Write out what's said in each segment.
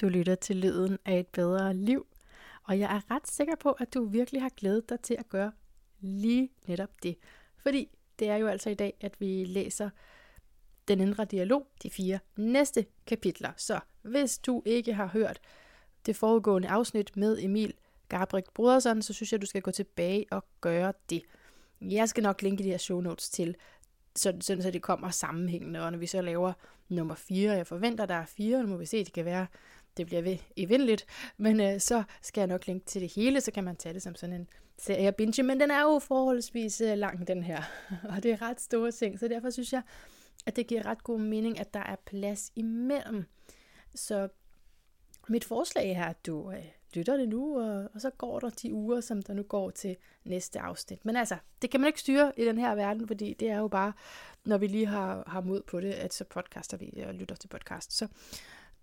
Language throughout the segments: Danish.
Du lytter til lyden af et bedre liv, og jeg er ret sikker på, at du virkelig har glædet dig til at gøre lige netop det. Fordi det er jo altså i dag, at vi læser den indre dialog, de fire næste kapitler. Så hvis du ikke har hørt det foregående afsnit med Emil Garbrik Brodersen, så synes jeg, du skal gå tilbage og gøre det. Jeg skal nok linke de her show notes til, sådan, sådan så det kommer sammenhængende, og når vi så laver nummer 4, jeg forventer, der er fire, nu må vi se, det kan være, det bliver ved evindeligt, men øh, så skal jeg nok linke til det hele, så kan man tage det som sådan en serie at binge, men den er jo forholdsvis øh, lang, den her, og det er ret store ting, så derfor synes jeg, at det giver ret god mening, at der er plads imellem. Så mit forslag er, at du øh, lytter det nu, og, og så går der de uger, som der nu går til næste afsnit. Men altså, det kan man ikke styre i den her verden, fordi det er jo bare, når vi lige har, har mod på det, at så podcaster vi og lytter til podcast. Så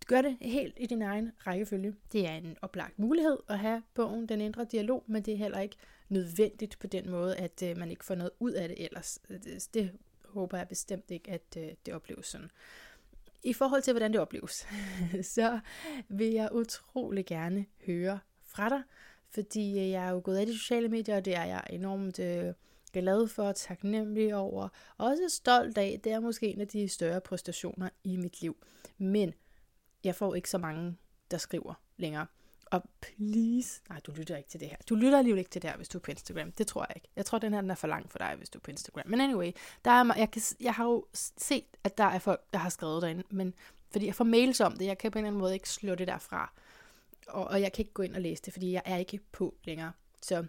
gør det helt i din egen rækkefølge. Det er en oplagt mulighed at have bogen Den Indre Dialog, men det er heller ikke nødvendigt på den måde, at øh, man ikke får noget ud af det ellers. Det, det håber jeg bestemt ikke, at øh, det opleves sådan. I forhold til, hvordan det opleves, så vil jeg utrolig gerne høre fra dig, fordi øh, jeg er jo gået af de sociale medier, og det er jeg enormt øh, glad for, taknemmelig over, og også stolt af. Det er måske en af de større præstationer i mit liv. Men jeg får ikke så mange, der skriver længere. Og please, nej, du lytter ikke til det her. Du lytter alligevel ikke til det her, hvis du er på Instagram. Det tror jeg ikke. Jeg tror, den her den er for lang for dig, hvis du er på Instagram. Men anyway, der er, jeg, kan, jeg har jo set, at der er folk, der har skrevet derinde. Men fordi jeg får mails om det, jeg kan på en eller anden måde ikke slå det derfra. Og, og jeg kan ikke gå ind og læse det, fordi jeg er ikke på længere. Så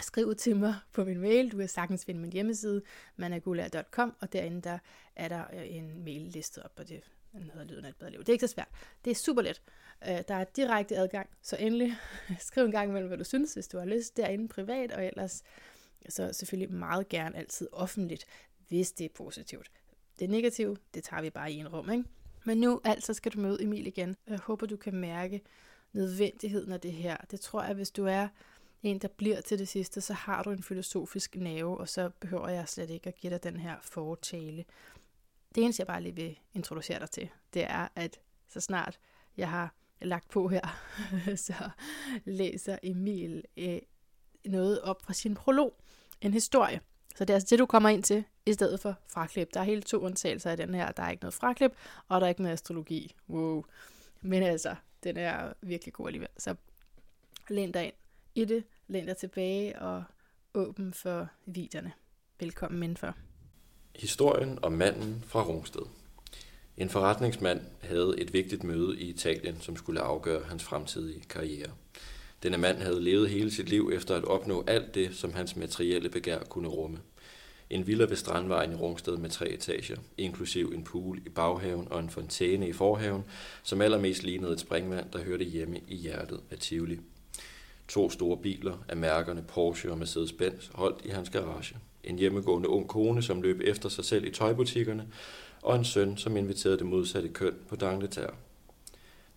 skriv til mig på min mail. Du kan sagtens finde min hjemmeside, managula.com, og derinde der er der øh, en mailliste op, og det noget Lyden af et bedre liv. Det er ikke så svært. Det er super let. Øh, der er direkte adgang, så endelig skriv en gang imellem, hvad du synes, hvis du har lyst derinde privat, og ellers så selvfølgelig meget gerne altid offentligt, hvis det er positivt. Det negative, det tager vi bare i en rum, ikke? Men nu altså skal du møde Emil igen. Jeg håber, du kan mærke nødvendigheden af det her. Det tror jeg, hvis du er en, der bliver til det sidste, så har du en filosofisk nerve, og så behøver jeg slet ikke at give dig den her fortale. Det eneste, jeg bare lige vil introducere dig til, det er, at så snart jeg har lagt på her, så læser Emil øh, noget op fra sin prolog. En historie. Så det er altså det, du kommer ind til, i stedet for fraklip. Der er helt to undtagelser af den her. Der er ikke noget fraklip, og der er ikke noget astrologi. Wow. Men altså, den er virkelig god alligevel. Så læn dig ind i det, læn dig tilbage og åben for videoerne. Velkommen indenfor. Historien om manden fra Rungsted. En forretningsmand havde et vigtigt møde i Italien, som skulle afgøre hans fremtidige karriere. Denne mand havde levet hele sit liv efter at opnå alt det, som hans materielle begær kunne rumme. En villa ved Strandvejen i Rungsted med tre etager, inklusiv en pool i baghaven og en fontæne i forhaven, som allermest lignede et springvand, der hørte hjemme i hjertet af Tivoli. To store biler af mærkerne Porsche og Mercedes-Benz holdt i hans garage en hjemmegående ung kone, som løb efter sig selv i tøjbutikkerne, og en søn, som inviterede det modsatte køn på dangletær.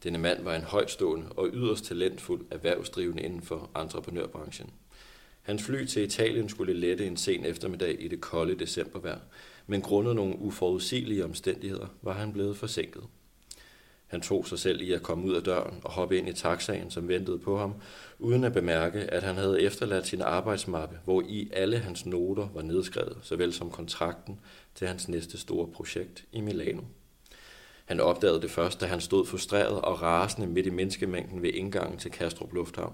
Denne mand var en højtstående og yderst talentfuld erhvervsdrivende inden for entreprenørbranchen. Hans fly til Italien skulle lette en sen eftermiddag i det kolde decembervejr, men grundet nogle uforudsigelige omstændigheder var han blevet forsinket. Han tog sig selv i at komme ud af døren og hoppe ind i taxaen, som ventede på ham, uden at bemærke, at han havde efterladt sin arbejdsmappe, hvor i alle hans noter var nedskrevet, såvel som kontrakten til hans næste store projekt i Milano. Han opdagede det først, da han stod frustreret og rasende midt i menneskemængden ved indgangen til Kastrup Lufthavn.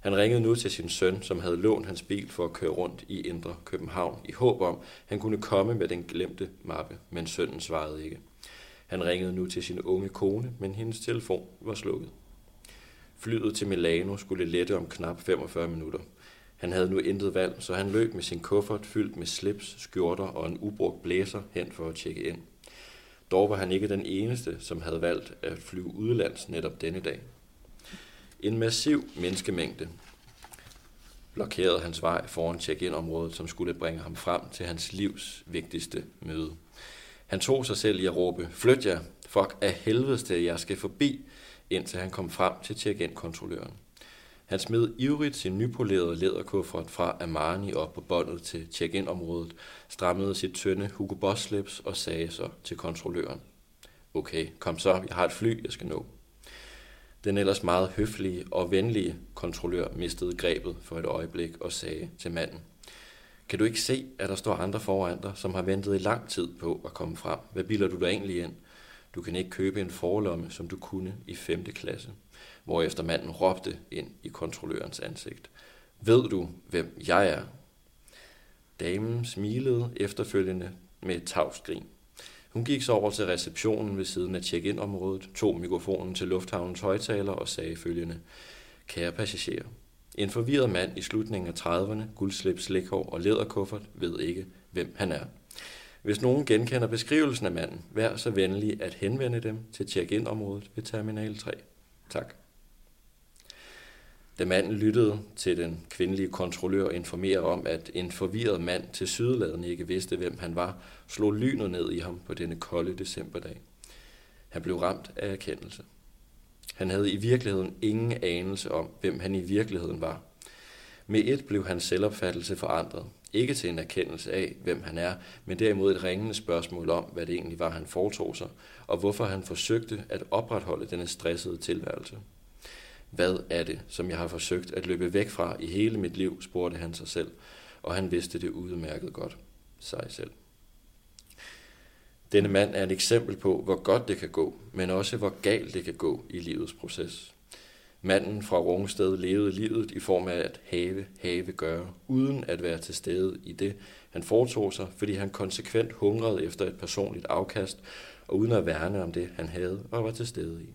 Han ringede nu til sin søn, som havde lånt hans bil for at køre rundt i Indre København, i håb om, han kunne komme med den glemte mappe, men sønnen svarede ikke. Han ringede nu til sin unge kone, men hendes telefon var slukket. Flyet til Milano skulle lette om knap 45 minutter. Han havde nu intet valg, så han løb med sin kuffert fyldt med slips, skjorter og en ubrugt blæser hen for at tjekke ind. Dog var han ikke den eneste, som havde valgt at flyve udlands netop denne dag. En massiv menneskemængde blokerede hans vej foran check-in-området, som skulle bringe ham frem til hans livs vigtigste møde. Han tog sig selv i at råbe, flyt jer, fuck af helvede til jeg skal forbi, indtil han kom frem til check-in-kontrolløren. Han smed ivrigt sin nypolerede læderkuffert fra Armani op på båndet til check-in-området, strammede sit tynde Hugo Boss slips og sagde så til kontrolløren. Okay, kom så, jeg har et fly, jeg skal nå. Den ellers meget høflige og venlige kontrollør mistede grebet for et øjeblik og sagde til manden, kan du ikke se, at der står andre foran dig, som har ventet i lang tid på at komme frem? Hvad bilder du dig egentlig ind? Du kan ikke købe en forlomme, som du kunne i 5. klasse. Hvorefter manden råbte ind i kontrollørens ansigt. Ved du, hvem jeg er? Damen smilede efterfølgende med et tavsgrin. Hun gik så over til receptionen ved siden af check-in-området, tog mikrofonen til lufthavnens højtaler og sagde følgende. Kære passagerer, en forvirret mand i slutningen af 30'erne, guldslips, slikhår og læderkuffert, ved ikke, hvem han er. Hvis nogen genkender beskrivelsen af manden, vær så venlig at henvende dem til check-in-området ved Terminal 3. Tak. Da manden lyttede til den kvindelige kontrollør informere om, at en forvirret mand til sydladen ikke vidste, hvem han var, slog lynet ned i ham på denne kolde decemberdag. Han blev ramt af erkendelse. Han havde i virkeligheden ingen anelse om, hvem han i virkeligheden var. Med et blev hans selvopfattelse forandret. Ikke til en erkendelse af, hvem han er, men derimod et ringende spørgsmål om, hvad det egentlig var, han foretog sig, og hvorfor han forsøgte at opretholde denne stressede tilværelse. Hvad er det, som jeg har forsøgt at løbe væk fra i hele mit liv, spurgte han sig selv, og han vidste det udmærket godt sig selv. Denne mand er et eksempel på, hvor godt det kan gå, men også hvor galt det kan gå i livets proces. Manden fra Rungsted levede livet i form af at have, have, gøre, uden at være til stede i det, han foretog sig, fordi han konsekvent hungrede efter et personligt afkast, og uden at værne om det, han havde og var til stede i.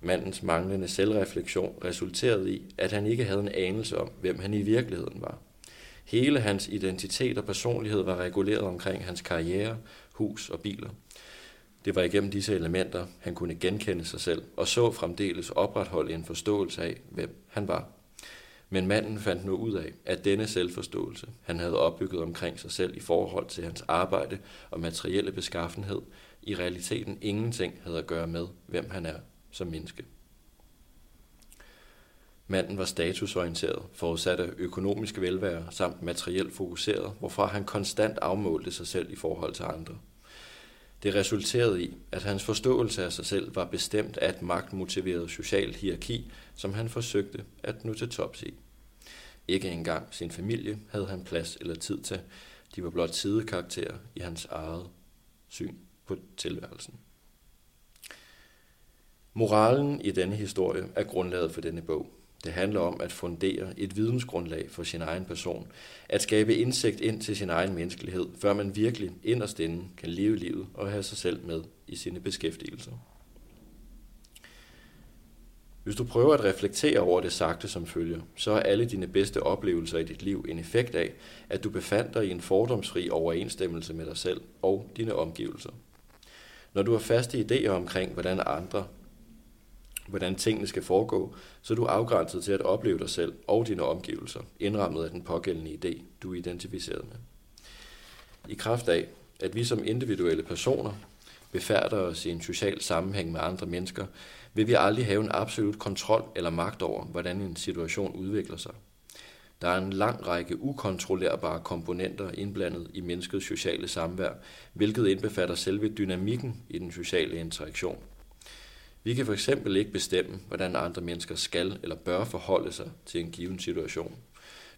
Mandens manglende selvreflektion resulterede i, at han ikke havde en anelse om, hvem han i virkeligheden var. Hele hans identitet og personlighed var reguleret omkring hans karriere, hus og biler. Det var igennem disse elementer, han kunne genkende sig selv, og så fremdeles opretholde en forståelse af, hvem han var. Men manden fandt nu ud af, at denne selvforståelse, han havde opbygget omkring sig selv i forhold til hans arbejde og materielle beskaffenhed, i realiteten ingenting havde at gøre med, hvem han er som menneske. Manden var statusorienteret, forudsatte økonomisk velvære samt materielt fokuseret, hvorfra han konstant afmålte sig selv i forhold til andre. Det resulterede i, at hans forståelse af sig selv var bestemt af et magtmotiveret socialt hierarki, som han forsøgte at nå til tops i. Ikke engang sin familie havde han plads eller tid til. De var blot sidekarakterer i hans eget syn på tilværelsen. Moralen i denne historie er grundlaget for denne bog. Det handler om at fundere et vidensgrundlag for sin egen person, at skabe indsigt ind til sin egen menneskelighed, før man virkelig inderst inde kan leve livet og have sig selv med i sine beskæftigelser. Hvis du prøver at reflektere over det sagte som følger, så er alle dine bedste oplevelser i dit liv en effekt af, at du befandt dig i en fordomsfri overensstemmelse med dig selv og dine omgivelser. Når du har faste idéer omkring, hvordan andre hvordan tingene skal foregå, så er du afgrænset til at opleve dig selv og dine omgivelser, indrammet af den pågældende idé, du er identificeret med. I kraft af, at vi som individuelle personer befærder os i en social sammenhæng med andre mennesker, vil vi aldrig have en absolut kontrol eller magt over, hvordan en situation udvikler sig. Der er en lang række ukontrollerbare komponenter indblandet i menneskets sociale samvær, hvilket indbefatter selve dynamikken i den sociale interaktion – vi kan for eksempel ikke bestemme, hvordan andre mennesker skal eller bør forholde sig til en given situation.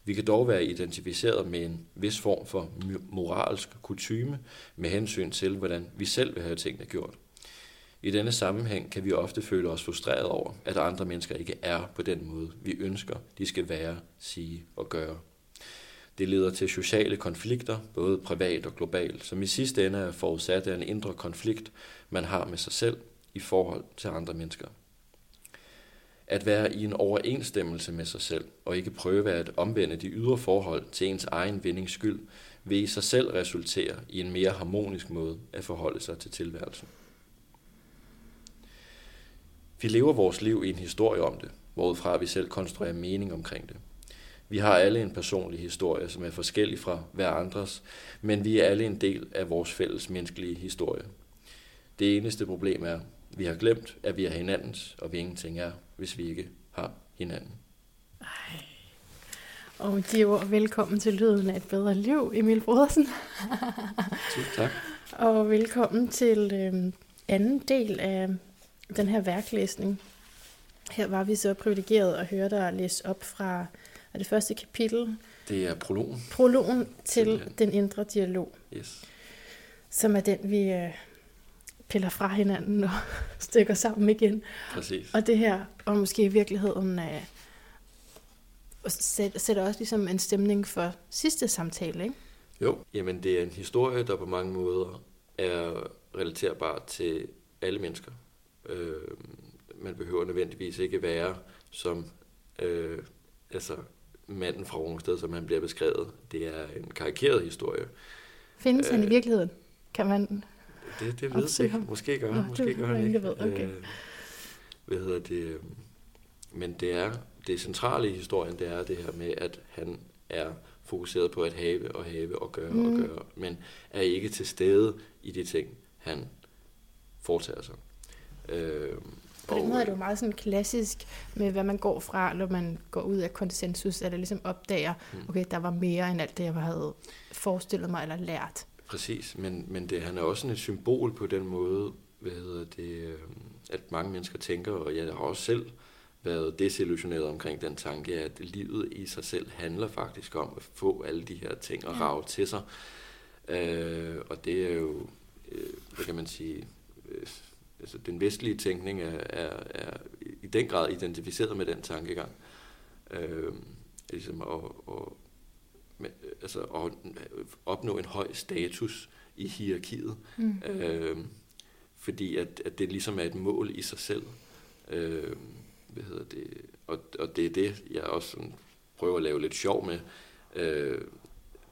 Vi kan dog være identificeret med en vis form for moralsk kutyme med hensyn til, hvordan vi selv vil have tingene gjort. I denne sammenhæng kan vi ofte føle os frustreret over, at andre mennesker ikke er på den måde, vi ønsker, de skal være, sige og gøre. Det leder til sociale konflikter, både privat og globalt, som i sidste ende er forudsat af en indre konflikt, man har med sig selv i forhold til andre mennesker. At være i en overensstemmelse med sig selv, og ikke prøve at omvende de ydre forhold til ens egen vindings skyld, vil i sig selv resultere i en mere harmonisk måde at forholde sig til tilværelsen. Vi lever vores liv i en historie om det, hvorudfra vi selv konstruerer mening omkring det. Vi har alle en personlig historie, som er forskellig fra hver andres, men vi er alle en del af vores fælles menneskelige historie. Det eneste problem er, vi har glemt, at vi er hinandens, og vi ingenting er, hvis vi ikke har hinanden. Ej. Og med de ord, velkommen til Lyden af et bedre liv, Emil Brodersen. Tusind tak. Og velkommen til øh, anden del af den her værklæsning. Her var vi så privilegeret at høre dig læse op fra er det første kapitel. Det er prologen. Prologen til Simpelthen. den indre dialog, Yes. som er den, vi øh, piller fra hinanden og stykker sammen igen. Præcis. Og det her, og måske i virkeligheden, øh, sætter også ligesom en stemning for sidste samtale, ikke? Jo, jamen det er en historie, der på mange måder er relaterbar til alle mennesker. Øh, man behøver nødvendigvis ikke være som øh, altså manden fra Rungsted, som han bliver beskrevet. Det er en karikeret historie. Findes øh, han i Øh, virkeligheden? Kan man... Det, det ved jeg ikke. Måske gør han, måske gør han ikke. ved. Okay. Øh, hvad hedder det? Men det er det centrale i historien, det er det her med, at han er fokuseret på at have og have og gøre mm. Mm. og gøre, men er ikke til stede i de ting, han foretager sig. Øh, På den måde er det jo meget sådan klassisk med, hvad man går fra, når man går ud af konsensus, eller ligesom opdager, Mm. okay, der var mere end alt det, jeg havde forestillet mig eller lært. Præcis, men, men det, han er også sådan et symbol på den måde, hvad hedder det, øh, at mange mennesker tænker, og jeg har også selv været desillusioneret omkring den tanke, at livet i sig selv handler faktisk om at få alle de her ting og Ja. rave til sig. Øh, og det er jo, øh, hvad kan man sige, øh, altså den vestlige tænkning er, er, er i den grad identificeret med den tankegang. Øh, ligesom at, at, med, altså at opnå en høj status i hierarkiet. Mm. Øh, fordi at, at det ligesom er et mål i sig selv. Øh, hvad hedder det? Og, og det er det, jeg også sådan prøver at lave lidt sjov med. Øh,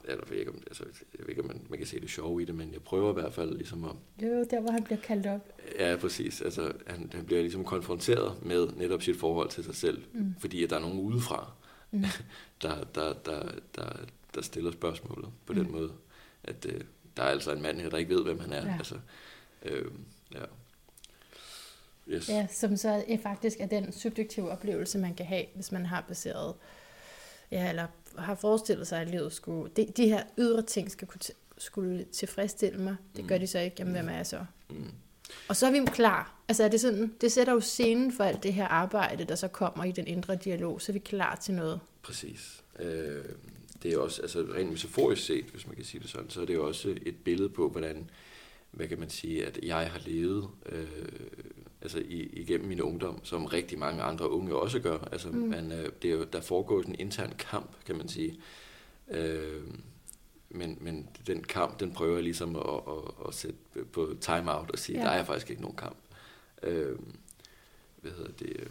eller, jeg ikke, om, altså, jeg ved ikke, om man, man kan se det sjove i det, men jeg prøver i hvert fald ligesom at... Jo, der hvor han bliver kaldt op. Ja, præcis. Altså, han, han bliver ligesom konfronteret med netop sit forhold til sig selv, Mm. fordi at der er nogen udefra, Mm. der, der, der, der, der stiller spørgsmålet på Mm. den måde. At øh, der er altså en mand her, der ikke ved, hvem han er. Ja. Altså, øh, ja. Yes. Ja, som så er faktisk er den subjektive oplevelse, man kan have, hvis man har baseret, ja, eller har forestillet sig, at livet skulle, de, de her ydre ting skal kunne skulle tilfredsstille mig. Det gør Mm. de så ikke. Jamen, hvem er jeg så? Mm. Og så er vi jo klar. Altså er det sådan, det sætter jo scenen for alt det her arbejde, der så kommer i den indre dialog, så er vi klar til noget. Præcis. Øh, det er også, altså rent metaforisk set, hvis man kan sige det sådan, så er det jo også et billede på, hvordan, hvad kan man sige, at jeg har levet øh, altså i, igennem min ungdom, som rigtig mange andre unge også gør. Altså, Mm. man, øh, det er jo, der foregår en intern kamp, kan man sige. Øh, men, men den kamp, den prøver jeg ligesom at, at, at sætte på time-out og sige, Ja. der er faktisk ikke nogen kamp. Øh, hvad hedder det? øh,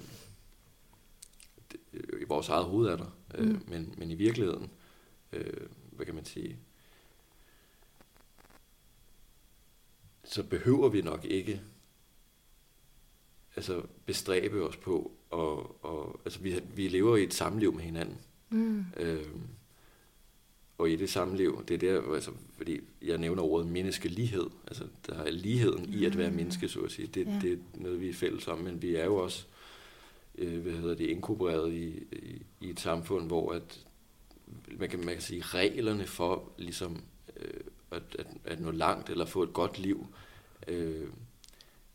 det? I vores eget hoved er der, øh, Mm. men, men i virkeligheden, øh, hvad kan man sige, så behøver vi nok ikke altså bestræbe os på, og, og altså vi, vi lever i et samliv med hinanden. Mm. Øhm, og i det samliv, det er der, altså, fordi jeg nævner ordet menneskelighed, altså der er ligheden i at være Mm. menneske, så at sige. Det, ja. det er noget, vi er fælles om, men vi er jo også, øh, hvad hedder det, inkorporeret i, i, i et samfund, hvor at, man kan, man kan sige, reglerne for ligesom øh, at, at, at nå langt eller få et godt liv, øh,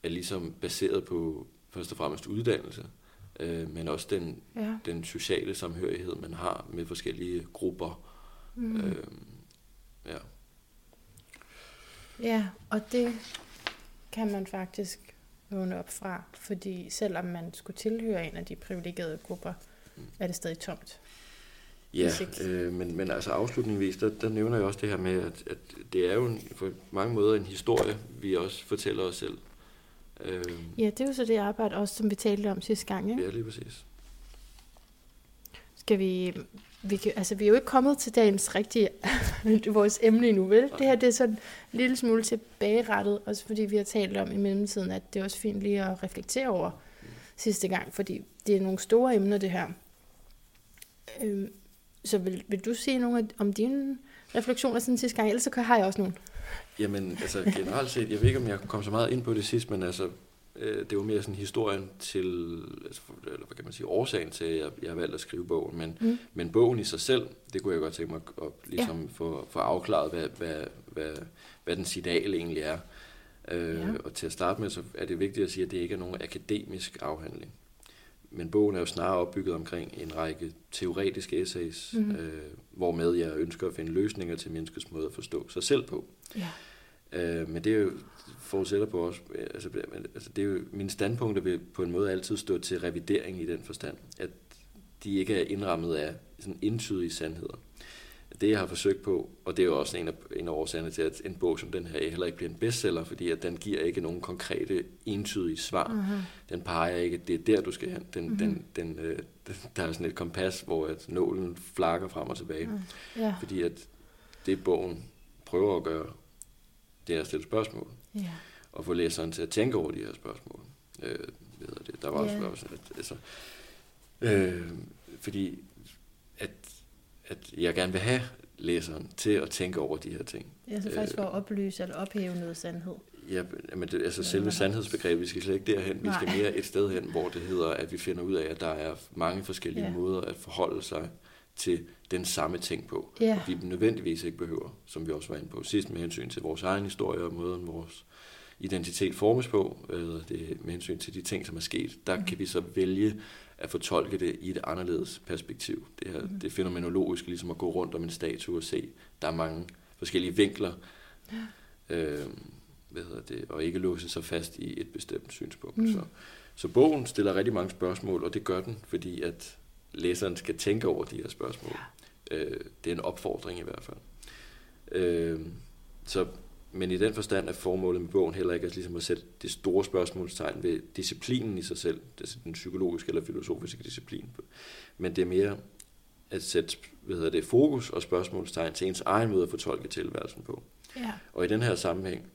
er ligesom baseret på først og fremmest uddannelse, øh, men også den, Ja. den sociale samhørighed, man har med forskellige grupper. Mm. Øh, ja. Ja, og det kan man faktisk vågne op fra, fordi selvom man skulle tilhøre en af de privilegerede grupper, Mm. er det stadig tomt. Ja, øh, men, men altså afslutningsvis, der, der nævner jeg også det her med, at, at det er jo en, på mange måder en historie, vi også fortæller os selv. Øh, Ja, det er jo så det arbejde også, som vi talte om sidste gang. Ikke? ja, lige præcis. Skal vi, vi, kan, altså, vi er jo ikke kommet til dagens rigtige, vores emne endnu, vel? Det her det er sådan en lille smule tilbagerettet, også fordi vi har talt om i mellemtiden, at det er også fint lige at reflektere over sidste gang, fordi det er nogle store emner, det her. Øhm, så vil, vil du sige nogle om dine refleksioner siden sidste gang? Ellers så har jeg også nogle. Jamen, altså generelt set, jeg ved ikke, om jeg kom så meget ind på det sidst, men altså, det var mere sådan historien til, altså, eller hvad kan man sige, årsagen til, at jeg, jeg har valgt at skrive bogen, men, Mm. men bogen i sig selv, det kunne jeg godt tænke mig at, at ligesom ja. få, få afklaret, hvad, hvad, hvad, hvad den signal egentlig er. Øh, Ja. Og til at starte med, så er det vigtigt at sige, at det ikke er nogen akademisk afhandling. men bogen er jo snarere opbygget omkring en række teoretiske essays, mm. øh, hvormed jeg ønsker at finde løsninger til menneskets måde at forstå sig selv på. Ja. Øh, men det er jo forudsætter på os, altså, altså det er jo, mine standpunkter vil på en måde altid stå til revidering i den forstand, at de ikke er indrammet af sådan entydige sandheder det, jeg har forsøgt på, og det er jo også en af, en af årsagerne til, at en bog som den her heller ikke bliver en bestseller, fordi at den giver ikke nogen konkrete, entydige svar. Mm-hmm. Den peger ikke, det er der, du skal hen. Den, mm-hmm. den, den, øh, der er sådan et kompas, hvor at nålen flakker frem og tilbage. Mm. Yeah. Fordi at det, bogen prøver at gøre, det er at stille spørgsmål. Yeah. Og få læseren til at tænke over de her spørgsmål. Øh, ved det. Der var yeah. også, altså, øh, fordi at at jeg gerne vil have læseren til at tænke over de her ting. Ja, så faktisk for at oplyse eller ophæve noget sandhed. Ja, men det, altså selve sandhedsbegrebet, vi skal slet ikke derhen, vi skal mere et sted hen, hvor det hedder, at vi finder ud af, at der er mange forskellige ja. måder at forholde sig til den samme ting på. Ja. Vi nødvendigvis ikke behøver, som vi også var inde på sidst, med hensyn til vores egen historie og måden vores identitet formes på, eller det, med hensyn til de ting, som er sket, der mm. kan vi så vælge at fortolke det i et anderledes perspektiv. Det, her, mm. det fænomenologiske, ligesom at gå rundt om en statue og se, der er mange forskellige vinkler, ja. øh, hvad hedder det, og ikke låse sig fast i et bestemt synspunkt. Mm. Så, så bogen stiller rigtig mange spørgsmål, og det gør den, fordi at læseren skal tænke over de her spørgsmål. Ja. Øh, det er en opfordring i hvert fald. Øh, så men i den forstand er formålet med bogen heller ikke at, ligesom at sætte det store spørgsmålstegn ved disciplinen i sig selv, altså den psykologiske eller filosofiske disciplin. Men det er mere at sætte hvad hedder det, fokus og spørgsmålstegn til ens egen måde at fortolke tilværelsen på. Ja. Og i den her sammenhæng,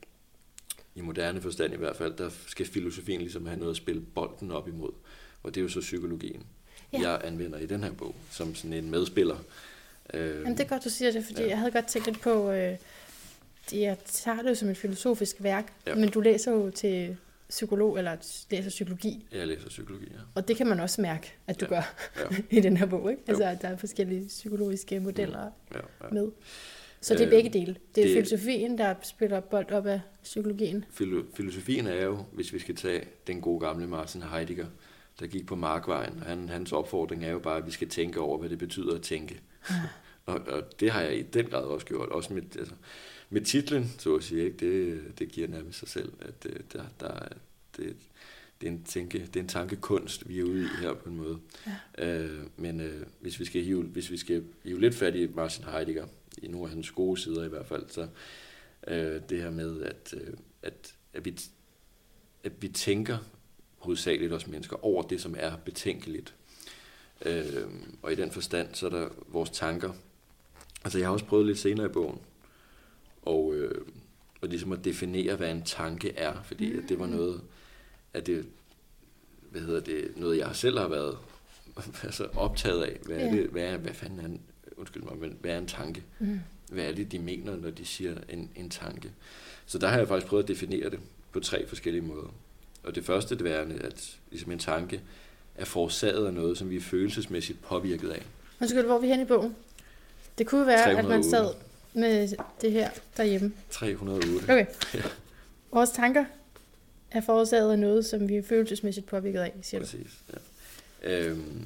i moderne forstand i hvert fald, der skal filosofien ligesom have noget at spille bolden op imod. Og det er jo så psykologien, ja. jeg anvender i den her bog, som sådan en medspiller. Jamen, det er godt, du siger det, fordi ja. jeg havde godt tænkt lidt på... Øh jeg tager det jo som et filosofisk værk, ja. men du læser jo til psykolog, eller læser psykologi. Jeg læser psykologi, ja. Og det kan man også mærke, at du ja. gør ja. i den her bog, ikke? Jo. Altså, at der er forskellige psykologiske modeller ja. Ja. Ja. med. Så det er øh, begge dele. Det er det, filosofien, der spiller bold op af psykologien. Filo, filosofien er jo, hvis vi skal tage den gode gamle Martin Heidegger, der gik på markvejen. Han, hans opfordring er jo bare, at vi skal tænke over, hvad det betyder at tænke. Ja. og, og det har jeg i den grad også gjort. Også med, altså, med titlen, så at sige, ikke? Det, det giver nærmest sig selv, at det, der, der, det, det, er en tænke, det er en tankekunst, vi er ude i her på en måde. Ja. Øh, men øh, hvis, vi skal hive, hvis vi skal hive lidt fat i Martin Heidegger, i nogle af hans gode sider i hvert fald, så øh, det her med, at, øh, at, at, vi, at vi tænker hovedsageligt os mennesker over det, som er betænkeligt. Øh, og i den forstand, så er der vores tanker. Altså jeg har også prøvet lidt senere i bogen, og, øh, og ligesom at definere, hvad en tanke er, fordi mm. at det var noget, at det, hvad hedder det, noget jeg selv har været altså optaget af. Hvad er det, hvad, er, hvad fanden er en, undskyld mig, men hvad er en tanke? Mm. Hvad er det, de mener, når de siger en, en tanke? Så der har jeg faktisk prøvet at definere det på tre forskellige måder. Og det første det værende, at ligesom en tanke er forårsaget af noget, som vi er følelsesmæssigt påvirket af. Undskyld, hvor er vi hen i bogen? Det kunne være, 308. at man sad med det her derhjemme? 308. Okay. Ja. Vores tanker er forårsaget af noget, som vi er følelsesmæssigt påvirket af, siger du? Præcis, ja. Øhm,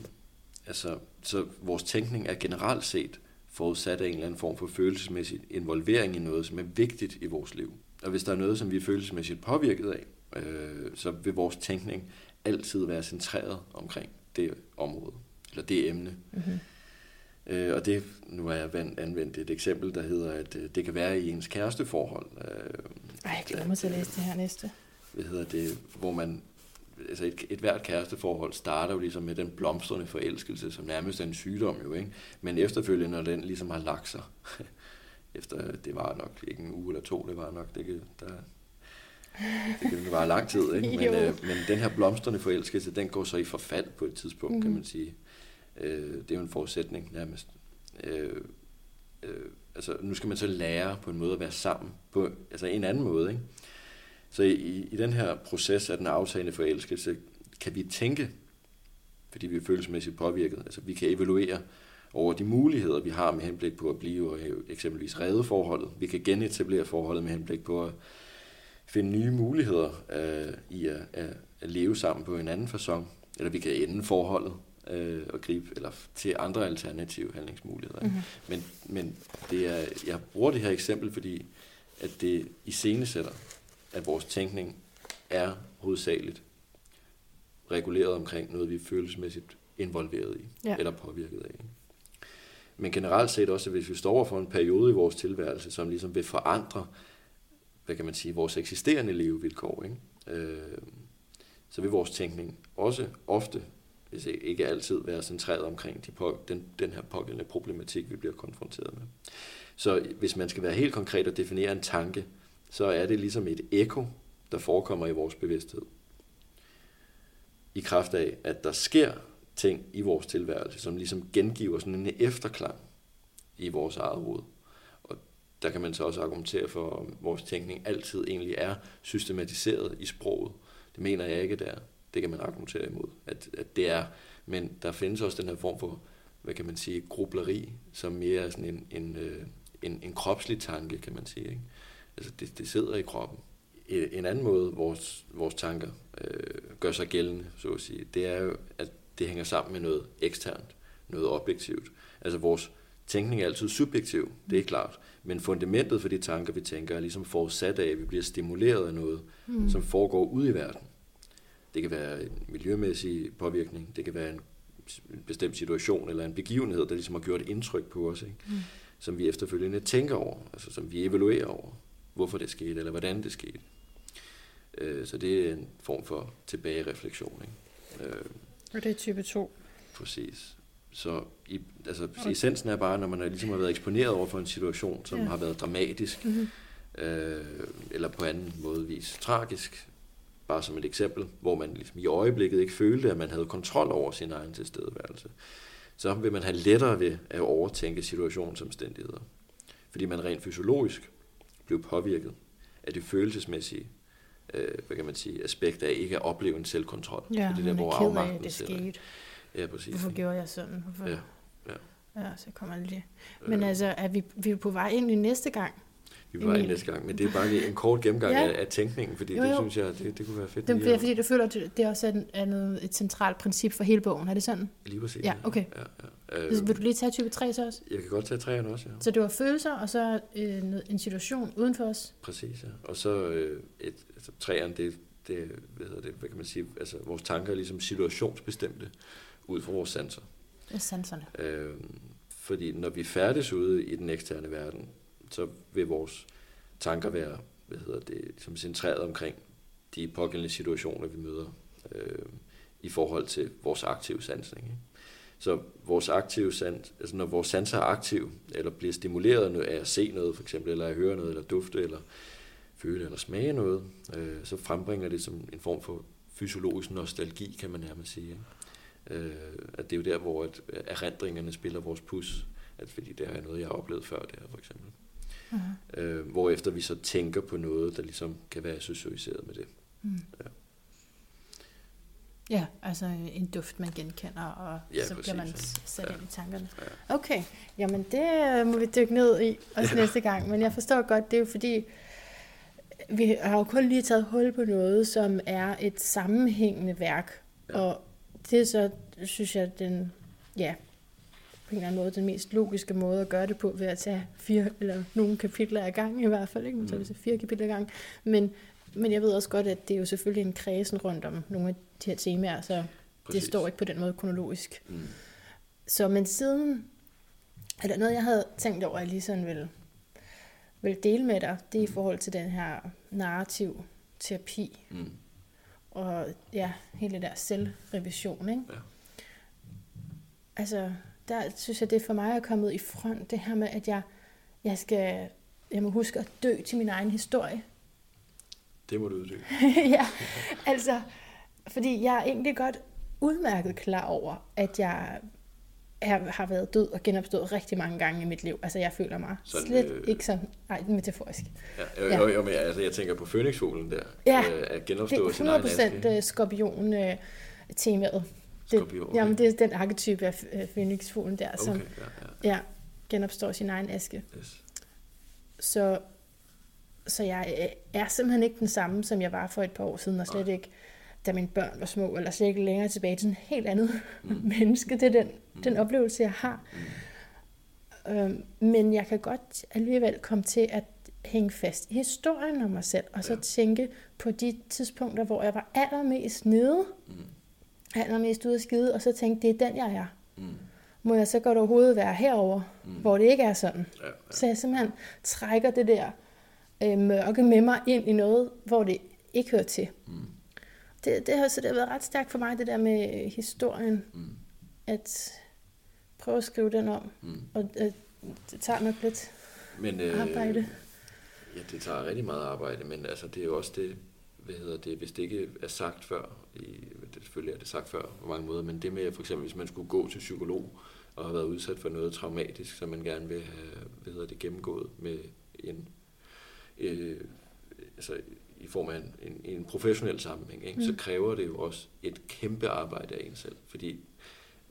altså, så vores tænkning er generelt set forudsat af en eller anden form for følelsesmæssig involvering i noget, som er vigtigt i vores liv. Og hvis der er noget, som vi er følelsesmæssigt påvirket af, øh, så vil vores tænkning altid være centreret omkring det område, eller det emne. Mm-hmm. Øh, og det, nu har jeg anvendt et eksempel, der hedder, at øh, det kan være i ens kæresteforhold. Øh, Ej, jeg glæder mig til at læse det her næste. Hvad hedder det, hvor man, altså et, et hvert kæresteforhold starter jo ligesom med den blomstrende forelskelse, som nærmest er en sygdom jo, ikke? Men efterfølgende, når den ligesom har lagt sig, efter, det var nok ikke en uge eller to, det var nok, det der, det kan være lang tid, ikke? Men, øh, men den her blomstrende forelskelse, den går så i forfald på et tidspunkt, mm. kan man sige. Øh, det er jo en forudsætning nærmest. Øh, øh, altså, nu skal man så lære på en måde at være sammen på altså en anden måde. Ikke? Så i, i den her proces af den aftagende forelskelse, kan vi tænke, fordi vi er følelsesmæssigt påvirket. Altså vi kan evaluere over de muligheder, vi har med henblik på at blive eksempelvis redde forholdet. Vi kan genetablere forholdet med henblik på at finde nye muligheder øh, i at, at, at leve sammen på en anden façon. eller vi kan ende forholdet øh, og gribe eller til andre alternative handlingsmuligheder. Mm-hmm. Men, men det er, jeg bruger det her eksempel, fordi at det iscenesætter, at vores tænkning er hovedsageligt reguleret omkring noget, vi er følelsesmæssigt involveret i, ja. eller påvirket af. Men generelt set også, at hvis vi står over for en periode i vores tilværelse, som ligesom vil forandre, hvad kan man sige, vores eksisterende levevilkår, ikke? Øh, så vil vores tænkning også ofte, hvis ikke altid, være centreret omkring de på, den, den her pågældende problematik, vi bliver konfronteret med. Så hvis man skal være helt konkret og definere en tanke, så er det ligesom et ekko, der forekommer i vores bevidsthed. I kraft af, at der sker ting i vores tilværelse, som ligesom gengiver sådan en efterklang i vores eget hoved. Der kan man så også argumentere for, om vores tænkning altid egentlig er systematiseret i sproget. Det mener jeg ikke, det er. Det kan man argumentere imod, at, at det er. Men der findes også den her form for, hvad kan man sige, grubleri, som mere er sådan en, en, øh, en, en kropslig tanke, kan man sige. Ikke? Altså det, det sidder i kroppen. En anden måde, vores, vores tanker øh, gør sig gældende, så at sige, det er jo, at det hænger sammen med noget eksternt, noget objektivt. Altså vores tænkning er altid subjektiv, det er klart. Men fundamentet for de tanker, vi tænker, er ligesom forudsat af, at vi bliver stimuleret af noget, mm. som foregår ude i verden. Det kan være en miljømæssig påvirkning, det kan være en bestemt situation eller en begivenhed, der ligesom har gjort indtryk på os, ikke? Mm. som vi efterfølgende tænker over, altså som vi evaluerer over, hvorfor det skete, eller hvordan det skete. Øh, så det er en form for tilbagereflektion. Ikke? Øh, og det er type 2. Præcis. Så i, altså, okay. essensen er bare, når man er, ligesom har været eksponeret over for en situation, som ja. har været dramatisk, mm-hmm. øh, eller på anden måde vis tragisk, bare som et eksempel, hvor man ligesom i øjeblikket ikke følte, at man havde kontrol over sin egen tilstedeværelse, så vil man have lettere ved at overtænke situationsomstændigheder. Fordi man rent fysiologisk blev påvirket af det følelsesmæssige øh, hvad kan man sige, aspekt af ikke at opleve en selvkontrol. Ja, det der, hvor afmagten det skete. Ja, præcis. Hvorfor gjorde jeg sådan? Hvorfor? Ja, ja. Ja, så kommer det lige. Men øh. altså, er vi, vi er på vej ind i næste gang? Vi var ind næste gang, men det er bare en kort gennemgang ja. af, af tænkningen, fordi jo, jo. det synes jeg, det, det kunne være fedt. Det er fordi, du føler, at det også er, en, er noget, et centralt princip for hele bogen. Er det sådan? Lige præcis. Ja, okay. Ja, ja. Øh, Vil du lige tage type 3 så også? Jeg kan godt tage 3'eren også, ja. Så det var følelser, og så øh, en situation uden for os? Præcis, ja. Og så øh, et, altså, 3'eren, det, det, hvad hedder det, hvad kan man sige, altså vores tanker er ligesom situationsbestemte ud fra vores sanser. Det er sanserne. Øh, fordi når vi færdes ude i den eksterne verden, så vil vores tanker være hvad hedder det, ligesom centreret omkring de pågældende situationer, vi møder øh, i forhold til vores aktive sansning. Ikke? Så vores aktive sans, altså når vores sanser er aktiv, eller bliver stimuleret af at se noget, for eksempel, eller at høre noget, eller dufte, eller føle eller smage noget, øh, så frembringer det som en form for fysiologisk nostalgi, kan man nærmest sige. Ikke? Øh, at det er jo der, hvor at erindringerne spiller vores pus, at fordi det er noget, jeg har oplevet før det her, for eksempel. Uh-huh. Øh, hvorefter vi så tænker på noget, der ligesom kan være associeret med det. Mm. Ja. Ja, altså en duft, man genkender, og ja, så præcis, bliver man sat ja. ind i tankerne. Ja. Okay, jamen det må vi dykke ned i også ja. næste gang, men jeg forstår godt, det er jo fordi, vi har jo kun lige taget hul på noget, som er et sammenhængende værk, ja. og det er så, synes jeg, den, ja, på en eller anden måde den mest logiske måde at gøre det på, ved at tage fire, eller nogle kapitler ad gang i hvert fald, ikke? Man tager mm. fire kapitler ad gang, men, men jeg ved også godt, at det er jo selvfølgelig en kredsen rundt om nogle af de her temaer, så Præcis. det står ikke på den måde kronologisk. Mm. Så men siden, er der noget, jeg havde tænkt over, at jeg lige sådan ville, vil dele med dig, det er i mm. forhold til den her narrativ terapi. Mm. Og ja, hele det der selvrevision, ikke? Ja. Altså, der synes jeg, det for mig er kommet i front, det her med, at jeg, jeg skal, jeg må huske at dø til min egen historie. Det må du uddø. ja, altså, fordi jeg er egentlig godt udmærket klar over, at jeg jeg har været død og genopstået rigtig mange gange i mit liv. Altså, jeg føler mig sådan, slet øh... ikke som... Nej, metaforisk. Ja, jo, jo, jo, men altså, jeg tænker på Fønixfuglen der. Ja, øh, at genopstå det er 100% øh, skorpion-temaet. Det, Skorpion, okay. Jamen, det er den arketype af øh, Fønixfuglen der, okay, som ja, ja. Ja, genopstår sin egen aske. Yes. Så, så jeg er simpelthen ikke den samme, som jeg var for et par år siden, og slet Nej. ikke da mine børn var små, eller slet ikke længere tilbage til sådan et helt andet mm. menneske. Det er den, mm. den oplevelse, jeg har. Mm. Øhm, men jeg kan godt alligevel komme til at hænge fast i historien om mig selv, og så ja. tænke på de tidspunkter, hvor jeg var allermest nede, mm. allermest ude af skide, og så tænke, det er den, jeg er. Mm. Må jeg så godt overhovedet være herover, mm. hvor det ikke er sådan? Ja, ja. Så jeg simpelthen trækker det der øh, mørke med mig ind i noget, hvor det ikke hører til. Mm. Det, det, har, så det har været ret stærkt for mig, det der med historien, mm. at prøve at skrive den om, mm. og øh, det tager nok lidt men, øh, arbejde. Ja, det tager rigtig meget arbejde, men altså, det er jo også det, hvad hedder det, hvis det ikke er sagt før, i, det, selvfølgelig er det sagt før på mange måder, men det med for eksempel, hvis man skulle gå til psykolog og have været udsat for noget traumatisk, som man gerne vil have hvad hedder det, gennemgået med en, øh, altså i form af en, en, en professionel sammenhæng, ikke? Mm. så kræver det jo også et kæmpe arbejde af en selv, fordi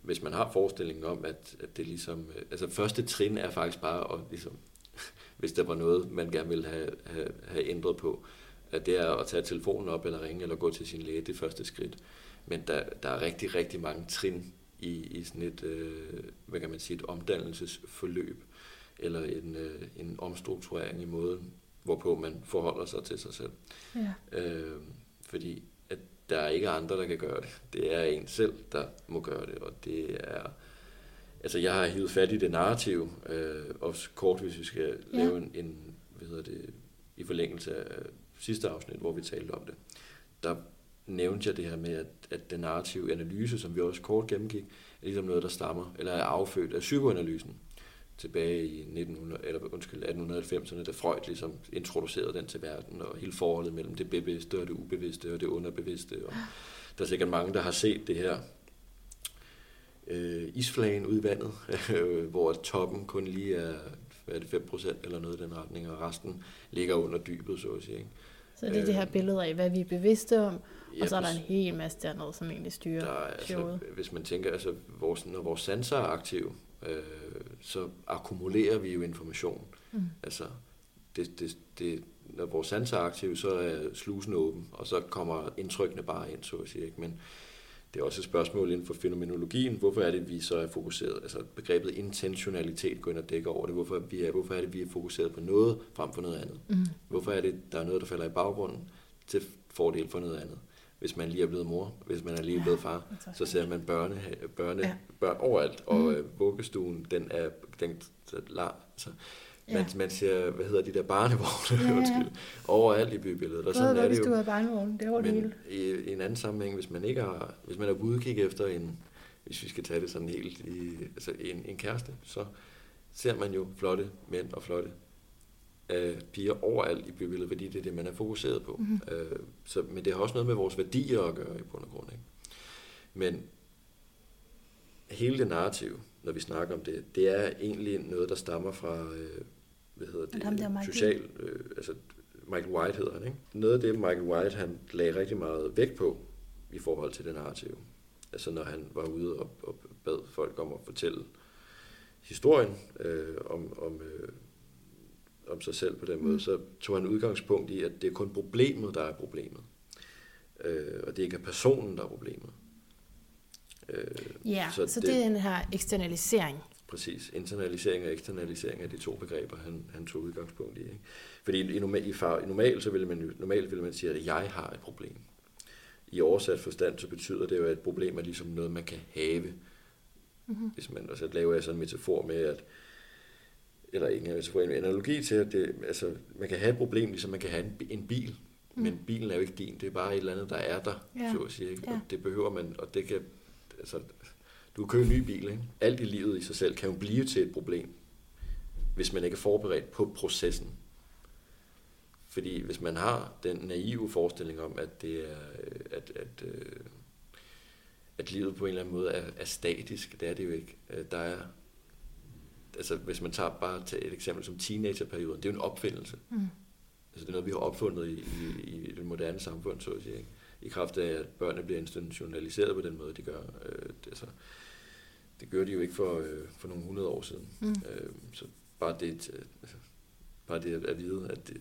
hvis man har forestillingen om, at, at det ligesom, øh, altså første trin er faktisk bare at ligesom hvis der var noget, man gerne ville have, have, have ændret på. At det er at tage telefonen op eller ringe eller gå til sin læge, det første skridt. Men der, der er rigtig, rigtig mange trin i, i sådan et, øh, hvad kan man sige, et omdannelsesforløb, eller en, øh, en omstrukturering i måden, hvorpå man forholder sig til sig selv. Ja. Øh, fordi der er ikke andre, der kan gøre det. Det er en selv, der må gøre det, og det er altså jeg har hivet fat i det narrativ, øh, også kort, hvis vi skal ja. lave en, en, hvad hedder det, i forlængelse af sidste afsnit, hvor vi talte om det. Der nævnte jeg det her med, at, at den narrative analyse, som vi også kort gennemgik, er ligesom noget, der stammer, eller er affødt af psykoanalysen tilbage i 1900, eller, undskyld, 1890'erne, da Freud ligesom introducerede den til verden, og hele forholdet mellem det bevidste og det ubevidste og det underbevidste. Og der er sikkert mange, der har set det her øh, isflagen ud i vandet, øh, hvor toppen kun lige er, hvad er det, 5% eller noget i den retning, og resten ligger under dybet, så at sige. Ikke? Så det er det her billede af, hvad vi er bevidste om, ja, og så er der en hel masse dernede, som egentlig styrer der, altså, Hvis man tænker, altså, vores, når vores sanser er aktive, øh, så akkumulerer vi jo information. Mm. Altså, det, det, det, når vores sanser er aktive, så er slusen åben, og så kommer indtrykkene bare ind, så at sige. Ikke? Men det er også et spørgsmål inden for fænomenologien. Hvorfor er det, vi så er fokuseret? Altså begrebet intentionalitet går ind og dækker over det. Hvorfor, vi er, hvorfor er det, vi er fokuseret på noget frem for noget andet? Mm. Hvorfor er det, der er noget, der falder i baggrunden til fordel for noget andet? Hvis man lige er blevet mor, hvis man er lige blevet far, så ser man børne, børne, ja. børn overalt. Og mm. vuggestuen, den er den, så, så, Ja. Man, man ser, hvad hedder de der barnevogne, ja, ja. overalt i bybilledet. Og sådan er det jo. barnevogne, det var det Men i, i, en anden sammenhæng, hvis man ikke har, hvis man er på udkig efter en, hvis vi skal tage det sådan helt i, altså en, en kæreste, så ser man jo flotte mænd og flotte øh, piger overalt i bybilledet, fordi det er det, man er fokuseret på. Mm-hmm. Øh, så, men det har også noget med vores værdier at gøre i bund og grund. Ikke? Men hele det narrativ, når vi snakker om det, det er egentlig noget, der stammer fra, øh, hvad hedder det, ham der social, øh, altså Michael White hedder han, ikke? Noget af det, Michael White, han lagde rigtig meget vægt på i forhold til den narrativ. Altså når han var ude og, og bad folk om at fortælle historien øh, om, om, øh, om sig selv på den måde, mm. så tog han udgangspunkt i, at det er kun problemet, der er problemet. Øh, og det ikke er personen, der er problemet. Øh, ja, så, så det, det er den her eksternalisering. Præcis. Internalisering og eksternalisering er de to begreber, han, han tog udgangspunkt i. Ikke? Fordi i, normal, i, far, i normalt, så vil man, normalt vil man sige, at jeg har et problem. I oversat forstand, så betyder det jo, at et problem er ligesom noget, man kan have. Mm-hmm. Hvis man, og så laver jeg sådan en metafor med, at eller ikke en metafor, en analogi til, at det, altså, man kan have et problem, ligesom man kan have en, en bil. Mm. Men bilen er jo ikke din, det er bare et eller andet, der er der, ja. så at sige. Ikke? Ja. Og det behøver man, og det kan, altså, du kan købe en ny bil, ikke? Alt i livet i sig selv kan jo blive til et problem, hvis man ikke er forberedt på processen. Fordi hvis man har den naive forestilling om, at det er, at, at, øh, at livet på en eller anden måde er, er statisk, det er det jo ikke. Øh, der er, altså hvis man tager bare til et eksempel som teenagerperioden, det er jo en opfindelse. Mm. Altså det er noget, vi har opfundet i, i, i det moderne samfund, så at sige. Ikke? I kraft af, at børnene bliver institutionaliseret på den måde, de gør. Øh, det, altså, det gør de jo ikke for, øh, for nogle hundrede år siden. Mm. Øh, så bare det, øh, bare det at vide, at det,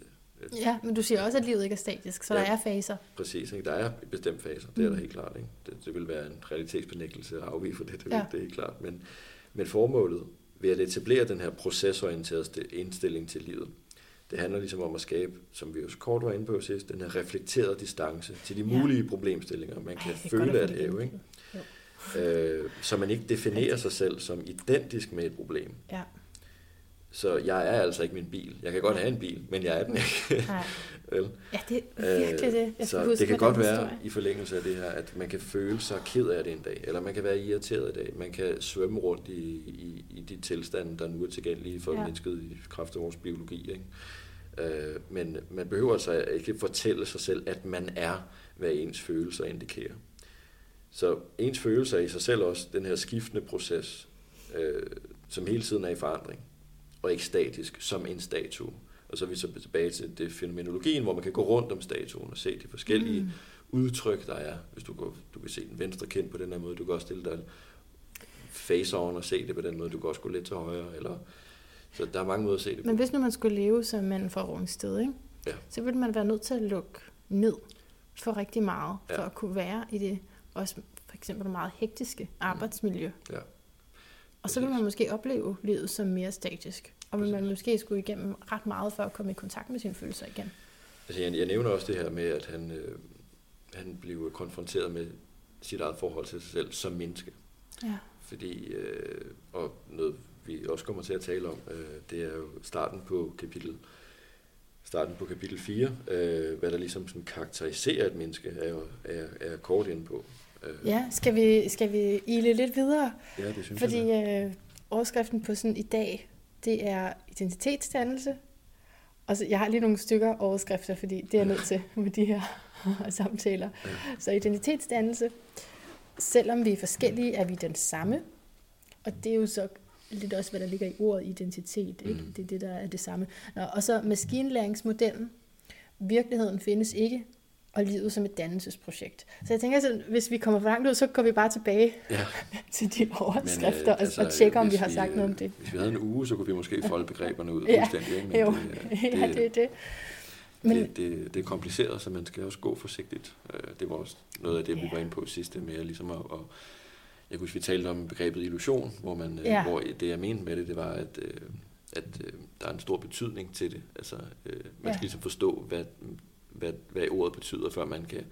Ja, men du siger også, at livet ikke er statisk, så ja. der er faser. Præcis, ikke? der er bestemt faser, det er der helt klart. Ikke? Det, det vil være en realitetsbenægtelse at afvige for det, det, ja. det er helt klart. Men, men formålet ved at etablere den her procesorienterede indstilling til livet, det handler ligesom om at skabe, som vi jo kort var inde på sidst, den her reflekterede distance til de mulige ja. problemstillinger, man kan Ej, føle at have. Ikke? Øh, så man ikke definerer sig selv som identisk med et problem. Ja. Så jeg er altså ikke min bil. Jeg kan godt have en bil, men jeg er den ikke. Nej. Vel? Ja, det er virkelig det. Jeg så huske det kan godt være historie. i forlængelse af det her, at man kan føle sig ked af det en dag, eller man kan være irriteret i dag. Man kan svømme rundt i, i, i de tilstande, der nu er tilgængelige for ja. mennesket i kraft af vores biologi. Ikke? Øh, men man behøver altså ikke fortælle sig selv, at man er, hvad ens følelser indikerer. Så ens følelser er i sig selv også den her skiftende proces, øh, som hele tiden er i forandring, og ikke statisk som en statue. Og så er vi så tilbage til det fænomenologien, hvor man kan gå rundt om statuen og se de forskellige mm. udtryk, der er. Hvis du, går, du kan se den venstre kind på den her måde, du kan også stille dig face on og se det på den måde, du kan også gå lidt til højre, eller så der er mange måder at se det på. Men hvis nu man skulle leve som mand fra Rungsted, ikke? Ja. så ville man være nødt til at lukke ned for rigtig meget, for ja. at kunne være i det også for eksempel meget hektiske arbejdsmiljø. Ja. Og så vil man måske opleve livet som mere statisk. Og man måske skulle igennem ret meget for at komme i kontakt med sine følelser igen. Altså jeg, jeg nævner også det her med, at han, øh, han blev konfronteret med sit eget forhold til sig selv som menneske. Ja. Fordi, øh, og noget vi også kommer til at tale om, øh, det er jo starten på kapitel starten på kapitel 4, øh, hvad der ligesom sådan karakteriserer et menneske, er, jo, er, er kort inde på. Øh. Ja, skal vi, skal vi ile lidt videre? Ja, det synes Fordi, jeg. Øh, overskriften på sådan i dag, det er identitetsdannelse. Og så, jeg har lige nogle stykker overskrifter, fordi det er jeg nødt til med de her samtaler. Så identitetsdannelse. Selvom vi er forskellige, er vi den samme. Og det er jo så lidt også, hvad der ligger i ordet identitet. Ikke? Mm. Det er det, der er det samme. Nå, og så maskinlæringsmodellen. Virkeligheden findes ikke, og livet som et dannelsesprojekt. Så jeg tænker, at hvis vi kommer for langt ud, så går vi bare tilbage ja. til de overskrifter Men, øh, altså, og, tjekker, om vi har sagt vi, noget om det. Hvis vi havde en uge, så kunne vi måske folde begreberne ud ja. fuldstændig. Ikke? Men jo, det, det, ja, det er det. Men, det, det, det er kompliceret, så man skal også gå forsigtigt. Øh, det var også noget af det, vi ja. var inde på sidste med ligesom at, at jeg kunne vi talte om begrebet illusion, hvor, man, øh, ja. hvor det jeg mente med det, det var, at, øh, at der er en stor betydning til det. Altså, man ja. skal ligesom forstå, hvad, hvad, hvad ordet betyder, før man kan,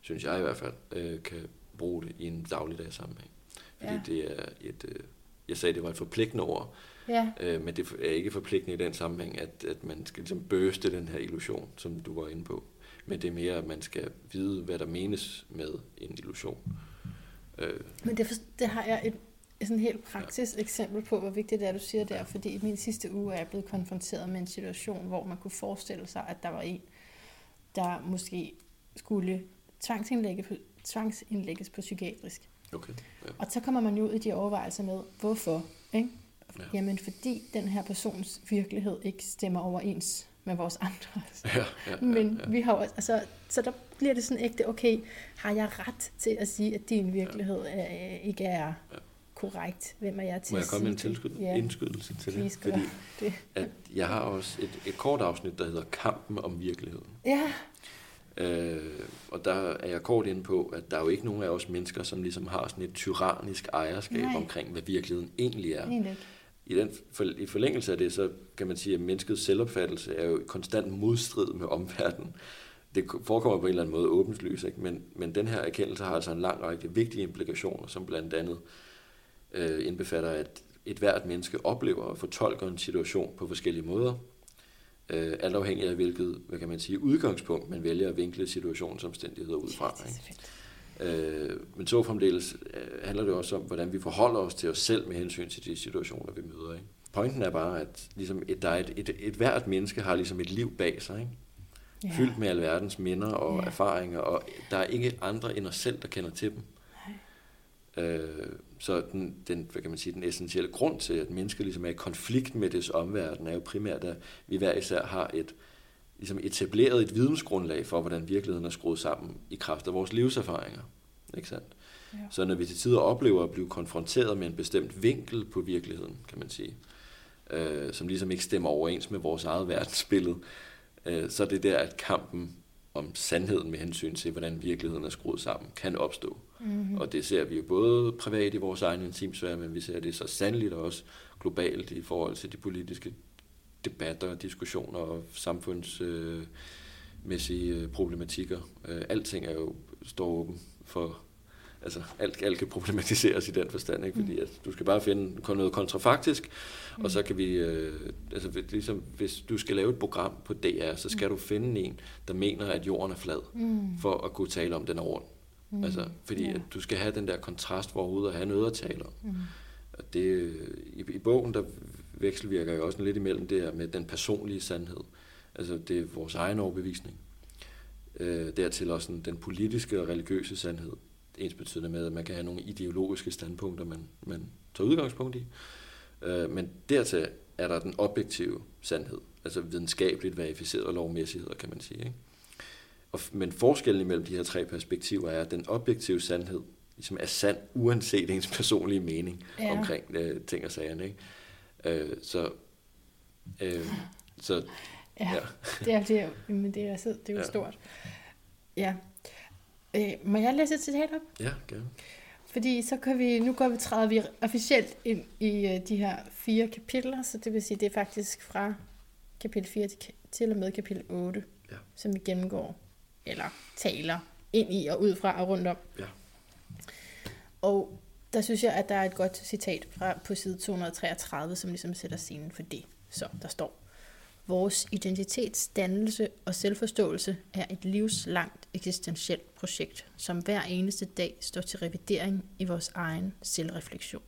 synes jeg i hvert fald, øh, kan bruge det i en dagligdag sammenhæng. Fordi ja. det er et, øh, jeg sagde, det var et forpligtende ord, ja. øh, men det er ikke forpligtende i den sammenhæng, at, at man skal ligesom bøste den her illusion, som du var inde på. Men det er mere, at man skal vide, hvad der menes med en illusion. Øh. Men det, for, det har jeg et, et sådan helt praktisk ja. eksempel på, hvor vigtigt det er, du siger der, fordi i min sidste uge er jeg blevet konfronteret med en situation, hvor man kunne forestille sig, at der var en, der måske skulle tvangsindlægges på, tvangsindlægges på psykiatrisk. Okay, ja. Og så kommer man jo ud i de overvejelser med, hvorfor? Ikke? Ja. Jamen fordi den her persons virkelighed ikke stemmer overens med vores andres. Ja, ja, Men ja, ja. vi har også, altså, så der bliver det sådan ægte, okay, har jeg ret til at sige, at din virkelighed ja. er, ikke er ja. Korrekt? Hvem er jeg til Må jeg komme med en tilskud, ja. indskydelse til det? Fordi det. At jeg har også et, et kort afsnit, der hedder Kampen om virkeligheden. Ja. Øh, og der er jeg kort inde på, at der er jo ikke nogen af os mennesker, som ligesom har sådan et tyrannisk ejerskab Nej. omkring, hvad virkeligheden egentlig er. Egentlig i, den, for, I forlængelse af det, så kan man sige, at menneskets selvopfattelse er jo konstant modstrid med omverdenen. Det forekommer på en eller anden måde åbenlyst, ikke? Men, men den her erkendelse har altså en lang række vigtige implikationer, som blandt andet øh, indbefatter, at et hvert menneske oplever og fortolker en situation på forskellige måder, øh, alt afhængig af hvilket, hvad kan man sige, udgangspunkt man vælger at vinkle situationsomstændigheder ud fra. Ikke? Øh, men så fremdeles øh, handler det også om, hvordan vi forholder os til os selv med hensyn til de situationer, vi møder. Ikke? Pointen er bare, at ligesom et, der er et, et, et hvert menneske har ligesom et liv bag sig, ikke? Ja. fyldt med alverdens minder og ja. erfaringer, og der er ikke andre end os selv, der kender til dem. Øh, så den, den, hvad kan man sige, den essentielle grund til, at mennesker ligesom er i konflikt med dets omverden, er jo primært, at vi hver især har et, ligesom etableret et vidensgrundlag for, hvordan virkeligheden er skruet sammen i kraft af vores livserfaringer. Ikke sandt? Ja. Så når vi til tider oplever at blive konfronteret med en bestemt vinkel på virkeligheden, kan man sige, øh, som ligesom ikke stemmer overens med vores eget verdensbillede, øh, så er det der, at kampen om sandheden med hensyn til, hvordan virkeligheden er skruet sammen, kan opstå. Mm-hmm. Og det ser vi jo både privat i vores egen intimsfære, men vi ser det så sandeligt også globalt i forhold til de politiske debatter, diskussioner og samfundsmæssige øh, problematikker. Øh, alting er jo står åben for altså alt, alt kan problematiseres i den forstand, ikke? fordi mm. at du skal bare finde noget kontrafaktisk, mm. og så kan vi, øh, altså ligesom hvis du skal lave et program på DR, så skal mm. du finde en, der mener, at jorden er flad, mm. for at kunne tale om den er rundt. Mm. Altså, fordi at du skal have den der kontrast for overhovedet at have noget at tale om. Mm. Og det, i, I bogen, der vekselvirker jeg også lidt imellem det her med den personlige sandhed. Altså det er vores egen overbevisning. Øh, dertil også den politiske og religiøse sandhed ens betydende med, at man kan have nogle ideologiske standpunkter, man, man tager udgangspunkt i. Øh, men dertil er der den objektive sandhed, altså videnskabeligt verificerede lovmæssigheder, kan man sige. Ikke? Og, men forskellen mellem de her tre perspektiver er, at den objektive sandhed ligesom er sand, uanset ens personlige mening ja. omkring øh, ting og sager. Ikke? Øh, så, øh, så ja, ja. det er, det er, men det er, det er jo ja. stort. Ja, Øh, må jeg læse et citat op? Ja, gerne. Fordi så kan vi, nu går vi, træder vi officielt ind i uh, de her fire kapitler, så det vil sige, det er faktisk fra kapitel 4 til, til og med kapitel 8, ja. som vi gennemgår, eller taler ind i og ud fra og rundt om. Ja. Og der synes jeg, at der er et godt citat fra på side 233, som ligesom sætter scenen for det. Så der står, Vores identitetsdannelse og selvforståelse er et livslangt eksistentielt projekt, som hver eneste dag står til revidering i vores egen selvreflektion.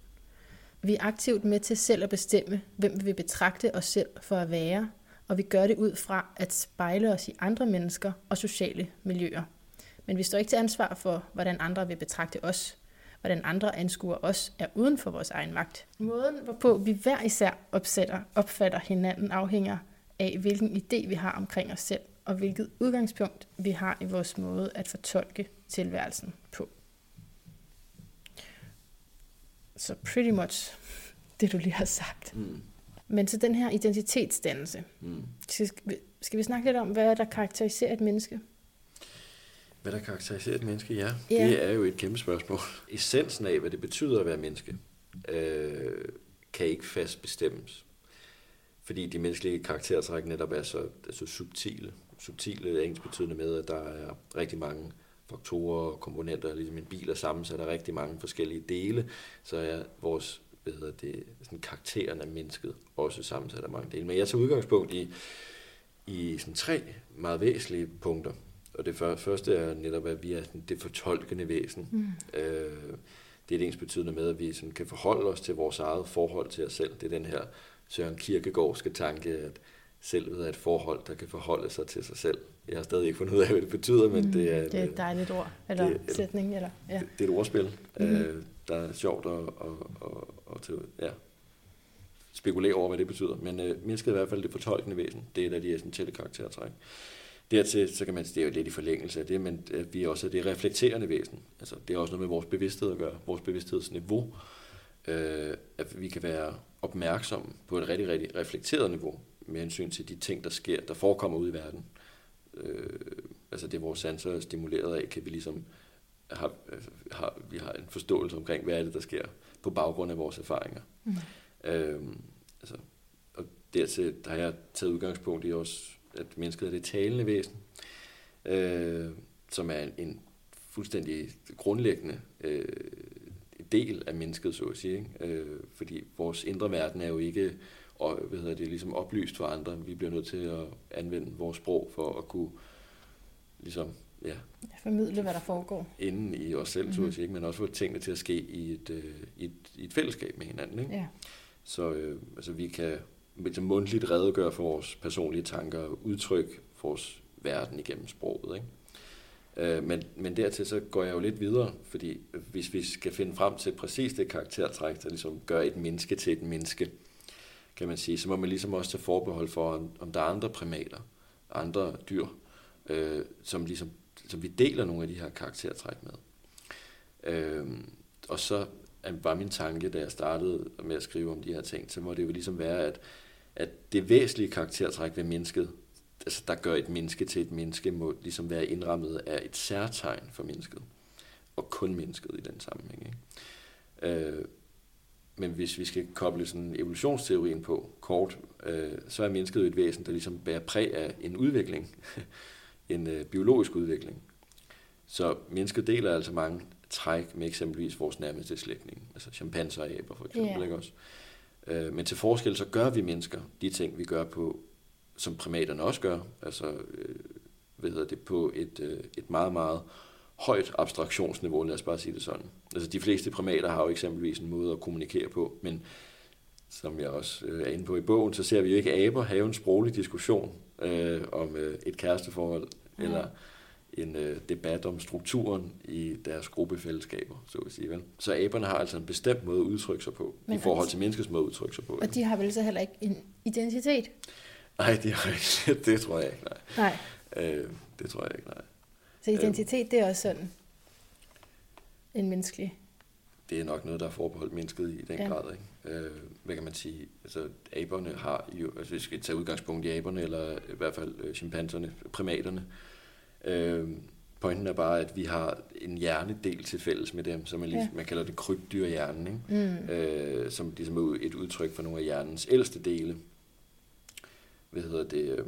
Vi er aktivt med til selv at bestemme, hvem vi vil betragte os selv for at være, og vi gør det ud fra at spejle os i andre mennesker og sociale miljøer. Men vi står ikke til ansvar for, hvordan andre vil betragte os. Hvordan andre anskuer os er uden for vores egen magt. Måden, hvorpå vi hver især opsætter, opfatter hinanden, afhænger af, hvilken idé vi har omkring os selv, og hvilket udgangspunkt vi har i vores måde at fortolke tilværelsen på. Så pretty much det, du lige har sagt. Mm. Men så den her identitetsdannelse. Mm. Skal, skal vi snakke lidt om, hvad der karakteriserer et menneske? Hvad der karakteriserer et menneske, ja. ja. Det er jo et kæmpe spørgsmål. Essensen af, hvad det betyder at være menneske, øh, kan ikke fast bestemmes fordi de menneskelige karaktertræk netop er så altså subtile. Subtile er ens betydende med, at der er rigtig mange faktorer og komponenter, ligesom en bil er sammensat af rigtig mange forskellige dele, så er vores hvad hedder det, sådan karakteren af mennesket også sammensat af mange dele. Men jeg tager udgangspunkt i, i sådan tre meget væsentlige punkter. Og det første er netop, at vi er sådan det fortolkende væsen. Mm. Øh, det er det ens betydende med, at vi sådan kan forholde os til vores eget forhold til os selv. Det er den her Søren Kierkegaardske tanke, at selvet er et forhold, der kan forholde sig til sig selv. Jeg har stadig ikke fundet ud af, hvad det betyder, men mm, det er... Det er et dejligt ord, eller det, sætning, eller... Ja. Det, det er et ordspil, mm. øh, der er sjovt at, at, at, at, ja, spekulere over, hvad det betyder. Men øh, mennesket er i hvert fald det fortolkende væsen. Det er et af de essentielle karaktertræk. Dertil, så kan man sige, det er jo lidt i forlængelse af det, men at vi også er det reflekterende væsen. Altså, det er også noget med vores bevidsthed at gøre, vores bevidsthedsniveau. Øh, at vi kan være opmærksom på et rigtig, rigtig reflekteret niveau med hensyn til de ting, der sker, der forekommer ude i verden. Øh, altså det, vores sanser er stimuleret af, kan vi ligesom har, har, vi har en forståelse omkring, hvad er det, der sker på baggrund af vores erfaringer. Mm. Øh, altså, og dertil der har jeg taget udgangspunkt i også, at mennesket er det talende væsen, øh, som er en, en fuldstændig grundlæggende øh, del af mennesket, så at sige. Ikke? Øh, fordi vores indre verden er jo ikke og, hvad hedder det, ligesom oplyst for andre. Vi bliver nødt til at anvende vores sprog for at kunne ligesom, ja, formidle, hvad der foregår. Inden i os selv, mm-hmm. så at mhm. sige, men også få tingene til at ske i et, øh, i et, i et fællesskab med hinanden. Ikke? Ja. Så øh, altså, vi kan ligesom mundtligt redegøre for vores personlige tanker og udtrykke vores verden igennem sproget. Ikke? Øh, men, men dertil så går jeg jo lidt videre, fordi hvis vi skal finde frem til præcis det karaktertræk, der ligesom gør et menneske til et menneske, kan man sige, så må man ligesom også tage forbehold for, om, om der er andre primater, andre dyr, øh, som, ligesom, som vi deler nogle af de her karaktertræk med. Øh, og så var min tanke, da jeg startede med at skrive om de her ting, så må det jo ligesom være, at, at det væsentlige karaktertræk ved mennesket, altså, der gør et menneske til et menneske, må ligesom være indrammet af et særtegn for mennesket. Og kun mennesket i den sammenhæng. Ikke? Øh, men hvis vi skal koble sådan evolutionsteorien på kort, øh, så er mennesket jo et væsen, der ligesom bærer præg af en udvikling. en øh, biologisk udvikling. Så mennesket deler altså mange træk med eksempelvis vores nærmeste slægtning, altså chimpanser og aber for eksempel, yeah. ikke også? Øh, men til forskel så gør vi mennesker de ting, vi gør på, som primaterne også gør, altså øh, hvad hedder det, på et, øh, et meget, meget højt abstraktionsniveau, lad os bare sige det sådan. Altså de fleste primater har jo eksempelvis en måde at kommunikere på, men som jeg også øh, er inde på i bogen, så ser vi jo ikke aber have en sproglig diskussion øh, om øh, et kæresteforhold, ja. eller en øh, debat om strukturen i deres gruppefællesskaber, så at sige. Vel? Så aberne har altså en bestemt måde at udtrykke sig på, Men i forhold til menneskets måde at udtrykke sig på. Og de har vel så heller ikke en identitet? Nej, de har ikke. det tror jeg ikke, nej. Nej. Øh, det tror jeg ikke, nej. Så identitet, det er også sådan en menneskelig det er nok noget, der er forbeholdt mennesket i den ja. grad. Ikke? Øh, hvad kan man sige? Altså, aberne har jo, altså vi skal tage udgangspunkt i aberne, eller i hvert fald øh, chimpanserne, primaterne. Øh, pointen er bare, at vi har en hjernedel til fælles med dem, som man, ligesom, ja. man kalder det krybdyrhjernen, ikke? Mm. Øh, som ligesom er et udtryk for nogle af hjernens ældste dele. Hvad hedder det? Øh,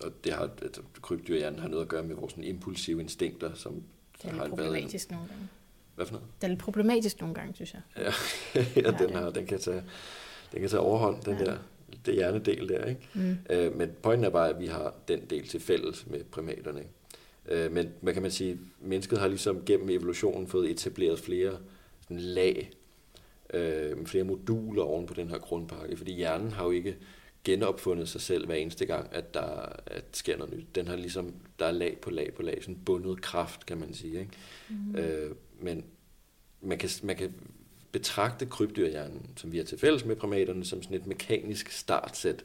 og det har, altså, krybdyrhjernen har noget at gøre med vores impulsive instinkter, som det er har problematisk nogle gange. Hvad for noget? Det er lidt problematisk nogle gange, synes jeg. Ja, ja den, har, den, kan tage, den kan tage overhånd, den ja. der det hjernedel der. Ikke? Mm. Øh, men pointen er bare, at vi har den del til fælles med primaterne. Ikke? Øh, men hvad kan man sige, mennesket har ligesom gennem evolutionen fået etableret flere sådan lag, øh, flere moduler oven på den her grundpakke, fordi hjernen har jo ikke genopfundet sig selv hver eneste gang, at der at sker noget nyt. Den har ligesom, der er lag på lag på lag, sådan bundet kraft, kan man sige. Ikke? Mm. Øh, men man kan, man kan betragte krybdyrhjernen, som vi har til fælles med primaterne, som sådan et mekanisk startsæt,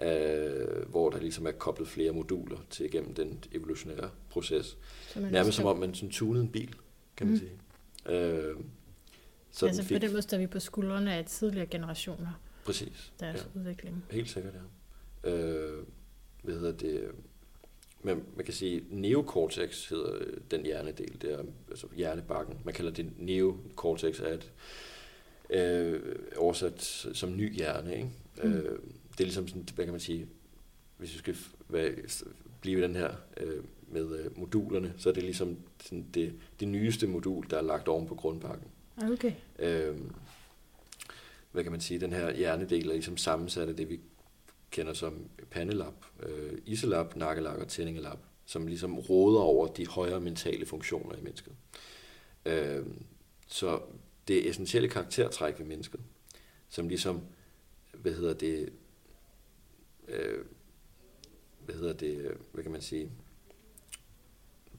øh, hvor der ligesom er koblet flere moduler til gennem den evolutionære proces. Nærmest som om man sådan tunede en bil, kan man mm. sige. Øh, så altså fik... på den måde står vi på skuldrene af tidligere generationer. Præcis. Deres ja. udvikling. Helt sikkert, ja. Øh, hvad hedder det? man, man kan sige, neocortex hedder øh, den hjernedel, det er altså hjernebakken. Man kalder det neocortex, er et øh, oversat som ny hjerne. Ikke? Mm. Øh, det er ligesom sådan, hvad kan man sige, hvis vi skal hvad, blive den her øh, med øh, modulerne, så er det ligesom sådan det, det nyeste modul, der er lagt oven på grundpakken. Okay. Øh, hvad kan man sige, den her hjernedel er ligesom sammensat af det, vi kender som pandelap, øh, iselap, nakkelap og tændingelap, som ligesom råder over de højere mentale funktioner i mennesket. Øh, så det er essentielle karaktertræk ved mennesket, som ligesom, hvad hedder det, øh, hvad hedder det, hvad kan man sige,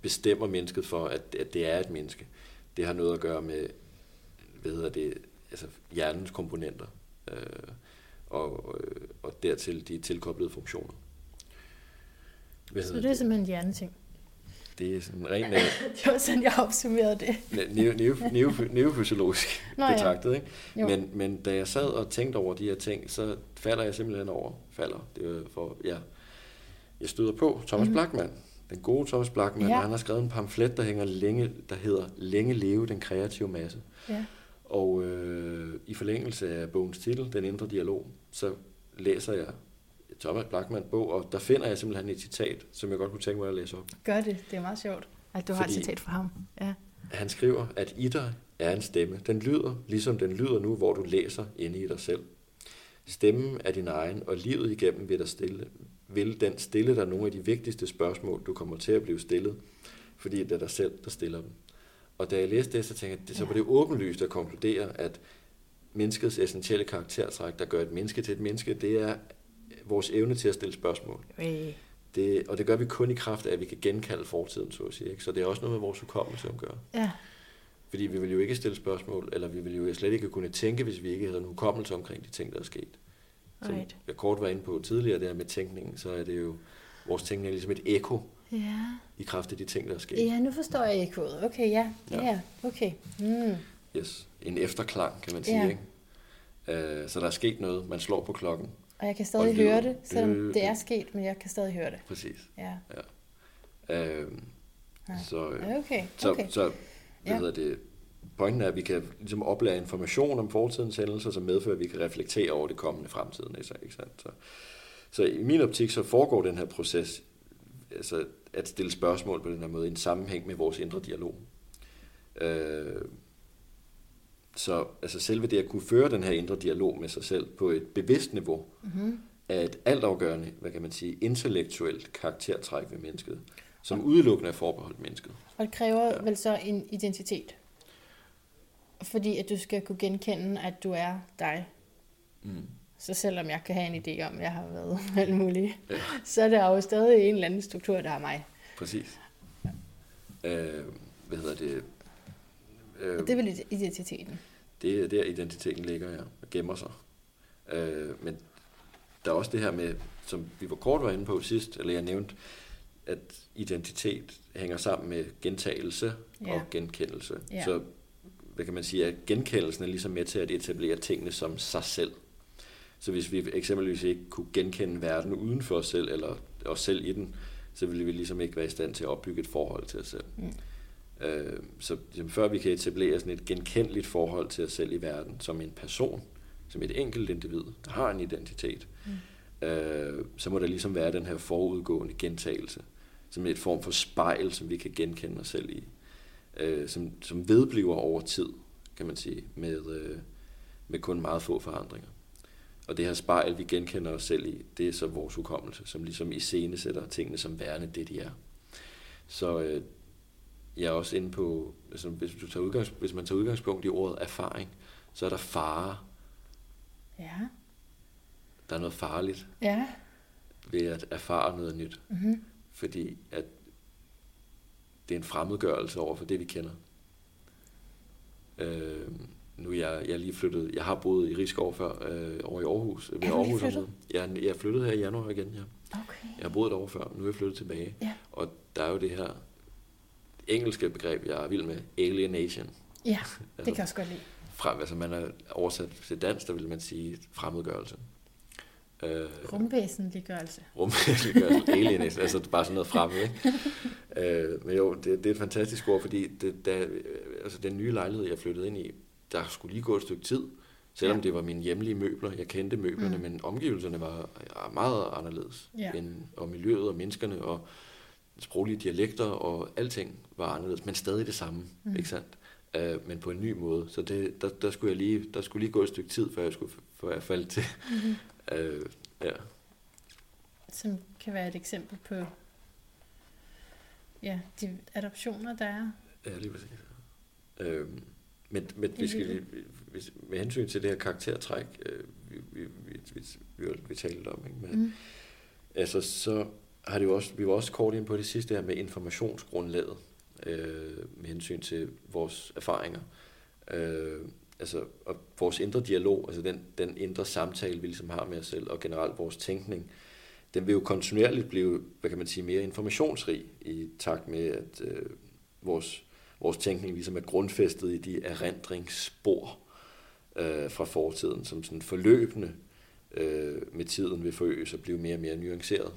bestemmer mennesket for, at, at det er et menneske. Det har noget at gøre med, hvad hedder det, altså hjernens komponenter. Øh, og, øh, og dertil de tilkoblede funktioner. Hvad så det er simpelthen hjerneting? Det er sådan rent... det var sådan, jeg opsummerede det. neofysiologisk betragtet, ikke? Men, men da jeg sad og tænkte over de her ting, så falder jeg simpelthen over, falder, det er for, ja, jeg støder på Thomas mm. Blackman, den gode Thomas Blackman, ja. han har skrevet en pamflet, der hænger længe, der hedder Længe leve den kreative masse. Ja. Og øh, i forlængelse af bogens titel, Den indre dialog, så læser jeg Thomas Blackman bog, og der finder jeg simpelthen et citat, som jeg godt kunne tænke mig at læse op. Gør det, det er meget sjovt, at du Fordi har et citat fra ham. Ja. Han skriver, at i dig er en stemme. Den lyder, ligesom den lyder nu, hvor du læser inde i dig selv. Stemmen er din egen, og livet igennem vil, der stille, vil den stille dig nogle af de vigtigste spørgsmål, du kommer til at blive stillet, fordi det er dig selv, der stiller dem. Og da jeg læste det, så tænkte jeg, så var det åbenlyst at konkludere, at menneskets essentielle karaktertræk, der gør et menneske til et menneske, det er vores evne til at stille spørgsmål. Øh. Det, og det gør vi kun i kraft af, at vi kan genkalde fortiden, så at sige. Ikke? Så det er også noget med vores hukommelse at gøre. Ja. Fordi vi vil jo ikke stille spørgsmål, eller vi vil jo slet ikke kunne tænke, hvis vi ikke havde en hukommelse omkring de ting, der er sket. Som right. jeg kort var inde på tidligere, der med tænkningen, så er det jo, vores tænkning er ligesom et ekko ja. i kraft af de ting, der er sket. Ja, nu forstår jeg ekkoet. Okay, ja. Ja, ja okay. Mm. Yes. En efterklang, kan man sige. Ja. Ikke? Uh, så der er sket noget. Man slår på klokken. Og jeg kan stadig Og høre det, selvom Øh, det er sket, men jeg kan stadig høre det. Præcis. Ja, Øh, Ja. så, øh, Ja, okay. så, okay. så hvad Ja. hedder det, pointen er, at vi kan ligesom oplære information om fortidens hændelser, som medfører, at vi kan reflektere over det kommende fremtiden. Ikke, så- ikke sandt? Så, så i min optik, så foregår den her proces, altså at stille spørgsmål på den her måde, i en sammenhæng med vores indre dialog. Øh, så altså selve det at kunne føre den her indre dialog med sig selv på et bevidst niveau, Mm-hmm. er et altafgørende, hvad kan man sige, intellektuelt karaktertræk ved mennesket, som udelukkende er forbeholdt mennesket. Og det kræver ja. vel så en identitet. Fordi at du skal kunne genkende, at du er dig. Mm. Så selvom jeg kan have en idé om, at jeg har været alt muligt, Ja. så er der jo stadig en eller anden struktur, der er mig. Præcis. Øh, hvad hedder det? Øh, Og det er vel identiteten. det er der identiteten ligger, ja, og gemmer sig. Øh, men der er også det her med, som vi var kort var inde på sidst, eller jeg nævnte, at identitet hænger sammen med gentagelse Ja. og genkendelse. Ja. Så hvad kan man sige, at genkendelsen er ligesom med til at etablere tingene som sig selv. Så hvis vi eksempelvis ikke kunne genkende verden uden for os selv, eller os selv i den, så ville vi ligesom ikke være i stand til at opbygge et forhold til os selv. Mm. Øh, så ligesom, før vi kan etablere sådan et genkendeligt forhold til os selv i verden, som en person, som et enkelt individ, der har en identitet, mm. øh, så må der ligesom være den her forudgående gentagelse, som et form for spejl, som vi kan genkende os selv i, øh, som, som vedbliver over tid, kan man sige, med, øh, med kun meget få forandringer. Og det her spejl, vi genkender os selv i, det er så vores hukommelse, som ligesom iscenesætter tingene som værende det, de er. Så øh, jeg er også inde på, altså hvis, du tager udgangs, hvis man tager udgangspunkt i ordet erfaring, så er der fare. Ja. Der er noget farligt Ja. ved at erfare noget nyt, Mm-hmm. fordi at det er en fremmedgørelse over for det, vi kender. Øh, nu er jeg, jeg er lige flyttet, jeg har boet i Rigskov før, øh, over i Aarhus. Ved Er du lige Aarhus flyttet? området. jeg, jeg er flyttet her i januar igen, ja. Okay. Jeg har boet derovre før, nu er jeg flyttet tilbage. Ja. Og der er jo det her engelske begreb, jeg er vild med, alienation. Ja, Altså, det kan jeg også godt lide. Frem, altså man er oversat til dansk, der vil man sige fremmedgørelse. Øh, Rumvæsenliggørelse. rumvæsenliggørelse, alienation, altså bare sådan noget fremmed, ikke? øh, men jo, det, det er et fantastisk ord, fordi det, da, altså den nye lejlighed, jeg flyttede ind i, der skulle lige gå et stykke tid, selvom Ja. det var mine hjemlige møbler, jeg kendte møblerne, Mm. men omgivelserne var meget anderledes, Ja. end, og miljøet og menneskerne og sproglige dialekter og alting var anderledes, men stadig det samme, Mm. ikke sandt? Uh, men på en ny måde. Så det, der, der, skulle jeg lige, der skulle lige gå et stykke tid, før jeg skulle før jeg faldt til. Mm-hmm. Uh, ja. Som kan være et eksempel på ja, de adoptioner, der er. Ja, lige præcis. Øhm, men men vi skal, hvis, med hensyn til det her karaktertræk, øh, vi, vi, vi, vi, vi, vi talte om, ikke? Men, Mm. altså, så har det jo også, vi var også kort ind på det sidste her med informationsgrundlaget, øh, med hensyn til vores erfaringer. Øh, altså, og vores indre dialog, altså den, den indre samtale, vi ligesom har med os selv, og generelt vores tænkning, den vil jo kontinuerligt blive, hvad kan man sige, mere informationsrig i takt med, at øh, vores, vores tænkning ligesom er grundfæstet i de erindringsspor øh, fra fortiden, som sådan forløbende øh, med tiden vil forøges og blive mere og mere nuanceret.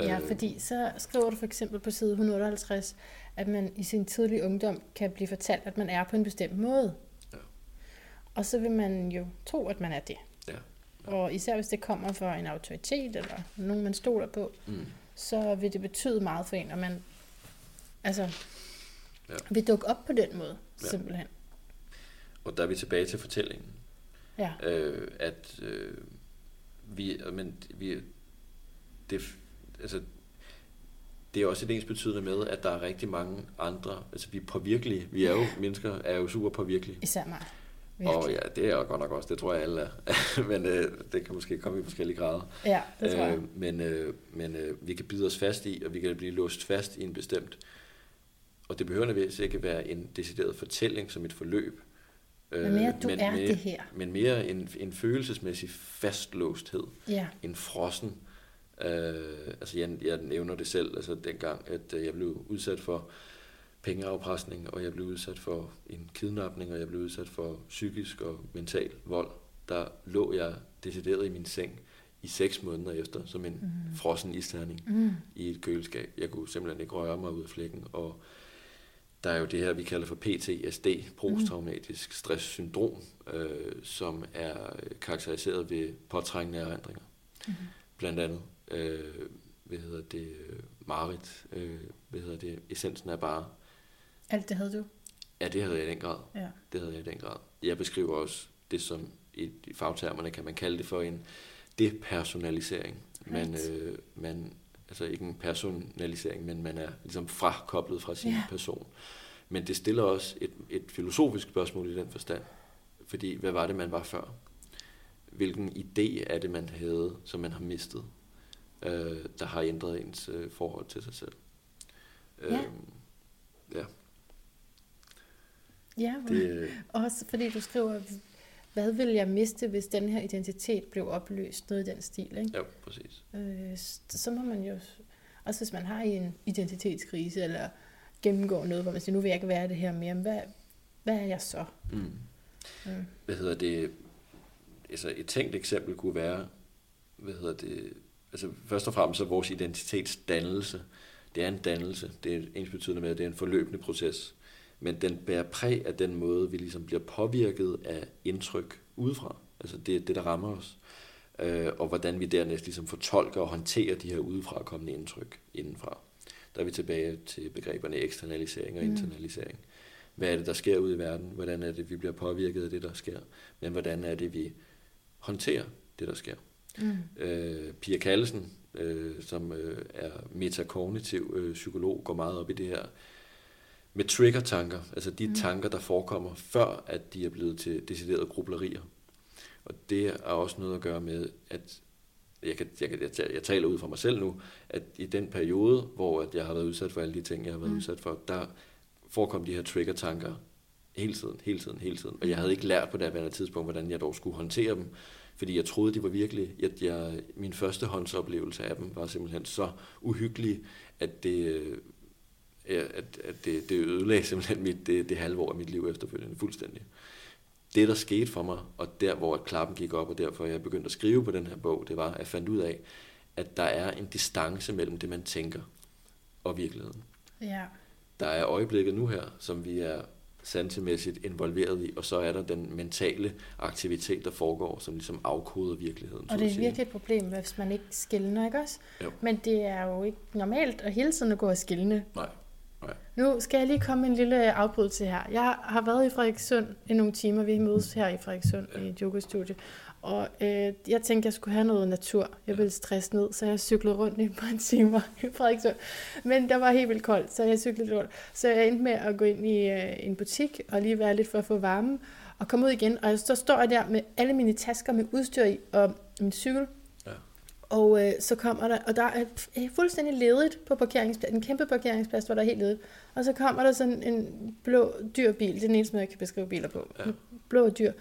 Ja, Øh, fordi så skriver du for eksempel på side 158, at man i sin tidlige ungdom kan blive fortalt, at man er på en bestemt måde. Ja. Og så vil man jo tro, at man er det. Ja. Og især hvis det kommer fra en autoritet, eller nogen, man stoler på, Mm. så vil det betyde meget for en, og man altså, Ja. vil dukke op på den måde, Ja. simpelthen. Og der er vi tilbage til fortællingen. Ja. øh, at øh, vi, men vi, det, altså, det er også et ens betydende med, at der er rigtig mange andre, altså vi er påvirkelige, vi er jo, mennesker er jo super påvirkelige. Især mig. Og Virkelig. ja, det er jeg godt nok også, det tror jeg alle er, men øh, det kan måske komme i forskellige grader. Ja, det tror jeg. Øh, men øh, men øh, vi kan bide os fast i, og vi kan blive låst fast i en bestemt, og det behøver nødvendigvis ikke være en decideret fortælling som et forløb, øh, Men mere, du er mere, det her. men mere en, en følelsesmæssig fastlåsthed, Ja. en frossen. Øh, altså jeg, jeg nævner det selv, altså dengang, at øh, jeg blev udsat for pengeafpresning, og jeg blev udsat for en kidnapning, og jeg blev udsat for psykisk og mental vold der lå jeg decideret i min seng i seks måneder efter, som en mm. frossen isterning mm. i et køleskab. Jeg kunne simpelthen ikke røre mig ud af flækken, og der er jo det her, vi kalder for PTSD, posttraumatisk stresssyndrom, øh, som er karakteriseret ved påtrængende erindringer. Mm. Blandt andet, øh, hvad hedder det, Marit, øh, hvad hedder det, essensen er bare... Alt det havde du? Ja, det havde jeg i den grad. Ja. Det havde jeg i den grad. Jeg beskriver også det, som i, i fagtermerne kan man kalde det for en depersonalisering. Right. Man, øh, man altså ikke en personalisering, men man er ligesom frakoblet fra sin yeah. person. Men det stiller også et, et filosofisk spørgsmål i den forstand. Fordi, hvad var det, man var før? Hvilken idé er det, man havde, som man har mistet, øh, der har ændret ens øh, forhold til sig selv? Ja. Øh, ja. Ja, det, øh, også fordi du skriver, hvad vil jeg miste, hvis den her identitet blev opløst? Noget i den stil, ikke? Ja, præcis. Øh, så må man jo, også hvis man har en identitetskrise, eller gennemgår noget, hvor man siger, nu vil jeg ikke være det her mere, hvad, hvad er jeg så? Mm. Mm. Hvad hedder det? Altså et tænkt eksempel kunne være, hvad hedder det, altså først og fremmest så vores identitetsdannelse, det er en dannelse, det er ens betydende med, at det er en forløbende proces men den bærer præg af den måde, vi ligesom bliver påvirket af indtryk udefra. Altså det, det der rammer os. Øh, og hvordan vi dernæst ligesom fortolker og håndterer de her udefra kommende indtryk indenfra. Der er vi tilbage til begreberne eksternalisering og mm. internalisering. Hvad er det, der sker ude i verden? Hvordan er det, vi bliver påvirket af det, der sker? Men hvordan er det, vi håndterer det, der sker? Mm. Øh, Pia Kallesen, øh, som øh, er metakognitiv øh, psykolog, går meget op i det her med trigger-tanker, altså de mm. tanker, der forekommer, før at de er blevet til deciderede grublerier. Og det er også noget at gøre med, at jeg, kan, jeg, jeg, jeg taler ud for mig selv nu, at i den periode, hvor at jeg har været udsat for alle de ting, jeg har været mm. udsat for, der forekom de her trigger-tanker hele tiden, hele tiden, hele tiden. Og jeg havde ikke lært på det her tidspunkt, hvordan jeg dog skulle håndtere dem, fordi jeg troede, de var virkelig, at jeg, min første håndsoplevelse af dem var simpelthen så uhyggelig, at det at, at det, det ødelagde simpelthen mit, det, det halve år af mit liv efterfølgende fuldstændig. Det, der skete for mig, og der, hvor klappen gik op, og derfor jeg begyndte at skrive på den her bog, det var, at jeg fandt ud af, at der er en distance mellem det, man tænker, og virkeligheden. Ja. Der er øjeblikket nu her, som vi er sansemæssigt involveret i, og så er der den mentale aktivitet, der foregår, som ligesom afkoder virkeligheden. Og det er virkelig et problem, hvis man ikke skiller, ikke også? Jo. Men det er jo ikke normalt at hele tiden at gå og skille. Nej. Nu skal jeg lige komme en lille afbrydelse her. Jeg har været i Frederikssund i nogle timer. Vi mødes her i Frederikssund ja. i et yogastudie. Og øh, jeg tænkte, jeg skulle have noget natur. Jeg ville stresse ned, så jeg cyklede rundt i et par timer i Frederikssund. Men der var helt vildt koldt, så jeg cyklede rundt. Så jeg endte med at gå ind i øh, en butik og lige være lidt for at få varme. Og komme ud igen, og så står jeg der med alle mine tasker med udstyr i, og min cykel og øh, så kommer der, og der er fuldstændig ledigt på parkeringspladsen, en kæmpe parkeringsplads, hvor der er helt ledigt. Og så kommer der sådan en blå dyr bil, det er den eneste måde, jeg kan beskrive biler på. Ja. Blå dyr.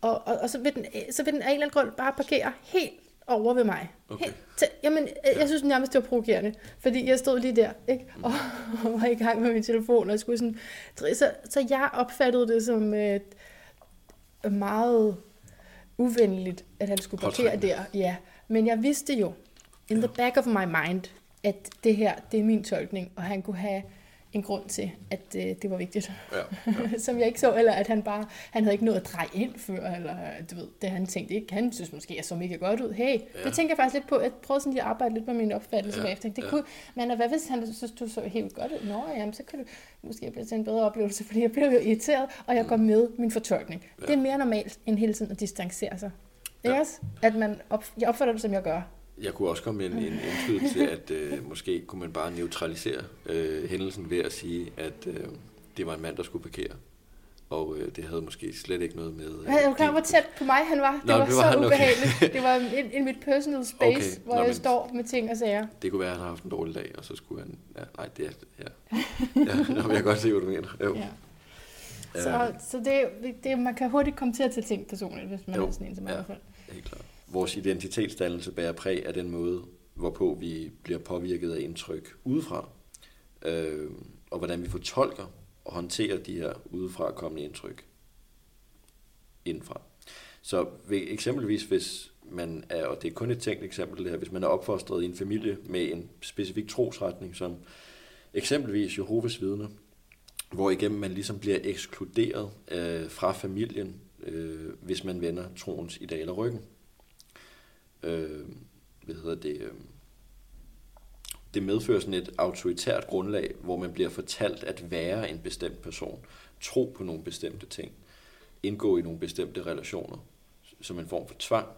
Og, og, og så, vil den, så vil den af en eller anden grund bare parkere helt over ved mig. Okay. Helt til, jamen, øh, jeg synes nærmest, det var provokerende, fordi jeg stod lige der, ikke? Og, og var i gang med min telefon, og skulle sådan... Så, så jeg opfattede det som øh, meget uvenligt, at han skulle parkere der. Ja. Men jeg vidste jo, in the back of my mind, at det her, det er min tolkning, og han kunne have en grund til, at øh, det var vigtigt. Ja, ja. Som jeg ikke så, eller at han bare, han havde ikke noget at dreje ind før, eller du ved, det han tænkte ikke, han synes måske, jeg så mega godt ud. Hey, ja. det tænker jeg faktisk lidt på, jeg prøvede sådan lige at arbejde lidt med min opfattelse ja, bagefter. Det ja. kunne, men hvad hvis han synes, du så helt godt ud? Nå, jamen, så kan du måske blive til en bedre oplevelse, fordi jeg blev jo irriteret, og jeg går med min fortolkning. Ja. Det er mere normalt, end hele tiden at distancere sig. Ja. Yes? At man op, jeg opfatter det, som jeg gør. Jeg kunne også komme med en, en til, at øh, måske kunne man bare neutralisere øh, hændelsen ved at sige, at øh, det var en mand, der skulle parkere. Og øh, det havde måske slet ikke noget med... Øh, er du klar, hvor tæt på mig han var? Det Nå, var, det var så han, ubehageligt. Okay. det var in mit personal space, okay. hvor Nå, jeg står med ting og sager. Det kunne være, at han har haft en dårlig dag, og så skulle han... Ja, nej, det er... Ja. ja, nå, jeg kan godt se, hvad du mener. Jo. Ja. Så, så det, det, man kan hurtigt komme til at tage ting personligt, hvis man jo. er sådan en som ja. i hvert fald helt klart. Vores identitetsdannelse bærer præg af den måde, hvorpå vi bliver påvirket af indtryk udefra, øh, og hvordan vi fortolker og håndterer de her udefra kommende indtryk indfra. Så ved, eksempelvis hvis man er, og det er kun et tænkt eksempel det her, hvis man er opfostret i en familie med en specifik trosretning, som eksempelvis Jehovas vidner, hvor igennem man ligesom bliver ekskluderet øh, fra familien, øh, hvis man vender troens idealer ryggen. Øh, hvad hedder det? Øh, det medfører sådan et autoritært grundlag, hvor man bliver fortalt at være en bestemt person, tro på nogle bestemte ting, indgå i nogle bestemte relationer, som en form for tvang.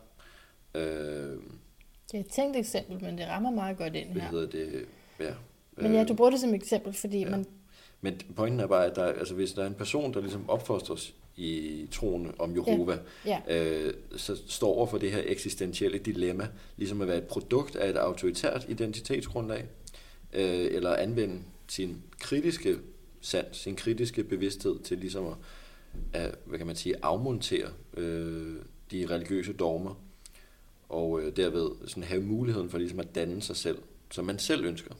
Øh, det er et tænkt eksempel, men det rammer meget godt ind hvad her. hedder det? Ja. Men ja, du bruger det som eksempel, fordi Ja. man... Men pointen er bare, at der, altså, hvis der er en person, der ligesom opfostres i troen om Jehova, Ja, øh, så står over for det her eksistentielle dilemma, ligesom at være et produkt af et autoritært identitetsgrundlag, øh, eller anvende sin kritiske sans, sin kritiske bevidsthed til ligesom at, at hvad kan man sige, afmontere øh, de religiøse dogmer, og øh, derved sådan have muligheden for ligesom at danne sig selv, som man selv ønsker.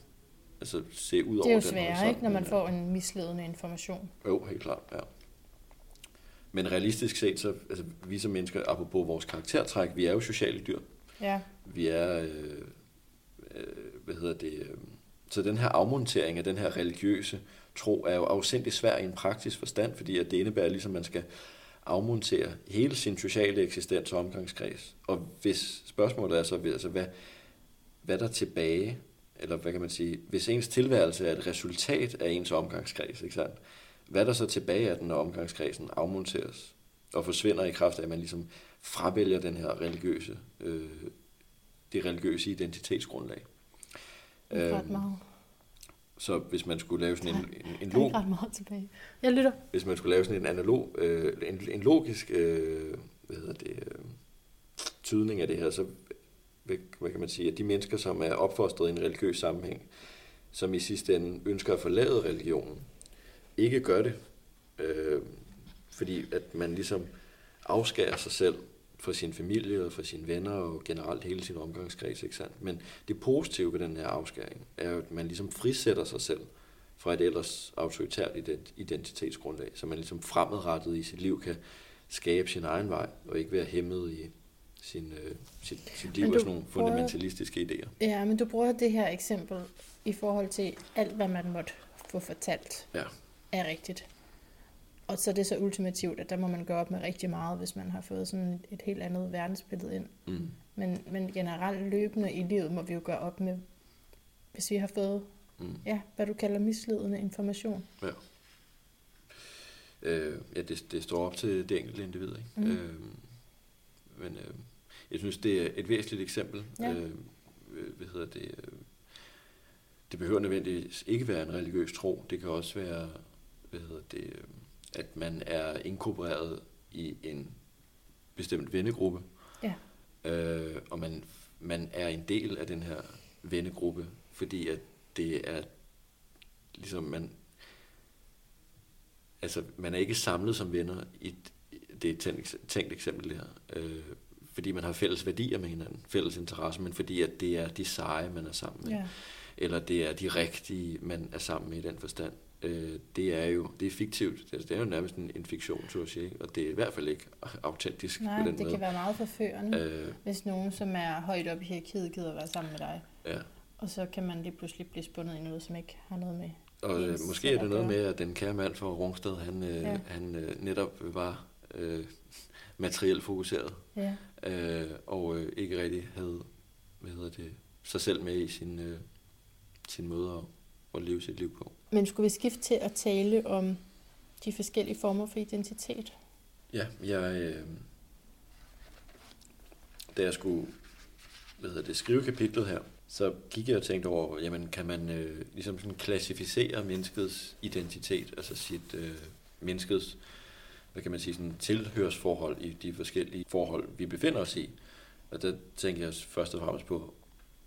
Altså se ud det over er jo sværere, ikke, når man får en misledende information. jo, helt klart, ja. Men realistisk set, så altså, vi som mennesker, apropos vores karaktertræk, vi er jo sociale dyr. Ja, Vi er, øh, øh, hvad hedder det, øh, så den her afmontering af den her religiøse tro er jo afsindig svær i en praktisk forstand, fordi at det indebærer ligesom, at man skal afmontere hele sin sociale eksistens og omgangskreds. Og hvis spørgsmålet er så, altså, hvad, hvad der er tilbage, eller hvad kan man sige, hvis ens tilværelse er et resultat af ens omgangskreds, ikke sandt? Hvad er der så tilbage af den, når omgangskredsen afmonteres og forsvinder i kraft af, at man ligesom fravælger den her religiøse, øh, det religiøse identitetsgrundlag. ikke ret Øhm, meget. Så hvis man skulle lave sådan en, en, en, log, ret meget tilbage. Jeg lytter. hvis man skulle lave sådan en analog, øh, en, en logisk, øh, hvad hedder det, øh, tydning af det her, så hvad, hvad kan man sige, at de mennesker, som er opfostret i en religiøs sammenhæng, som i sidste ende ønsker at forlade religionen, ikke gør det, øh, fordi at man ligesom afskærer sig selv fra sin familie og fra sine venner og generelt hele sin omgangskreds, ikke sandt? Men det positive ved den her afskæring er jo, at man ligesom frisætter sig selv fra et ellers autoritært ident- identitetsgrundlag, så man ligesom fremadrettet i sit liv kan skabe sin egen vej, og ikke være hæmmet i sin, øh, sit, sit liv du sådan nogle fundamentalistiske idéer. Ja, men du bruger det her eksempel i forhold til alt, hvad man måtte få fortalt, Ja. Er rigtigt. Og så er det så ultimativt, at der må man gøre op med rigtig meget, hvis man har fået sådan et helt andet verdensbillede ind. Mm. Men, men generelt løbende i livet må vi jo gøre op med, hvis vi har fået, Mm. ja, hvad du kalder misledende information. Ja. Øh, ja, det, det står op til det enkelte individ, ikke? Mhm. Øh, men øh, jeg synes, det er et væsentligt eksempel. Ja. Øh, øh, hvad hedder det? Øh, det behøver nødvendigvis ikke være en religiøs tro. Det kan også være, hvad hedder det, at man er inkorporeret i en bestemt vennegruppe. Ja. Øh, og man, man er en del af den her vennegruppe, fordi at det er ligesom man altså man er ikke samlet som venner i et, det er et tænkt, tænkt eksempel det her, øh, fordi man har fælles værdier med hinanden, fælles interesser, men fordi at det er de seje, man er sammen med, Ja. eller det er de rigtige, man er sammen med i den forstand. Øh, det er jo det er fiktivt, altså, det er jo nærmest en, en fiktion, så at sige, og det er i hvert fald ikke autentisk Nej, på den det måde. kan være meget forførende, øh. Hvis nogen, som er højt oppe i hierarkiet, gider være sammen med dig. ja. Og så kan man lige pludselig blive spundet i noget, som ikke har noget med. Og øh, måske er det at noget med, at den kære mand fra Rungsted, han, øh, ja. han øh, netop var øh, materielt fokuseret, Ja. øh, og øh, ikke rigtig havde hvad hedder det, sig selv med i sin, øh, sin måde at, at leve sit liv på. Men skulle vi skifte til at tale om de forskellige former for identitet? Ja, jeg, øh, da jeg skulle hvad hedder det, skrive kapitlet her, så gik jeg og tænkte over, jamen kan man øh, ligesom sådan klassificere menneskets identitet, altså sit øh, menneskets, hvad kan man sige, sådan tilhørsforhold i de forskellige forhold, vi befinder os i. Og der tænker jeg først og fremmest på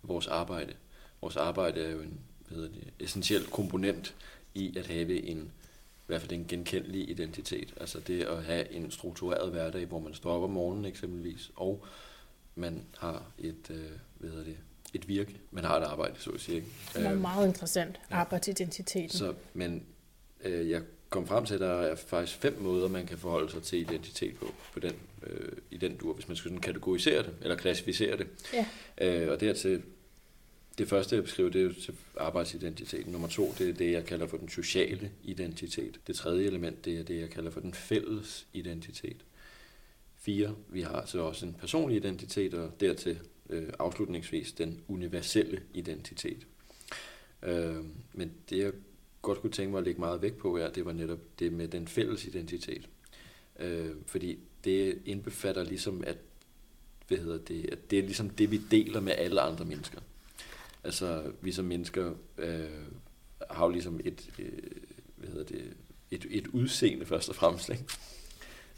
vores arbejde. Vores arbejde er jo en hvad hedder det, essentiel komponent i at have en i hvert fald en genkendelig identitet. Altså det at have en struktureret hverdag, hvor man står op om morgenen eksempelvis, og man har et, øh, hvad hedder det, et virke. Man har et arbejde, så at sige. Ikke? Det er Øh, meget interessant. ja. Arbejdsidentiteten. så, men øh, jeg kom frem til, at der er faktisk fem måder, man kan forholde sig til identitet på, på den, øh, i den dur, hvis man skal sådan kategorisere det, eller klassificere det. Ja. Øh, og dertil, det første, jeg beskriver, det er jo til arbejdsidentiteten. Nummer to, det er det, jeg kalder for den sociale identitet. Det tredje element, det er det, jeg kalder for den fælles identitet. Fire, vi har så også en personlig identitet, og dertil øh, afslutningsvis den universelle identitet. Øh, men det, jeg godt kunne tænke mig at lægge meget vægt på, er, det var netop det med den fælles identitet. Øh, fordi det indbefatter ligesom, at, hvad hedder det, at det er ligesom det, vi deler med alle andre mennesker. Altså, vi som mennesker øh, har jo ligesom et, øh, hvad hedder det, et, et udseende først og fremmest. Ikke?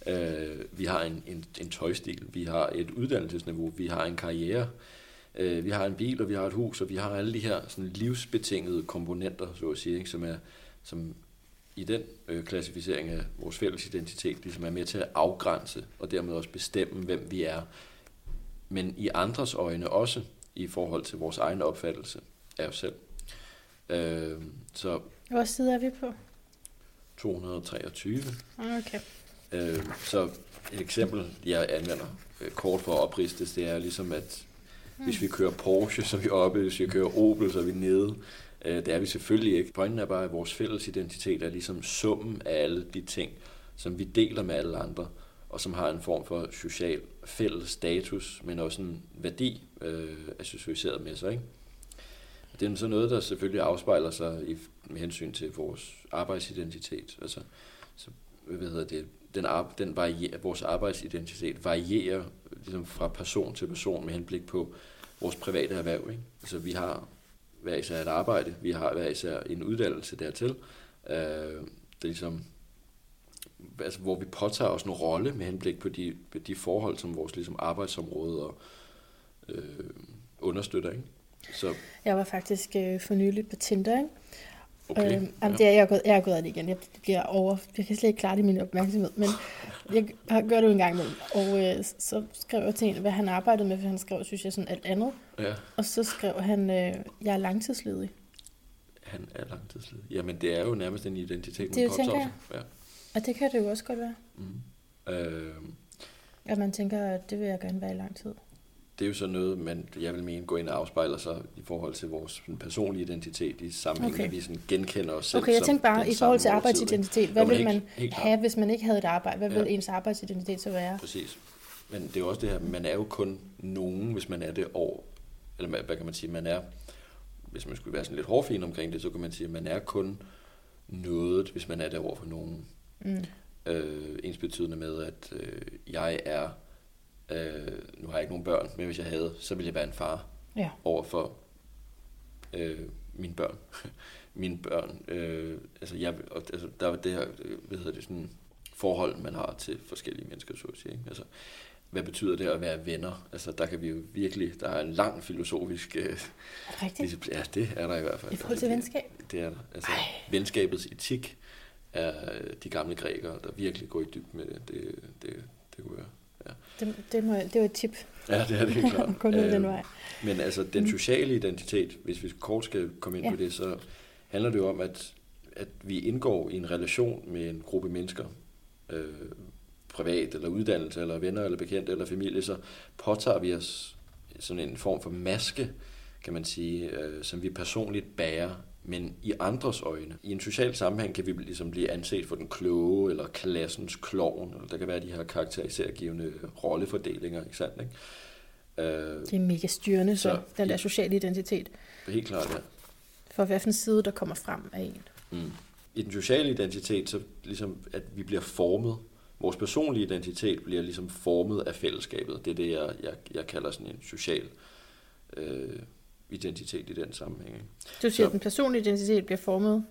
Øh, vi har en, en, en tøjstil, vi har et uddannelsesniveau, vi har en karriere, øh, vi har en bil, og vi har et hus, og vi har alle de her sådan livsbetingede komponenter, så at sige, ikke? som er som i den øh, klassificering af vores fælles identitet, ligesom er med til at afgrænse og dermed også bestemme, hvem vi er. Men i andres øjne også i forhold til vores egen opfattelse af os selv. Øh, så Hvor side er vi på? 223. Okay. Øh, så et eksempel, jeg anvender øh, kort for at opristes, det er ligesom, at hvis vi kører Porsche, så er vi oppe, hvis vi kører Opel, så er vi nede. Øh, det er vi selvfølgelig ikke. Pointen er bare, at vores fælles identitet er ligesom summen af alle de ting, som vi deler med alle andre, og som har en form for social fælles status, men også en værdi øh, associeret med sig. Ikke? Det er så noget, der selvfølgelig afspejler sig i, med hensyn til vores arbejdsidentitet. Altså, så, hvad hedder det, den, ar- den varierer, vores arbejdsidentitet varierer ligesom fra person til person med henblik på vores private erhverv. Ikke? Altså, vi har hver især et arbejde, vi har hver især en uddannelse dertil. Øh, det er ligesom, altså, hvor vi påtager os en rolle med henblik på de, de forhold, som vores ligesom, arbejdsområde og, øh, understøtter. Ikke? Så, Jeg var faktisk øh, for nylig på Tinder, ikke? okay. Øhm, jamen, det er, jeg, er gået, jeg er gået af det igen. Jeg bliver over... Jeg kan slet ikke klare det i min opmærksomhed, men jeg har gjort det jo en gang imellem. Og øh, så skrev jeg til en, hvad han arbejdede med, for han skrev, synes jeg, sådan alt andet. ja, Og så skrev han, øh, jeg er langtidsledig. han er langtidsledig. Jamen, det er jo nærmest en identitet, Det tænker påtager jeg. sig. Ja. Og det kan det jo også godt være. Mm. Øh, At man tænker, at det vil jeg gerne være i lang tid. Det er jo så noget, man, jeg vil mene, går ind og afspejler sig i forhold til vores personlige identitet i sammenhæng, Okay. vi sådan genkender os selv Okay, jeg tænkte bare, i forhold til arbejdsidentitet, hvad Jo, men vil man helt- have, hvis man ikke havde et arbejde? Hvad Ja. vil ens arbejdsidentitet så være? Præcis. Men det er jo også det her, man er jo kun nogen, hvis man er det over, eller hvad, hvad kan man sige, man er, hvis man skulle være sådan lidt hårdfin omkring det, så kan man sige, at man er kun noget, hvis man er det over for nogen. Mm. Øh, ens betydende med, at øh, jeg er, øh, nu har jeg ikke nogen børn, men hvis jeg havde, så ville jeg være en far Ja. over for øh, mine børn. mine børn, øh, altså, jeg, altså der er det her, øh, hvad hedder det, sådan forhold, man har til forskellige mennesker, så at sige. Ikke? Altså, hvad betyder det at være venner? Altså, der kan vi jo virkelig, der er en lang filosofisk øh, Rigtigt. Ja, det er der i hvert fald. I forhold til Altså, venskab? Det, det er der. Altså, Ej. venskabets etik er øh, de gamle grækere, der virkelig går i dybden med det. Det, det, det kunne være. Det, det, må, det var et tip. Ja, det er det helt klart. Gå ned den Øhm, vej. Men altså, den sociale identitet, hvis vi kort skal komme ind ja. på det, så handler det jo om, at, at vi indgår i en relation med en gruppe mennesker, øh, privat eller uddannelse, eller venner, eller bekendte, eller familie, så påtager vi os sådan en form for maske, kan man sige, øh, som vi personligt bærer, men i andres øjne. I en social sammenhæng kan vi ligesom blive anset for den kloge, eller klassens klovn, eller der kan være de her karakterisergivende rollefordelinger, ikke sandt? Ikke? Øh, Det er mega styrende, så, Så- den der sociale identitet. helt klart, ja. For hvilken side, der kommer frem af en. Mm. I den sociale identitet, så ligesom, at vi bliver formet. Vores personlige identitet bliver ligesom formet af fællesskabet. Det er det, jeg, jeg, jeg kalder sådan en social øh, identitet i den sammenhæng. Ikke? Du siger, Så- at den personlige identitet bliver formet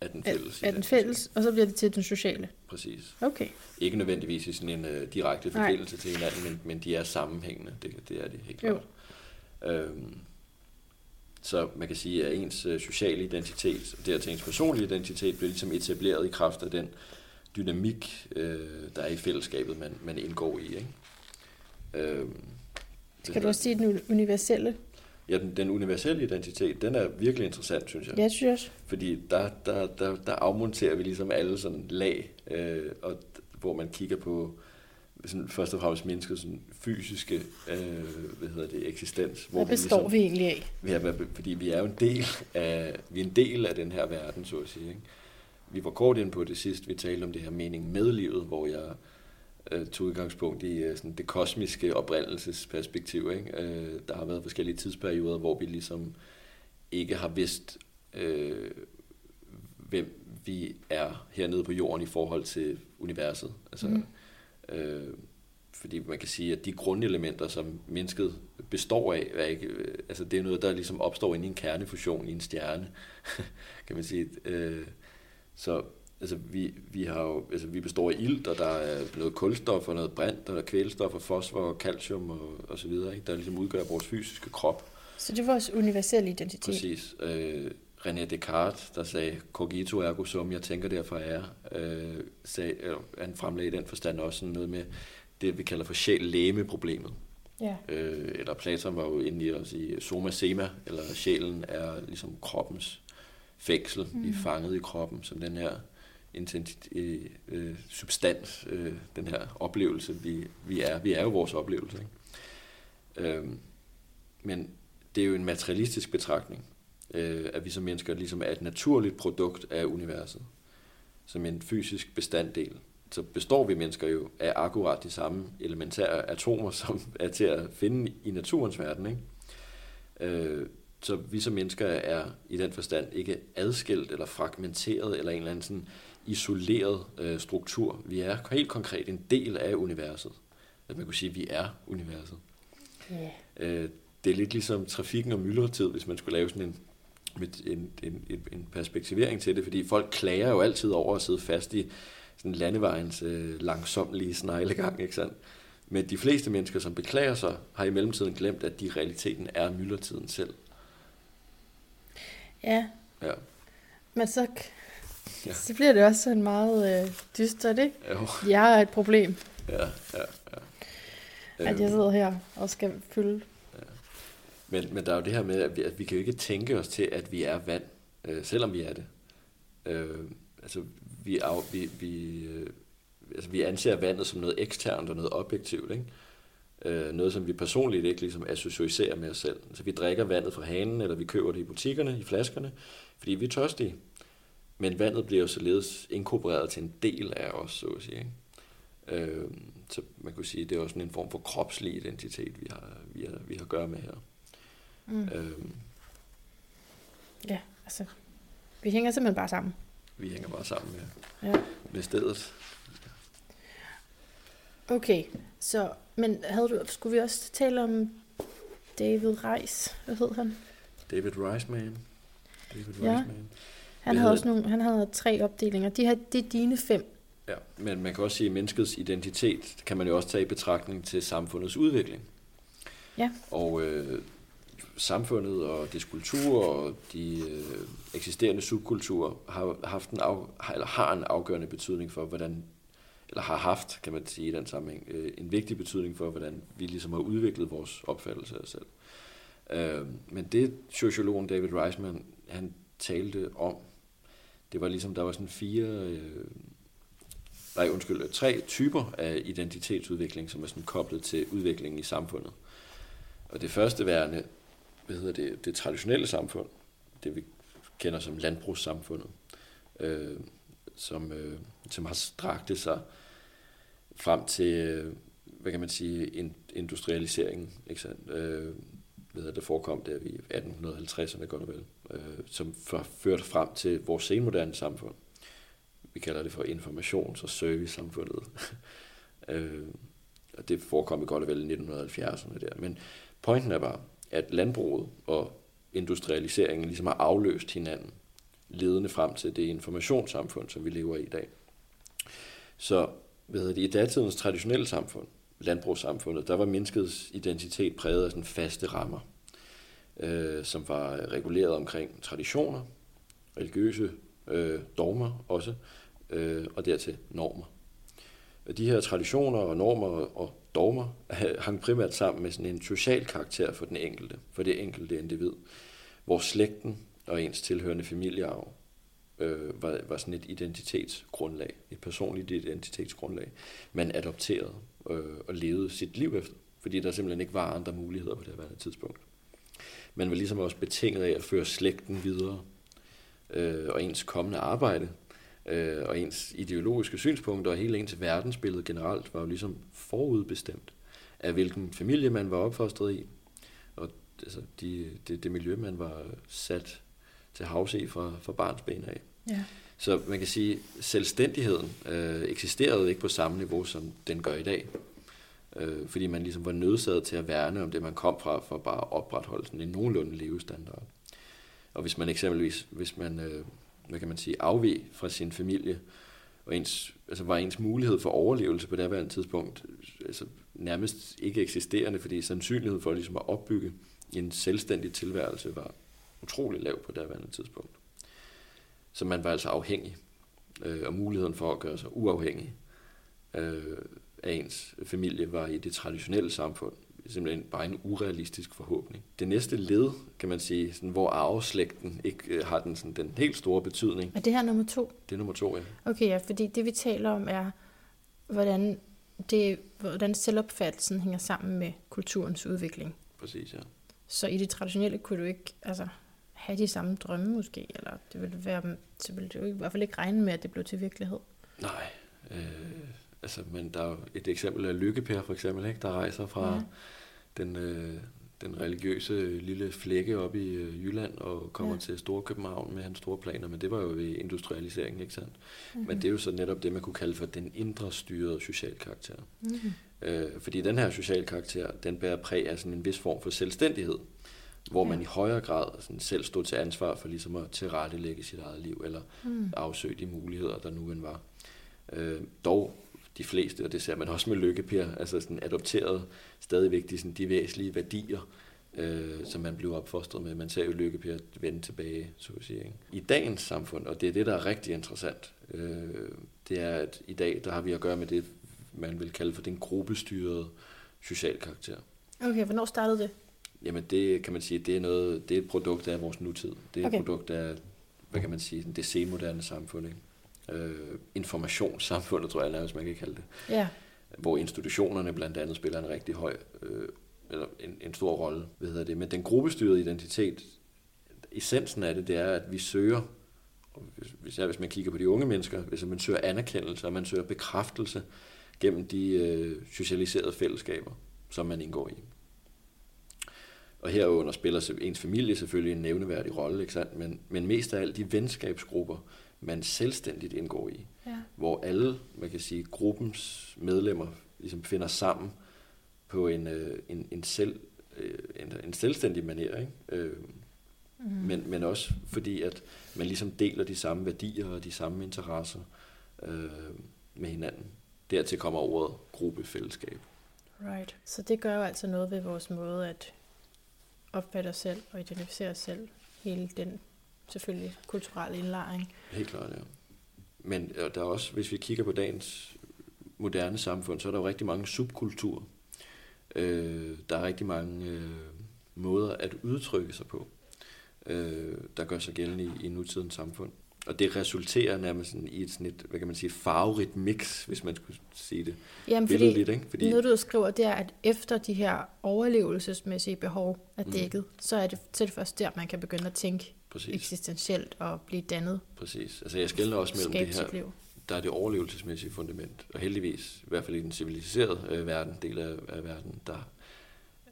Af den af, fælles af den identitet. fælles, og så bliver det til den sociale. Præcis. Okay. Ikke nødvendigvis i sådan en øh, direkte Nej. forbindelse til hinanden, men, men de er sammenhængende. Det, det er det helt Jo. klart. Øhm, så man kan sige, at ens øh, sociale identitet, og dertil ens personlige identitet, bliver ligesom etableret i kraft af den dynamik, øh, der er i fællesskabet, man, man indgår i. Ikke? Øhm, Skal du også sige den universelle? Ja, den, den universelle identitet, den er virkelig interessant, synes jeg. Ja, det synes jeg også. Fordi der, der, der, der afmonterer vi ligesom alle sådan lag, øh, og hvor man kigger på sådan, først og fremmest menneskets sådan, fysiske øh, hvad hedder det, eksistens. Hvor hvad består vi, ligesom, vi egentlig af? Vi er, fordi vi er jo en del af, vi er en del af den her verden, så at sige. Ikke? Vi var kort ind på det sidst, vi talte om det her mening med livet, hvor jeg øh, tog udgangspunkt i øh, sådan det kosmiske oprindelsesperspektiv. Ikke? Øh, der har været forskellige tidsperioder, hvor vi ligesom ikke har vidst, øh, hvem vi er hernede på jorden i forhold til universet. Altså, mm. øh, fordi man kan sige, at de grundelementer, som mennesket består af, er ikke, øh, altså det er noget, der ligesom opstår inde i en kernefusion i en stjerne, kan man sige. Øh, så altså vi, vi, har jo, altså vi består af ilt, og der er noget kulstof og noget brint, og der er kvælstof og fosfor og calcium og, og så videre, ikke? der ligesom udgør vores fysiske krop. Så det er vores universelle identitet? Præcis. Øh, René Descartes, der sagde, cogito ergo sum, jeg tænker derfor er, øh, sagde, øh, han fremlagde i den forstand også sådan noget med det, vi kalder for sjæl-læme-problemet. Ja. Øh, eller Platon var jo inde i at sige, soma sema, eller sjælen er ligesom kroppens fængsel. Mm. Vi er fanget i kroppen, som den her øh, øh, substans, øh, den her oplevelse, vi, vi er. Vi er jo vores oplevelse. Ikke? Øh, men det er jo en materialistisk betragtning, øh, at vi som mennesker ligesom er et naturligt produkt af universet, som en fysisk bestanddel. Så består vi mennesker jo af akkurat de samme elementære atomer, som er til at finde i naturens verden. Ikke? Øh, så vi som mennesker er i den forstand ikke adskilt eller fragmenteret eller en eller anden sådan isoleret øh, struktur. Vi er helt konkret en del af universet. At man kunne sige, at vi er universet. Yeah. Øh, det er lidt ligesom trafikken og myldretid, hvis man skulle lave sådan en, en, en, en, en perspektivering til det, fordi folk klager jo altid over at sidde fast i sådan landevejens øh, langsomlige sneglegang, ikke sandt? Men de fleste mennesker, som beklager sig, har i mellemtiden glemt, at de i realiteten er myldretiden selv. Ja. ja. Men så, ja. så bliver det også sådan meget øh, dystert, ikke? Jo. Jeg er et problem. Ja, ja, ja. At jeg sidder her og skal fylde. Ja. Men, men der er jo det her med, at vi, at vi kan jo ikke tænke os til, at vi er vand, øh, selvom vi er det. Øh, altså, vi, af, vi, vi, øh, altså, vi anser vandet som noget eksternt og noget objektivt, ikke? Øh, noget, som vi personligt ikke ligesom associerer med os selv. Så vi drikker vandet fra hanen, eller vi køber det i butikkerne, i flaskerne, fordi vi er tørstige. Men vandet bliver jo således inkorporeret til en del af os, så at sige. Ikke? Øh, så man kunne sige, at det er også en form for kropslig identitet, vi har, vi har, vi har at gøre med her. Mm. Øh, ja, altså, vi hænger simpelthen bare sammen. Vi hænger bare sammen med, ja. med stedet. Okay, så, men havde du, skulle vi også tale om David Reis? Hvad hed han? David Reisman. David ja. Reisman. Han havde også nogle, han havde tre opdelinger. De her, det er dine fem. Ja, men man kan også sige, at menneskets identitet kan man jo også tage i betragtning til samfundets udvikling. Ja. Og øh, samfundet og dets kultur og de øh, eksisterende subkulturer har haft en af, eller har en afgørende betydning for, hvordan eller har haft, kan man sige i den sammenhæng, øh, en vigtig betydning for, hvordan vi ligesom har udviklet vores opfattelse af os selv. Øh, men det sociologen David Reisman, han talte om, det var ligesom, der var sådan fire, øh, nej undskyld, tre typer af identitetsudvikling, som er sådan koblet til udviklingen i samfundet. Og det første værende, hvad hedder det, det traditionelle samfund, det vi kender som landbrugssamfundet, øh, som, øh, som har strakte sig frem til, øh, hvad kan man sige, industrialiseringen, ikke sandt? Øh, hvad det forekom der i 1850'erne godt og vel, øh, som førte frem til vores senmoderne samfund. Vi kalder det for informations- og service-samfundet. øh, og det forekom i godt og vel i 1970'erne der. Men pointen er bare, at landbruget og industrialiseringen ligesom har afløst hinanden, ledende frem til det informationssamfund, som vi lever i i dag. Så hvad hedder det, i datidens traditionelle samfund, landbrugssamfundet, der var menneskets identitet præget af sådan faste rammer, øh, som var reguleret omkring traditioner, religiøse øh, dogmer også, øh, og dertil normer. De her traditioner og normer og dogmer hang primært sammen med sådan en social karakter for den enkelte, for det enkelte individ, hvor slægten og ens tilhørende familiearv øh, var, var sådan et identitetsgrundlag, et personligt identitetsgrundlag, man adopterede øh, og levede sit liv efter, fordi der simpelthen ikke var andre muligheder på det her tidspunkt. Man var ligesom også betinget af at føre slægten videre, øh, og ens kommende arbejde, øh, og ens ideologiske synspunkter og hele ens verdensbillede generelt var jo ligesom forudbestemt af hvilken familie man var opfostret i, og altså, de, det, det miljø, man var sat til havs i fra, fra barns ben af. Ja. Så man kan sige, at selvstændigheden øh, eksisterede ikke på samme niveau, som den gør i dag. Øh, fordi man ligesom var nødsaget til at værne om det, man kom fra, for bare at opretholde sådan en nogenlunde levestandard. Og hvis man eksempelvis, hvis man, øh, hvad kan man sige, afveg fra sin familie, og ens, altså var ens mulighed for overlevelse på det tidspunkt altså nærmest ikke eksisterende, fordi sandsynligheden for ligesom at opbygge en selvstændig tilværelse var utrolig lav på det tidspunkt. Så man var altså afhængig, øh, og muligheden for at gøre sig uafhængig øh, af ens familie var i det traditionelle samfund simpelthen bare en urealistisk forhåbning. Det næste led, kan man sige, sådan, hvor arveslægten ikke øh, har den, sådan, den helt store betydning. Er det her nummer to? Det er nummer to, ja. Okay, ja, fordi det vi taler om er, hvordan, det, hvordan selvopfattelsen hænger sammen med kulturens udvikling. Præcis, ja. Så i det traditionelle kunne du ikke altså, have de samme drømme måske, eller det ville være, så ville du i hvert fald ikke regne med, at det blev til virkelighed. Nej, øh, altså, men der er et eksempel af Lykkepær for eksempel, ikke, der rejser fra ja. den, øh, den religiøse lille flække op i øh, Jylland og kommer ja. til Store København med hans store planer, men det var jo ved industrialiseringen, ikke sandt? Mm-hmm. Men det er jo så netop det, man kunne kalde for den indre styrede social karakter. Mm-hmm. Øh, fordi den her social karakter, den bærer præg af sådan en vis form for selvstændighed, hvor ja. man i højere grad sådan selv stod til ansvar for ligesom at tilrettelægge sit eget liv, eller mm. afsøge de muligheder, der nu end var. Øh, dog de fleste, og det ser man også med lykkepær, altså sådan adopteret stadigvæk de, sådan, de væsentlige værdier, øh, som man blev opfostret med. Man ser jo lykkepær vende tilbage, så at sige. Ikke? I dagens samfund, og det er det, der er rigtig interessant, øh, det er, at i dag, der har vi at gøre med det, man vil kalde for den gruppestyrede social karakter. Okay, hvornår startede det? Jamen det kan man sige, det er, noget, det er et produkt af vores nutid. Det er okay. et produkt af, hvad kan man sige, det semoderne samfund. Ikke? Øh, informationssamfundet, tror jeg nærmest, man kan kalde det. Ja. Hvor institutionerne blandt andet spiller en rigtig høj, øh, eller en, en stor rolle, hvad hedder det. Men den gruppestyrede identitet, essensen af det, det er, at vi søger, hvis, hvis man kigger på de unge mennesker, hvis man søger anerkendelse, og man søger bekræftelse gennem de øh, socialiserede fællesskaber, som man indgår i. Og herunder spiller ens familie selvfølgelig en nævneværdig rolle, ikke sandt? Men, men mest af alt de venskabsgrupper, man selvstændigt indgår i. Ja. Hvor alle, man kan sige, gruppens medlemmer ligesom finder sammen på en, øh, en, en, selv, øh, en, en selvstændig manér. Ikke? Øh, mm. men, men også fordi, at man ligesom deler de samme værdier og de samme interesser øh, med hinanden. Dertil kommer ordet gruppefællesskab. Right. Så det gør jo altså noget ved vores måde at opfatte os selv og identificere os selv. Hele den selvfølgelig kulturel indlæring. Helt klart, ja. Men der er også, hvis vi kigger på dagens moderne samfund, så er der jo rigtig mange subkulturer. Øh, der er rigtig mange øh, måder at udtrykke sig på, øh, der gør sig gældende i, i nutidens samfund. Og det resulterer nærmest sådan i et, sådan et, hvad kan man sige, farverigt mix, hvis man skulle sige det. Jamen, fordi, lidt, ikke? fordi noget du skriver, det er, at efter de her overlevelsesmæssige behov er mm. dækket, mm. så, er det, så er det først der, man kan begynde at tænke Præcis. eksistentielt og blive dannet. Præcis. Altså jeg skældner også mellem det her, liv. der er det overlevelsesmæssige fundament, og heldigvis, i hvert fald i den civiliserede øh, verden, del af, af verden, der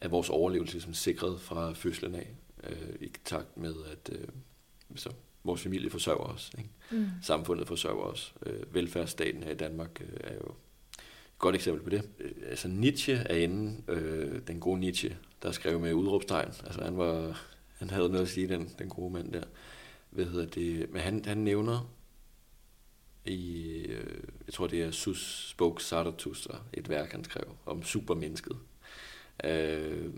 er vores overlevelse ligesom sikret fra fødslen af, øh, i takt med, at øh, så vores familie forsørger os, ikke? Mm. samfundet forsørger os. Øh, velfærdsstaten her i Danmark øh, er jo et godt eksempel på det. Øh, altså Nietzsche er inde, øh, den gode Nietzsche, der skrev med udråbstegn. Altså han var han havde noget at sige, den, den gode mand der. Hvad hedder det? Men han, han nævner i, øh, jeg tror det er Sus Spoke Zarathustra, et værk han skrev om supermennesket. Øh,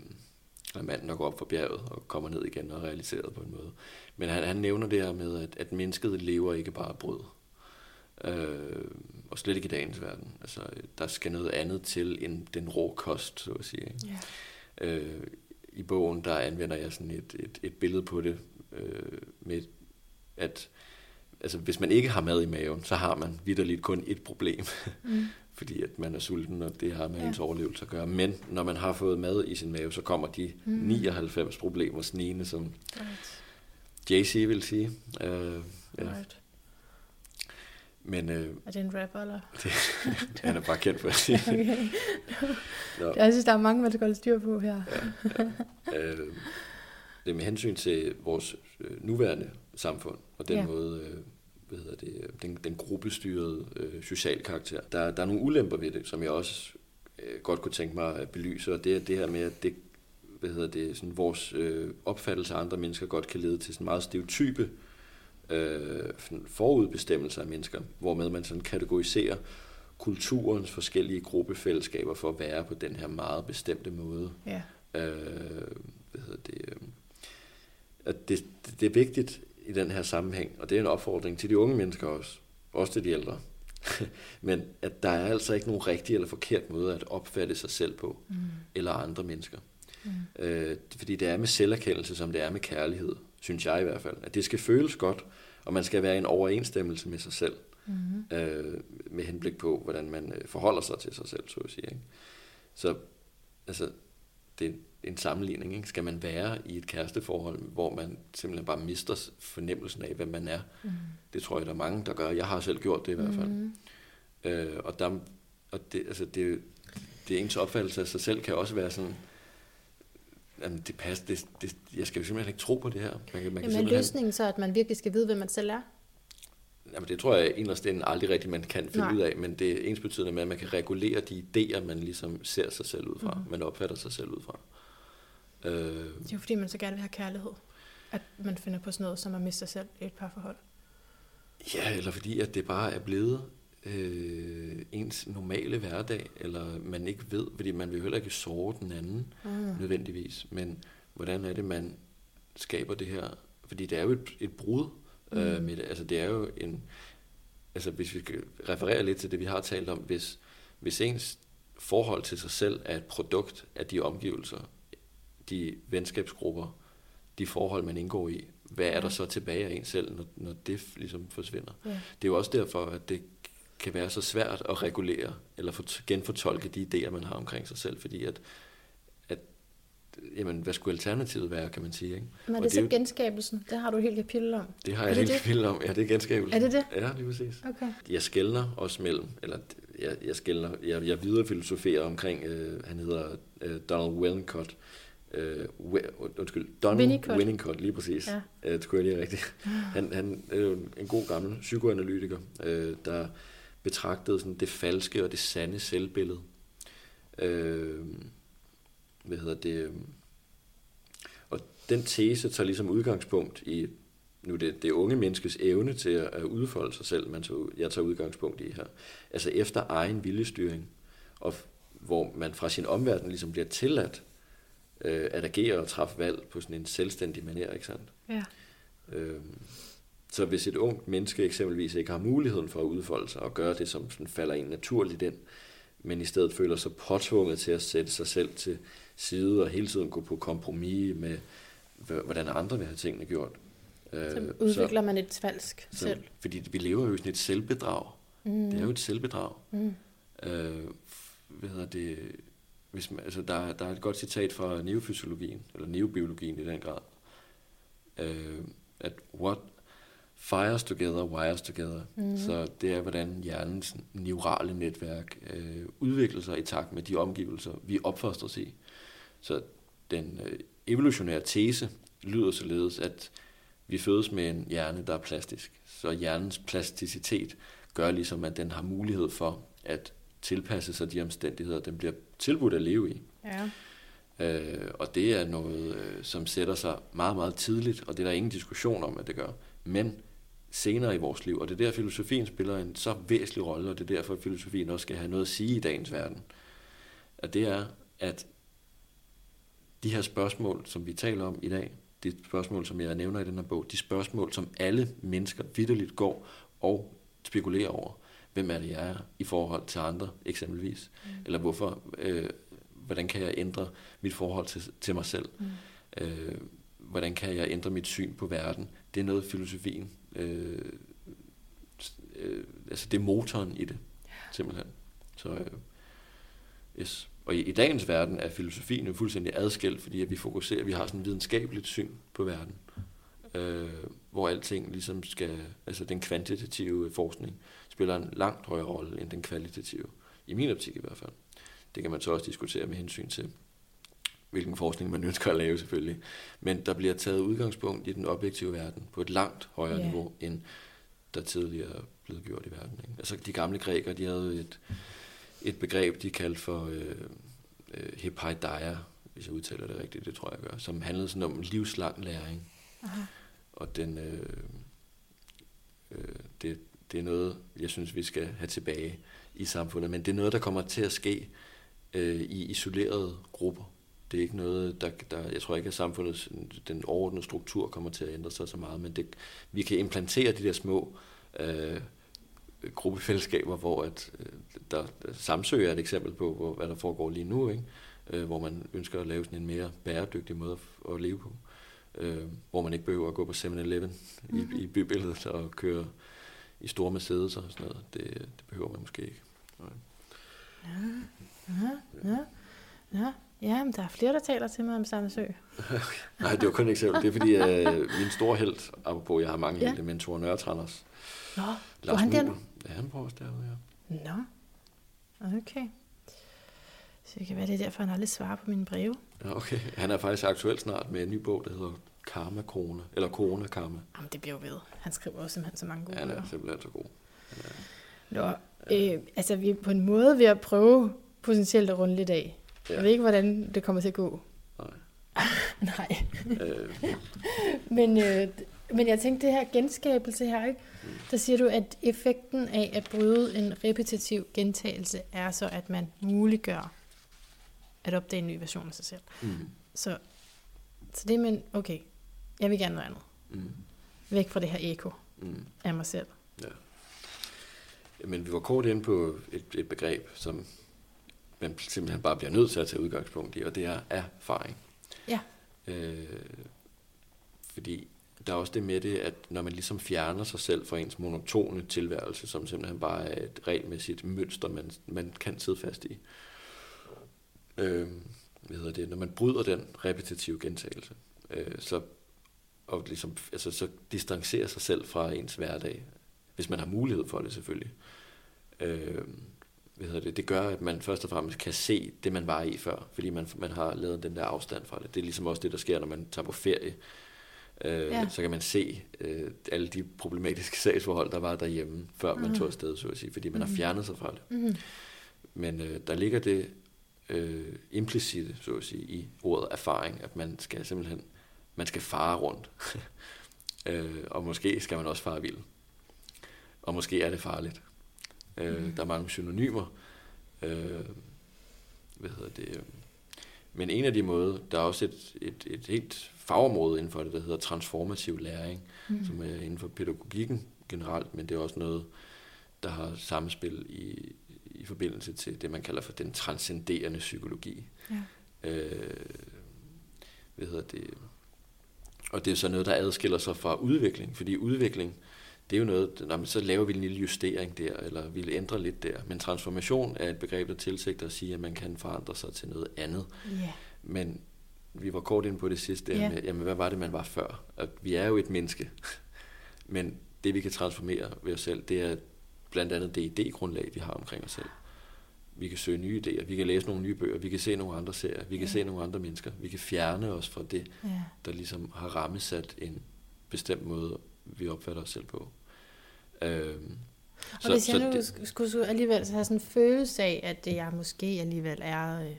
manden, der går op for bjerget og kommer ned igen og er realiseret på en måde. Men han, han nævner det her med, at, at mennesket lever ikke bare af brød. Øh, og slet ikke i dagens verden. Altså, der skal noget andet til end den rå kost, så at sige. Ikke? Ja. Øh, I bogen, der anvender jeg sådan et, et, et billede på det, øh, med at altså, hvis man ikke har mad i maven, så har man vidderligt kun et problem. Mm. fordi at man er sulten, og det har med Ja. ens overlevelse at gøre. Men når man har fået mad i sin mave, så kommer de Mm. 99 problemer snigende, som Right. JC vil sige. Øh, ja. Right. Men øh, Er det en rapper, eller? han er bare kendt for at sige. Okay. Jeg synes, der er mange, man skal holde styr på her. øh, det er med hensyn til vores øh, nuværende samfund, og den Ja. ja. måde, øh, hvad hedder det, øh, den, den gruppestyrede øh, social karakter. Der, der er nogle ulemper ved det, som jeg også øh, godt kunne tænke mig at belyse, og det er det her med, at det, hvad hedder det, sådan vores øh, opfattelse af andre mennesker godt kan lede til sådan meget stereotype øh, sådan forudbestemmelser af mennesker, hvormed man sådan kategoriserer kulturens forskellige gruppefællesskaber for at være på den her meget bestemte måde. Ja. Øh, hvad hedder det, øh, at det, det, det er vigtigt i den her sammenhæng, og det er en opfordring til de unge mennesker også, også til de ældre. Men at der er altså ikke nogen rigtig eller forkert måde at opfatte sig selv på, Mm. eller andre mennesker. Mm. Øh, fordi det er med selverkendelse, som det er med kærlighed, synes jeg i hvert fald. At det skal føles godt, og man skal være i en overensstemmelse med sig selv, Mm. øh, med henblik på, hvordan man øh, forholder sig til sig selv, så at sige. Ikke? Så altså, det er en sammenligning. Ikke? Skal man være i et kæresteforhold, hvor man simpelthen bare mister fornemmelsen af, hvem man er? Mm. Det tror jeg, der er mange, der gør. Jeg har selv gjort det i hvert fald. Mm. Øh, og der, og det, altså det, det ens opfattelse af sig selv kan også være sådan, jamen det passer, det, det, jeg skal jo simpelthen ikke tro på det her. Man kan, man kan Jamen er simpelthen, løsningen så, at man virkelig skal vide, hvem man selv er? jamen det tror jeg inderst inden aldrig rigtigt, man kan finde Nej. ud af, men det er ens betydende med, at man kan regulere de idéer, man ligesom ser sig selv ud fra, Mhm. mm. man opfatter sig selv ud fra. Øh, Det er jo fordi, man så gerne vil have kærlighed. At man finder på sådan noget, som at miste sig selv i et parforhold. Ja, eller fordi at det bare er blevet øh, ens normale hverdag, eller man ikke ved, fordi man vil heller ikke såre den anden Mm. nødvendigvis, men hvordan er det, man skaber det her? Fordi det er jo et, et brud øh, Mm. med det. Altså det er jo en, altså hvis vi skal referere lidt til det, vi har talt om, hvis, hvis ens forhold til sig selv er et produkt af de omgivelser, de venskabsgrupper, de forhold, man indgår i, hvad er der Ja. så tilbage af en selv, når, når det ligesom forsvinder? Ja. Det er jo også derfor, at det kan være så svært at regulere eller for, genfortolke de idéer, man har omkring sig selv, fordi at, at jamen, hvad skulle alternativet være, kan man sige. Ikke? Men er det det er så jo- genskabelsen? Det har du et helt kapitel om. Det har jeg helt vildt om. Ja, det er genskabelse. Er det det? Ja, lige præcis. Okay. Jeg skældner også mellem, eller jeg, jeg skældner, jeg, jeg videre filosoferer omkring, øh, han hedder øh, Donald Winnicott, øh, undskyld, Donald Winnicott. Winnicott, lige præcis. Ja. Øh, det skulle jeg lige rigtigt. Han, han er jo en god gammel psykoanalytiker, øh, der betragtede sådan det falske og det sande selvbillede. Øh, hvad hedder det? Og den tese tager ligesom udgangspunkt i nu det, det unge menneskes evne til at, at udfolde sig selv, man tager, jeg tager udgangspunkt i her. Altså efter egen viljestyring, og hvor man fra sin omverden ligesom bliver tilladt øh, at agere og træffe valg på sådan en selvstændig manier, ikke sandt? Ja. Øhm, så hvis et ungt menneske eksempelvis ikke har muligheden for at udfolde sig og gøre det, som sådan falder en naturligt ind, men i stedet føler sig påtvunget til at sætte sig selv til side og hele tiden gå på kompromis med, hvordan andre vil have tingene gjort. Øh, Så udvikler man et falsk så, selv. Fordi vi lever jo i sådan et selvbedrag. Mm. Det er jo et selvbedrag. Mm. Øh, hvad hedder det? Hvis man, altså der, der er et godt citat fra neofysiologien, eller neobiologien i den grad, øh, at what fires together, wires together. Mhm. Så det er, hvordan hjernens neurale netværk øh, udvikler sig i takt med de omgivelser, vi opfostres i. Så den øh, evolutionære tese lyder således, at vi fødes med en hjerne, der er plastisk. Så hjernens plasticitet gør ligesom, at den har mulighed for at tilpasse sig de omstændigheder, den bliver tilbudt at leve i. Ja. Øh, og det er noget, øh, som sætter sig meget, meget tidligt, og det er der ingen diskussion om, at det gør. Men senere i vores liv, og det er der, filosofien spiller en så væsentlig rolle, og det er derfor, at filosofien også skal have noget at sige i dagens verden. Og det er, at de her spørgsmål, som vi taler om i dag, de spørgsmål, som jeg nævner i den her bog, de spørgsmål, som alle mennesker vidderligt går og spekulere over, hvem er det, jeg er i forhold til andre, eksempelvis. Mm. Eller hvorfor, øh, hvordan kan jeg ændre mit forhold til, til mig selv? Mm. Øh, hvordan kan jeg ændre mit syn på verden? Det er noget filosofien. Øh, øh, altså det er motoren i det, simpelthen. Så, øh, yes. Og i, i dagens verden er filosofien jo fuldstændig adskilt, fordi at vi fokuserer, vi har sådan et videnskabeligt syn på verden, øh, hvor alting ligesom skal, altså den kvantitative forskning spiller en langt højere rolle end den kvalitative, i min optik i hvert fald. Det kan man så også diskutere med hensyn til, hvilken forskning man ønsker at lave selvfølgelig. Men der bliver taget udgangspunkt i den objektive verden på et langt højere yeah. niveau, end der tidligere er blevet gjort i verden. Ikke? Altså de gamle grækere, de havde et, et begreb, de kaldte for øh, øh, hepaideia, hvis jeg udtaler det rigtigt, det tror jeg, jeg gør, som handlede sådan om livslang læring. Aha. Og den, øh, øh, det, det er noget, jeg synes, vi skal have tilbage i samfundet, men det er noget, der kommer til at ske øh, i isolerede grupper. Det er ikke noget, der, der jeg tror ikke, at samfundets den overordnede struktur kommer til at ændre sig så meget, men det, vi kan implantere de der små øh, gruppefællesskaber, hvor at, øh, der, Samsø er et eksempel på, hvor, hvad der foregår lige nu, ikke? Øh, hvor man ønsker at lave sådan en mere bæredygtig måde at, at leve på, øh, hvor man ikke behøver at gå på 7-Eleven mm-hmm. i, i bybilledet og køre i store Mercedes og sådan noget. Det, det behøver man måske ikke. Nej. Ja, ja, ja. ja. Ja, men der er flere, der taler til mig om Samsø. Nej, det var kun et eksempel. Det er fordi, uh, min store held, apropos, jeg har mange ja. helte, men Thor Nørretranders. Nå, Lars han der Ja, han bor også derude, ja. Nå, okay. Så det kan være, det er derfor, han aldrig svarer på mine breve. Ja, okay. Han er faktisk aktuel snart med en ny bog, der hedder Karma Corona, eller Corona Karma. Jamen, det bliver jo ved. Han skriver også simpelthen så mange gode Han er simpelthen så god. Er... Nå, øh, altså vi er på en måde ved at prøve potentielt at runde lidt af. Ja. Jeg ved ikke, hvordan det kommer til at gå. Nej. Nej. øh. men, øh, men jeg tænkte, det her genskabelse her, ikke? Mm. der siger du, at effekten af at bryde en repetitiv gentagelse er så, at man muliggør at opdage en ny version af sig selv. Mm. Så, så det er men okay, jeg vil gerne noget andet. Mm. Væk fra det her eko mm. af mig selv. Ja. Men vi var kort inde på et, et begreb, som man simpelthen bare bliver nødt til at tage udgangspunkt i, og det er erfaring. Ja. Øh, fordi der er også det med det, at når man ligesom fjerner sig selv fra ens monotone tilværelse, som simpelthen bare er et regelmæssigt mønster, man, man kan sidde fast i. Øh, hvad hedder det? Når man bryder den repetitive gentagelse, øh, så, og ligesom, altså, så distancerer sig selv fra ens hverdag, hvis man har mulighed for det selvfølgelig. Øh, hvad hedder det, det gør, at man først og fremmest kan se det, man var i før, fordi man, man har lavet den der afstand fra det. Det er ligesom også det, der sker, når man tager på ferie. Øh, ja. Så kan man se øh, alle de problematiske sagsforhold, der var derhjemme, før mm. man mhm. tog afsted, så at sige, fordi man mm. har mhm. fjernet sig fra det. Mm. Men øh, der ligger det øh, implicite, så at sige, i ordet erfaring, at man skal simpelthen, man skal fare rundt. øh, og måske skal man også fare vild. Og måske er det farligt. Øh, mm. Der er mange synonymer. Øh, hvad hedder det? Men en af de måder, der er også et, et, et helt fagområde inden for det, der hedder transformativ læring, mm. som er inden for pædagogikken generelt, men det er også noget, der har samspil i, i forbindelse til det, man kalder for den transcenderende psykologi. Ja. Øh, hvad hedder det? Og det er så noget, der adskiller sig fra udvikling, fordi udvikling, det er jo noget, når så laver vi en lille justering der, eller vi ændrer lidt der. Men transformation er et begreb, der tilsigter at sige, at man kan forandre sig til noget andet. Yeah. Men vi var kort ind på det sidste, yeah. med, jamen, hvad var det, man var før? At vi er jo et menneske, men det vi kan transformere ved os selv, det er blandt andet det idégrundlag, vi har omkring os selv. Vi kan søge nye idéer, vi kan læse nogle nye bøger, vi kan se nogle andre serier, vi kan yeah. se nogle andre mennesker, vi kan fjerne os fra det, yeah. der ligesom har rammesat en bestemt måde vi opfatter os selv på. Øhm, og så, hvis jeg nu det, skulle alligevel have sådan en følelse af, at det jeg måske alligevel er øh,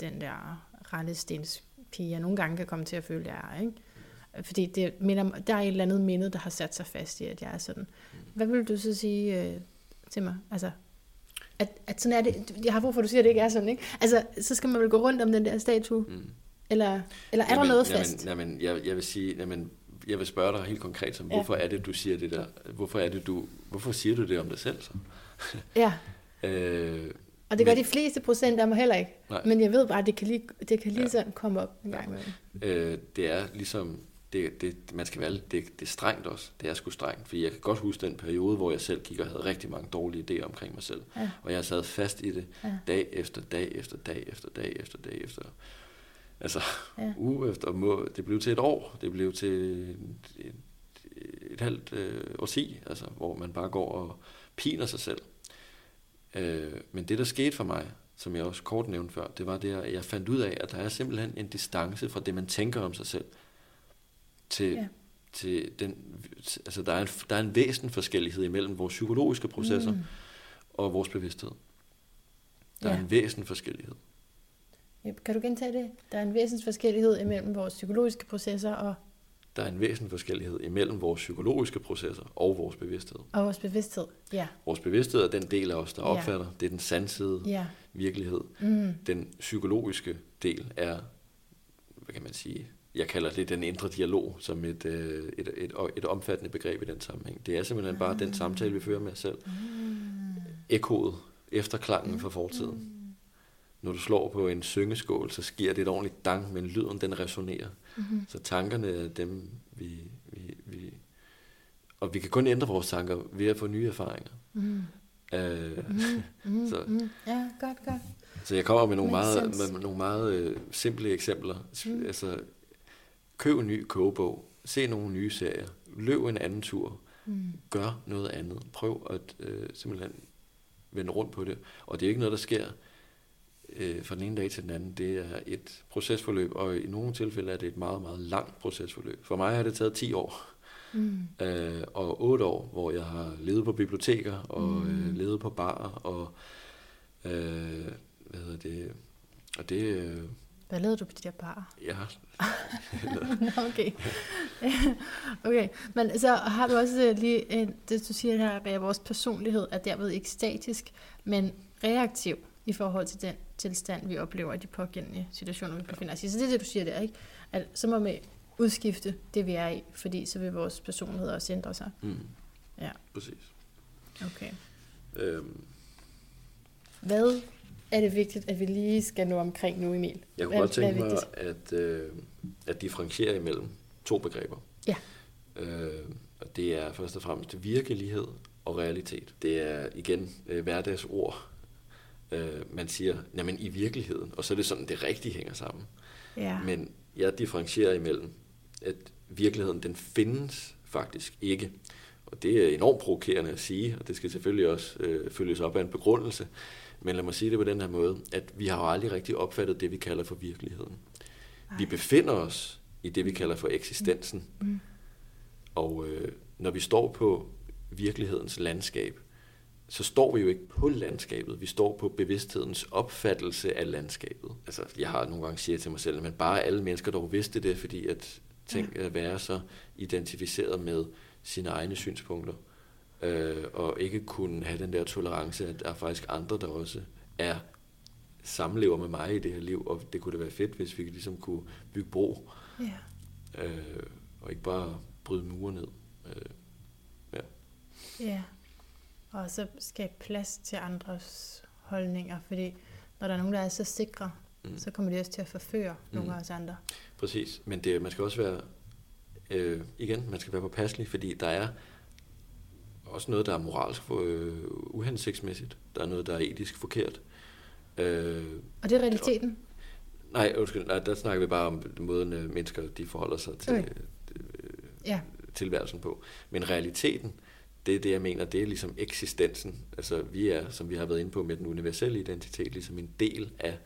den der rallestens pige, jeg nogle gange kan komme til at føle, jeg er, ikke? Fordi det minder, der er et eller andet minde, der har sat sig fast i, at jeg er sådan. Hvad vil du så sige øh, til mig? Altså, at, at sådan er det. Jeg har brug for, at du siger, at det ikke er sådan, ikke? Altså, så skal man vel gå rundt om den der statue? Mm. Eller, eller er jamen, der noget fast? Jamen, jamen jeg, jeg vil sige, jamen, jeg vil spørge dig helt konkret, som, Ja. hvorfor er det, du siger det der? Hvorfor, er det, du, hvorfor siger du det om dig selv så? Ja, Øh, og det gør Men- de fleste procent af mig heller ikke. Nej. Men jeg ved bare, at det kan lige, det kan lige Ja. sådan komme op en gang imellem. øh, det er ligesom, det, det, man skal være, det, det er strengt også. Det er sgu strengt, fordi jeg kan godt huske den periode, hvor jeg selv gik og havde rigtig mange dårlige idéer omkring mig selv. Ja. Og jeg sad fast i det Ja. dag efter dag efter dag efter dag efter dag efter. Altså, Ja. uge efter må, det blev til et år, det blev til et, et, et halvt øh, årti, altså, hvor man bare går og piner sig selv. Øh, men det, der skete for mig, som jeg også kort nævnte før, det var det, at jeg fandt ud af, at der er simpelthen en distance fra det, man tænker om sig selv, til, Ja. til den, altså der er, en, der er en væsentlig forskellighed imellem vores psykologiske processer mm. og vores bevidsthed. Der ja. Er en væsentlig forskellighed. Ja, Kan du gentage det? Der er en væsensforskellighed imellem vores psykologiske processer og, Der er en væsentlig forskellighed imellem vores psykologiske processer og vores bevidsthed. og vores bevidsthed. Ja, Vores bevidsthed er den del af os, der Ja. opfatter. Det er den sansede ja. virkelighed. Mm. Den psykologiske del er, hvad kan man sige, jeg kalder det den indre dialog som et, øh, et, et, et omfattende begreb i den sammenhæng. Det er simpelthen bare den samtale, vi fører med os selv. Ekkoet, efterklangen fra fortiden. Når du slår på en syngeskål, så sker det et ordentligt dang, men lyden den resonerer. Mm-hmm. Så tankerne er dem, vi, vi, vi... Og vi kan kun ændre vores tanker ved at få nye erfaringer. Mm. Øh, Mm. Så- Mm. Ja, godt, godt. Så jeg kommer med nogle Makes meget, sense. med nogle meget øh, simple eksempler. Mm. Mm. Altså, køb en ny kogebog, se nogle nye serier, løb en anden tur, Mm. gør noget andet. Prøv at øh, simpelthen vende rundt på det. Og det er ikke noget, der sker øh, fra den ene dag til den anden. Det er et procesforløb, og i nogle tilfælde er det et meget, meget langt procesforløb. For mig har det taget 10 år, Mm. øh, og 8 år, hvor jeg har levet på biblioteker, og Mm. øh, levet på barer, og øh, hvad hedder det, og det, øh, Hvad lavede du på de der barer? Nå, okay. okay, men så har du også øh, lige, en, det du siger her, at vores personlighed er derved ikke statisk, men reaktiv i forhold til den tilstand, vi oplever i de pågældende situationer, vi befinder os i. Så det er det, du siger der, ikke? At så må vi udskifte det, vi er i, fordi så vil vores personlighed også ændre sig. Mm. Ja. Præcis. Okay. Øhm, Hvad er det vigtigt, at vi lige skal nå omkring nu, Emil? jeg kunne godt tænke mig at, øh, at differentiere imellem to begreber. Ja. Øh, og det er først og fremmest virkelighed og realitet. Det er igen øh, hverdagsord. Øh, man siger, jamen i virkeligheden, og så er det sådan, det rigtigt hænger sammen. Ja. Men jeg differentierer imellem, at virkeligheden, den findes faktisk ikke. Og det er enormt provokerende at sige, og det skal selvfølgelig også øh, følges op af en begrundelse. Men lad mig sige det på den her måde, at vi har jo aldrig rigtig opfattet det, vi kalder for virkeligheden. Vi befinder os i det, vi kalder for eksistensen. Mm. Og øh, når vi står på virkelighedens landskab, så står vi jo ikke på landskabet, vi står på bevidsthedens opfattelse af landskabet. Altså, jeg har nogle gange siger til mig selv, at bare alle mennesker dog vidste det, fordi at tænk at være så identificeret med sine egne synspunkter, øh, og ikke kunne have den der tolerance, at der er faktisk andre, der også er samlever med mig i det her liv, og det kunne da være fedt, hvis vi ligesom kunne bygge bro, Ja. øh, og ikke bare bryde mure ned. Øh, Ja, og så skabe plads til andres holdninger, fordi når der er nogen, der er så sikre, mm. Mm. så kommer de også til at forføre mm. nogle Mm. af os andre. Præcis, men det, man skal også være, øh, igen, man skal være påpasselig, fordi der er også noget, der er moralsk øh, uhensigtsmæssigt. Der er noget, der er etisk forkert. Øh, Og det er realiteten. nej, undskyld, nej, der snakker vi bare om måden, øh, mennesker de forholder sig til Okay. øh, Ja, tilværelsen på. Men realiteten, det er det, jeg mener, det er ligesom eksistensen. Altså, vi er, som vi har været inde på med den universelle identitet, ligesom en del af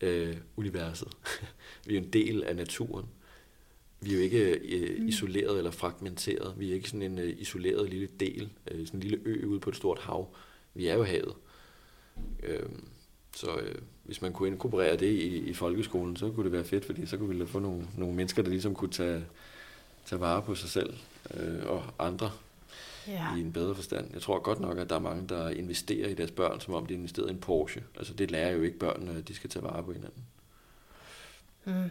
øh, universet. vi er en del af naturen. Vi er jo ikke øh, Mm. isoleret eller fragmenteret. Vi er ikke sådan en øh, isoleret lille del, øh, sådan en lille ø ude på et stort hav. Vi er jo havet. Øh, så øh, hvis man kunne inkorporere det i, i folkeskolen, så kunne det være fedt, fordi så kunne vi få nogle, nogle mennesker, der ligesom kunne tage, tage vare på sig selv øh, og andre ja. i en bedre forstand. Jeg tror godt nok, at der er mange, der investerer i deres børn, som om de investerer i en Porsche. Altså det lærer jo ikke børnene, at de skal tage vare på hinanden. Mm.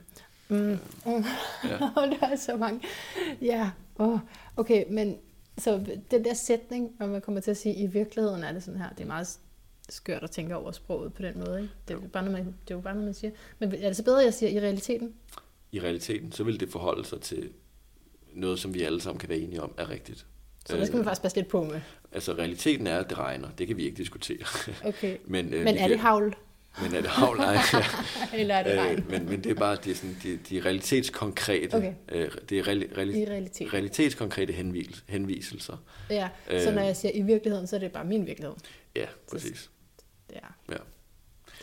Mm. Mm. Ja. der er så mange. Ja, oh. okay, men så den der sætning, om man kommer til at sige, i virkeligheden er det sådan her, det er meget skørt at tænke over sproget på den måde. Ikke? Det, er jo. bare, når man, det er jo bare, når man siger. Men er det så bedre, at jeg siger i realiteten? I realiteten, så vil det forholde sig til noget, som vi alle sammen kan være enige om, er rigtigt. Så det skal man faktisk passe lidt på med. Altså, realiteten er, at det regner. Det kan vi ikke diskutere. Okay. men, øh, men er det havl? Men er det havl? Nej. Eller er det øh, regn? Øh, men, men det er bare det er sådan, de, de realitetskonkrete, okay. øh, det er reali, reali, realitet. realitetskonkrete henvis, henviselser. Ja, øh, så når jeg siger i virkeligheden, så er det bare min virkelighed. Ja, præcis. Så, ja. ja.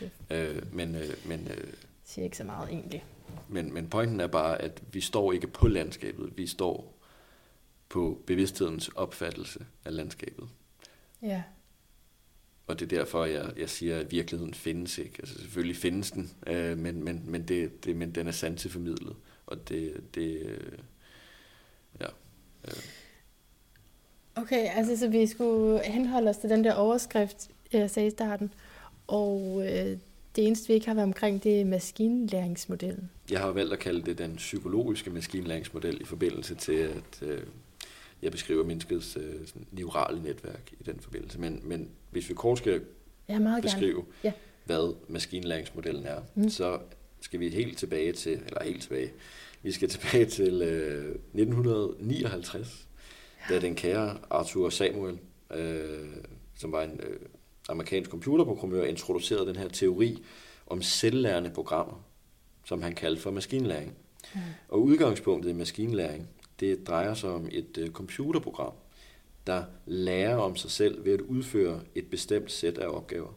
Det. Øh, men, øh, men, øh, siger ikke så meget egentlig. Men, men pointen er bare, at vi står ikke på landskabet, vi står på bevidsthedens opfattelse af landskabet. Ja. Og det er derfor, jeg, jeg siger, at virkeligheden findes ikke. Altså selvfølgelig findes den, øh, men, men, men, det, det, men den er sanseformidlet. Og det, det øh, ja. Øh. Okay, altså så vi skulle henholde os til den der overskrift, jeg sagde i starten. Og øh, det eneste, vi ikke har været omkring, det er maskinlæringsmodellen. Jeg har valgt at kalde det den psykologiske maskinlæringsmodel i forbindelse til, at øh, jeg beskriver menneskets øh, sådan, neurale netværk i den forbindelse. Men, men hvis vi kort skal ja, meget beskrive, ja. hvad maskinlæringsmodellen er, mm. så skal vi helt tilbage til, eller helt tilbage, vi skal tilbage til øh, 1959, ja. da den kære Arthur Samuel, øh, som var en øh, amerikansk computerprogrammør, introducerede den her teori om selvlærende programmer, som han kaldte for maskinlæring. Mm. Og udgangspunktet i maskinlæring, det drejer sig om et øh, computerprogram, der lærer om sig selv ved at udføre et bestemt sæt af opgaver.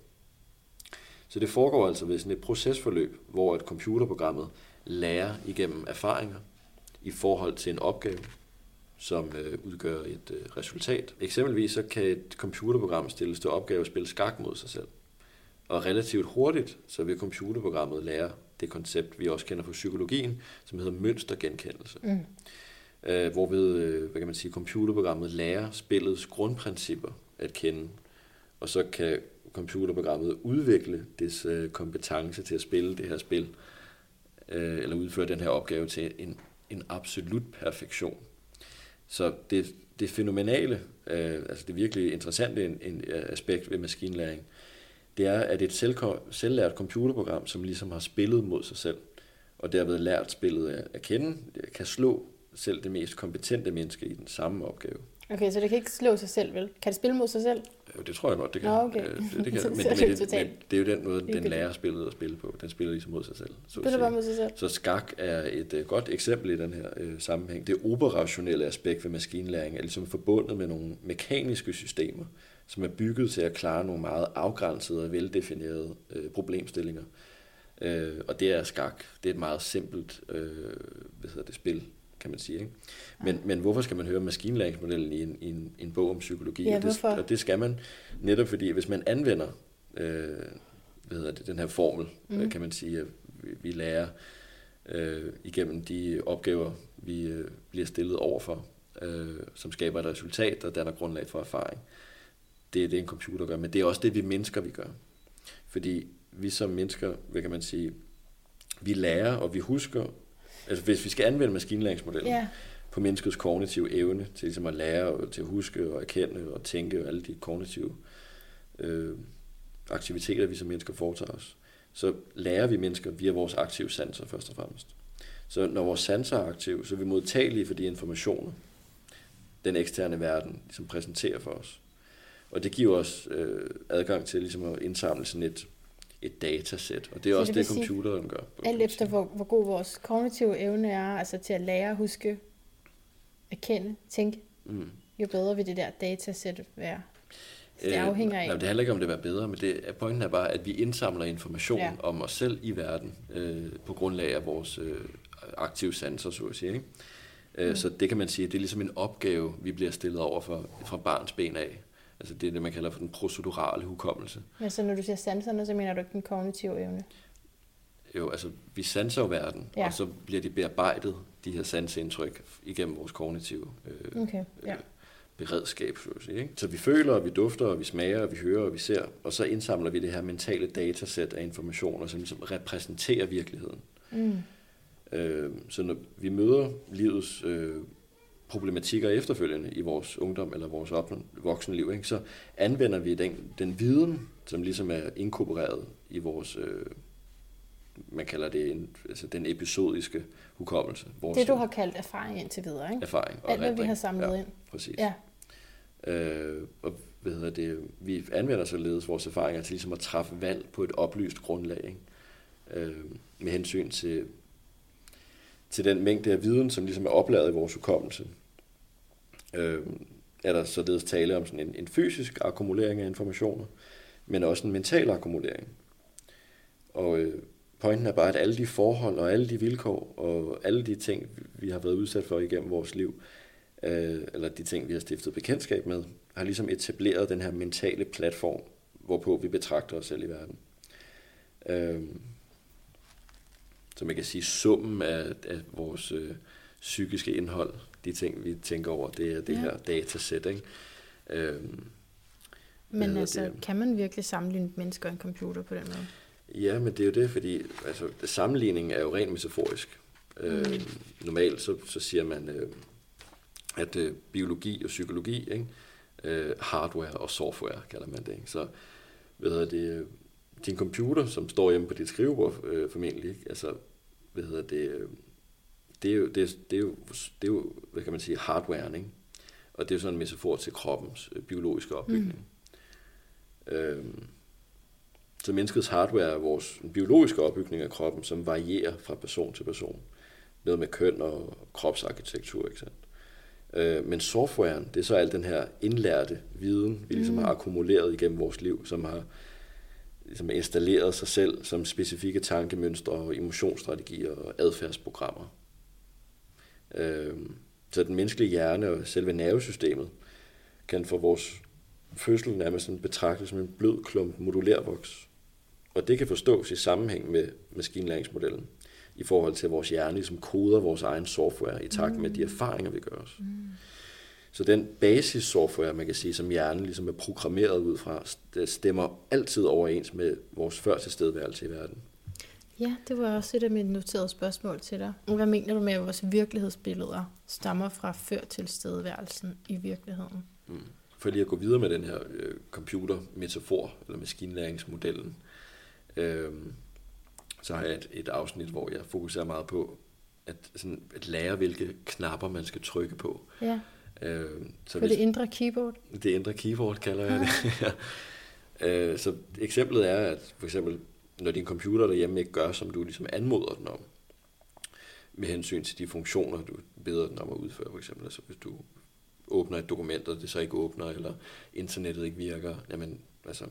Så det foregår altså ved sådan et procesforløb, hvor et computerprogrammet lærer igennem erfaringer i forhold til en opgave, som øh, udgør et øh, resultat. Eksempelvis så kan et computerprogram stilles til opgave at spille skak mod sig selv. Og relativt hurtigt, så vil computerprogrammet lære det koncept, vi også kender fra psykologien, som hedder mønstergenkendelse. Mm øh, hvorved øh, hvad kan man sige, computerprogrammet lærer spillets grundprincipper at kende, og så kan computerprogrammet udvikle dets øh, kompetence til at spille det her spil, øh, eller udføre den her opgave til en, en absolut perfektion. Så det, det fænomenale, øh, altså det virkelig interessante en, en øh, aspekt ved maskinlæring, det er, at et selv, selvlært computerprogram, som ligesom har spillet mod sig selv, og derved lært spillet at, at kende, kan slå selv det mest kompetente menneske i den samme opgave. Okay, så det kan ikke slå sig selv, vel? Kan det spille mod sig selv? Jo, det tror jeg godt, det kan. Nå, okay. Øh, det, det kan. men, men, det, men det er jo den måde, den lærer spillet at spille på. Den spiller ligesom mod sig selv. Så spiller bare mod sig selv. Så skak er et uh, godt eksempel i den her uh, sammenhæng. Det operationelle aspekt ved maskinlæring er ligesom forbundet med nogle mekaniske systemer, som er bygget til at klare nogle meget afgrænsede og veldefinerede uh, problemstillinger. Uh, og det er skak. Det er et meget simpelt uh, hvad hedder det, spil kan man sige. Ikke? Men, ja. men hvorfor skal man høre maskinlæringsmodellen i en, i en, en bog om psykologi? Ja, og, det, og det skal man netop fordi, hvis man anvender øh, hvad hedder det, den her formel, mm. kan man sige, at vi, vi lærer øh, igennem de opgaver, vi øh, bliver stillet overfor, øh, som skaber et resultat, der danner grundlag for erfaring. Det er det, en computer gør, men det er også det, vi mennesker vi gør. Fordi vi som mennesker, hvad kan man sige, vi lærer og vi husker Altså hvis vi skal anvende maskinlæringsmodellen yeah. på menneskets kognitive evne til ligesom at lære, og til at huske og erkende og tænke og alle de kognitive øh, aktiviteter, vi som mennesker foretager os, så lærer vi mennesker via vores aktive sanser først og fremmest. Så når vores sanser er aktive, så er vi modtagelige for de informationer, den eksterne verden ligesom præsenterer for os. Og det giver os øh, adgang til ligesom at indsamle sådan et et datasæt, og det er så også det, det computeren gør. Alt efter, hvor, hvor god vores kognitive evne er, altså til at lære, huske, erkende, tænke, mm. jo bedre vil det der datasæt være. Så det øh, afhænger af. Nej, det handler ikke om, det er bedre, men det, pointen er bare, at vi indsamler information ja. om os selv i verden, øh, på grundlag af vores øh, aktive sanser, så at sige. Ikke? Øh, mm. Så det kan man sige, det er ligesom en opgave, vi bliver stillet over for, fra barns ben af. Altså det er det, man kalder for den procedurale hukommelse. Men så når du siger sanserne, så mener du ikke den kognitive evne? Jo, altså vi sanser jo verden, ja. og så bliver de bearbejdet, de her sansindtryk, igennem vores kognitive øh, okay. ja. øh, beredskab. Så, sige, ikke? så vi føler, og vi dufter, og vi smager, og vi hører, og vi ser, og så indsamler vi det her mentale datasæt af informationer, som, som repræsenterer virkeligheden. Mm. Øh, så når vi møder livets øh, problematikker efterfølgende i vores ungdom eller vores voksenliv, ikke, så anvender vi den, den viden, som ligesom er inkorporeret i vores, øh, man kalder det en, altså den episodiske hukommelse. Vores, det du har kaldt erfaring indtil videre, ikke? Erfaring og Alt, hvad vi har samlet ja, ind. Præcis. Ja. Øh, og hvad hedder det, vi anvender således vores erfaringer til ligesom at træffe valg på et oplyst grundlag, ikke? Øh, med hensyn til, til den mængde af viden, som ligesom er opladet i vores hukommelse. Øh, er der således tale om sådan en, en fysisk akkumulering af informationer, men også en mental akkumulering. Og øh, pointen er bare, at alle de forhold og alle de vilkår og alle de ting, vi har været udsat for igennem vores liv, øh, eller de ting, vi har stiftet bekendtskab med, har ligesom etableret den her mentale platform, hvorpå vi betragter os selv i verden. Øh, så man kan sige, summen af, af vores øh, psykiske indhold, de ting, vi tænker over, det er det ja. her datasæt. Ikke? Øh, Men altså, det? kan man virkelig sammenligne mennesker og en computer på den måde? Ja, men det er jo det, fordi altså, sammenligningen er jo rent metaforisk. Øh, mm. Øh, normalt så, så siger man, øh, at øh, biologi og psykologi, ikke? Øh, hardware og software kalder man det. Ikke? Så hvad hedder det, din computer, som står hjemme på dit skrivebord øh, formentlig, ikke? altså hvad hedder det, øh, det er, jo, det, er, det, er jo, det er jo, hvad kan man sige, hardware, ikke? Og det er jo sådan en metafor til kroppens øh, biologiske opbygning. Mm. Øhm, så menneskets hardware er vores biologiske opbygning af kroppen, som varierer fra person til person. Noget med køn og kropsarkitektur, ikke sandt? Øh, men softwaren, det er så al den her indlærte viden, vi ligesom mm. har akkumuleret igennem vores liv, som har ligesom installeret sig selv som specifikke tankemønstre og emotionsstrategier og adfærdsprogrammer. Øh, så den menneskelige hjerne og selve nervesystemet kan for vores fødsel nærmest betragtes som en blød klump modulærvoks. Og det kan forstås i sammenhæng med maskinlæringsmodellen i forhold til vores hjerne, som koder vores egen software i takt med de mm. erfaringer, vi gør os. Mm. Så den basis software, man kan sige, som hjernen ligesom er programmeret ud fra, det stemmer altid overens med vores førtilstedeværelse i verden. Ja, det var også et af mine noterede spørgsmål til dig. Hvad mener du med, at vores virkelighedsbilleder stammer fra før tilstedeværelsen i virkeligheden? Mm. For lige at gå videre med den her øh, computer-metafor, eller maskinlæringsmodellen, øh, så har jeg et, et afsnit, hvor jeg fokuserer meget på at, sådan, at lære, hvilke knapper man skal trykke på. Ja. Øh, så på det indre keyboard? Det indre keyboard kalder jeg det. øh, så eksemplet er, at for eksempel, når din computer derhjemme ikke gør, som du ligesom anmoder den om, med hensyn til de funktioner, du beder den om at udføre, for eksempel, altså hvis du åbner et dokument, og det så ikke åbner, eller internettet ikke virker, jamen, altså,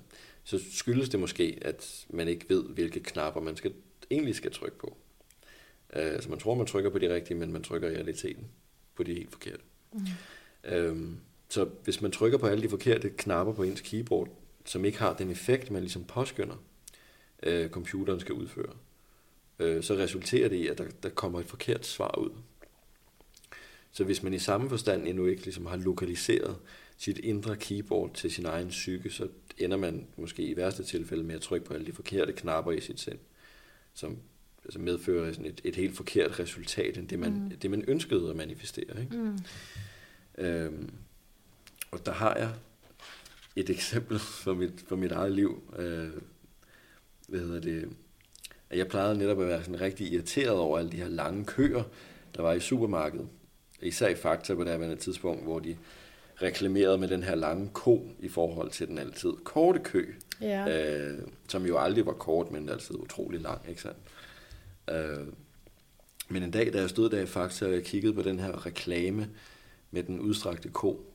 så skyldes det måske, at man ikke ved, hvilke knapper man skal, egentlig skal trykke på. Uh, altså man tror, man trykker på de rigtige, men man trykker i realiteten på de helt forkerte. Mm. Uh, så hvis man trykker på alle de forkerte knapper på ens keyboard, som ikke har den effekt, man ligesom påskynder, uh, computeren skal udføre, uh, så resulterer det i, at der, der kommer et forkert svar ud. Så hvis man i samme forstand endnu ikke ligesom har lokaliseret sit indre keyboard til sin egen psyke, så ender man måske i værste tilfælde med at trykke på alle de forkerte knapper i sit sind, som altså medfører sådan et, et helt forkert resultat end det, man, mm. det, man ønskede at manifestere. Ikke? Mm. Øhm, og der har jeg et eksempel fra mit, fra mit eget liv. Øh, hvad hedder det? At jeg plejede netop at være sådan rigtig irriteret over alle de her lange køer, der var i supermarkedet. Især i Fakta på det tidspunkt, hvor de reklameret med den her lange ko i forhold til den altid korte kø. Ja. Øh, som jo aldrig var kort, men altid utrolig lang, ikke sandt? Øh, men en dag, da jeg stod der i Fakta, og jeg kiggede på den her reklame med den udstrakte ko,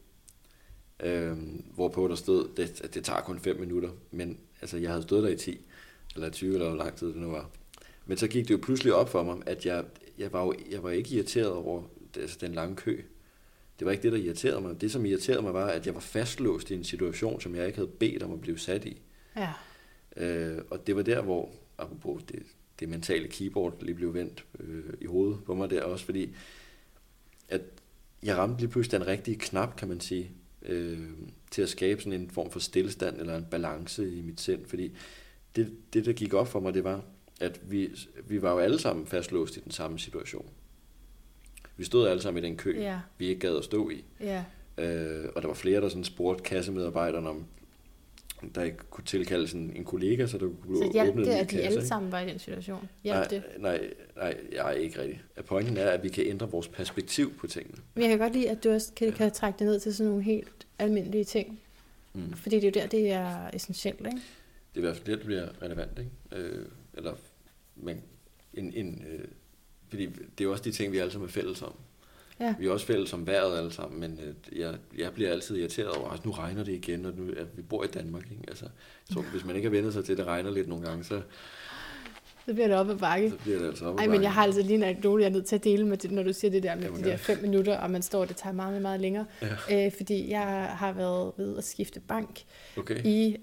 øh, hvorpå der stod, det, at det tager kun 5 minutter, men altså, jeg havde stået der i 10, eller 20, eller hvor lang tid det nu var. Men så gik det jo pludselig op for mig, at jeg, jeg, var, jo, jeg var ikke irriteret over altså, den lange kø. Det var ikke det, der irriterede mig. Det, som irriterede mig, var, at jeg var fastlåst i en situation, som jeg ikke havde bedt om at blive sat i. Ja. Øh, og det var der, hvor, apropos det, det mentale keyboard lige blev vendt øh, i hovedet på mig der også, fordi at jeg ramte lige pludselig den rigtige knap, kan man sige, øh, til at skabe sådan en form for stillestand eller en balance i mit sind, fordi det, det, der gik op for mig, det var, at vi, vi var jo alle sammen fastlåst i den samme situation. Vi stod alle sammen i den kø, Ja. vi ikke gad at stå i. Ja. Øh, og der var flere, der sådan spurgte kassemedarbejderne, om der ikke kunne tilkaldes en, en kollega, så der kunne Så blive hjalp åbnet det, at de alle sammen var i den situation? Nej, Hjalp det? nej, nej, jeg er ikke rigtig. Pointen er, at vi kan ændre vores perspektiv på tingene. Men jeg kan godt lide, at du også kan, kan trække det ned til sådan nogle helt almindelige ting. Mm. Fordi det er jo der, det er essentielt, ikke? Det er i hvert fald det, der bliver relevant, ikke? Øh, eller, men en, en, øh, fordi det er jo også de ting, vi alle sammen er fælles om. Ja. Vi er også fælles om vejret alle sammen, men øh, jeg, jeg bliver altid irriteret over, at nu regner det igen, og nu, at vi bor i Danmark. Ikke? Altså, jeg tror, hvis man ikke har vendt sig til, at det regner lidt nogle gange, så, Så bliver det op ad bakke. så bliver det altså op Ej, men jeg har altså lige en anekdote, jeg er nødt til at dele med det, når du siger det der med Jamen, de der fem minutter, og man står, det tager meget, meget, længere. Ja. Øh, fordi jeg har været ved at skifte bank Okay, i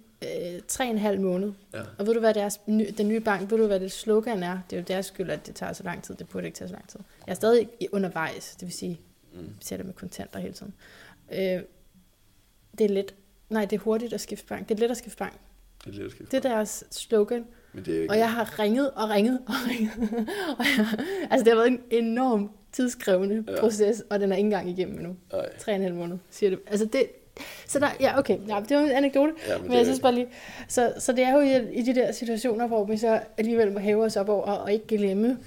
tre og en halv måned. ja. Og ved du, hvad deres, den nye bank, ved du, hvad det slogan er? Det er jo deres skyld, at det tager så lang tid. Det burde ikke tage så lang tid. Jeg er stadig undervejs, det vil sige, Mm. betaler med kontanter hele tiden. Øh, det er let. Nej, det er hurtigt at skifte bank. Det er let at skifte bank. Det er lidt at skifte. Det er deres slogan. Men det er ikke... Og jeg har ringet og ringet og ringet. og jeg, altså, det har været en enorm tidskrævende Ja. proces, og den er ikke engang igennem endnu. Tre og en halv måned, siger det. Altså, det, så der, ja, okay, ja, det var en anekdote. ja, men, Men jeg er, synes bare lige, så, så det er jo i, i de der situationer, hvor vi så alligevel må hæve os op over, og ikke glemme,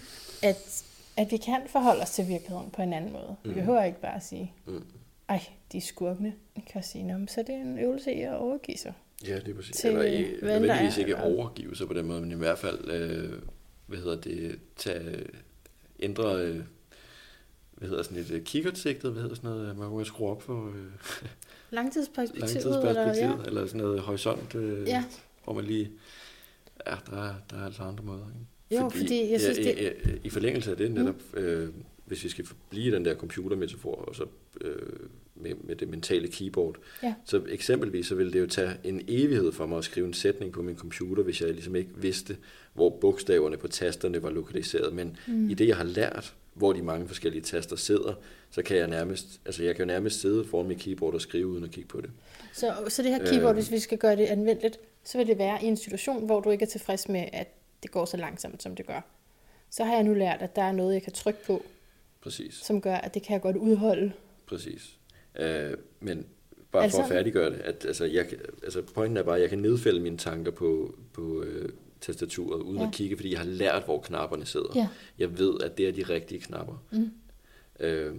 at, at vi kan forholde os til virkeligheden på en anden måde. Vi Mm. behøver ikke bare at sige, Mm. ej, de er skurkene. Vi kan sige, Nå, så er det en øvelse i at overgive sig. Ja, det er præcis. til, Eller ikke, nødvendigvis er, ikke overgive sig på den måde, men i hvert fald, øh, hvad hedder det, tage, ændre, øh, hvad hedder sådan et øh, kikkertsigtet, hvad hedder sådan noget, man kan skrue op for øh, Langtidsperspektivet, langtidsperspektiv, eller, eller, eller sådan noget horisont, øh, ja. ja. hvor man lige, ja, der er, der er altså andre måder, ikke? Jo, fordi jeg synes, ja, det- i, i, forlængelse af det netop, øh, hvis vi skal blive den der computermetafor, og så øh, med, med det mentale keyboard, Ja. så eksempelvis så ville det jo tage en evighed for mig at skrive en sætning på min computer, hvis jeg ligesom ikke vidste, hvor bogstaverne på tasterne var lokaliseret. Men mm. i det, jeg har lært, hvor de mange forskellige taster sidder, så kan jeg nærmest, altså jeg kan jo nærmest sidde foran mit keyboard og skrive uden at kigge på det. Så, så det her keyboard, Øh. hvis vi skal gøre det anvendeligt, så vil det være i en situation, hvor du ikke er tilfreds med, at det går så langsomt, som det gør. Så har jeg nu lært, at der er noget, jeg kan trykke på, Præcis. som gør, at det kan jeg godt udholde. Præcis. Øh, men bare Altså- for at færdiggøre det, at, altså, jeg, altså, pointen er bare, at jeg kan nedfælde mine tanker på, på øh, tastaturet, uden Ja. at kigge, fordi jeg har lært, hvor knapperne sidder. Ja. Jeg ved, at det er de rigtige knapper. Mm. Øh,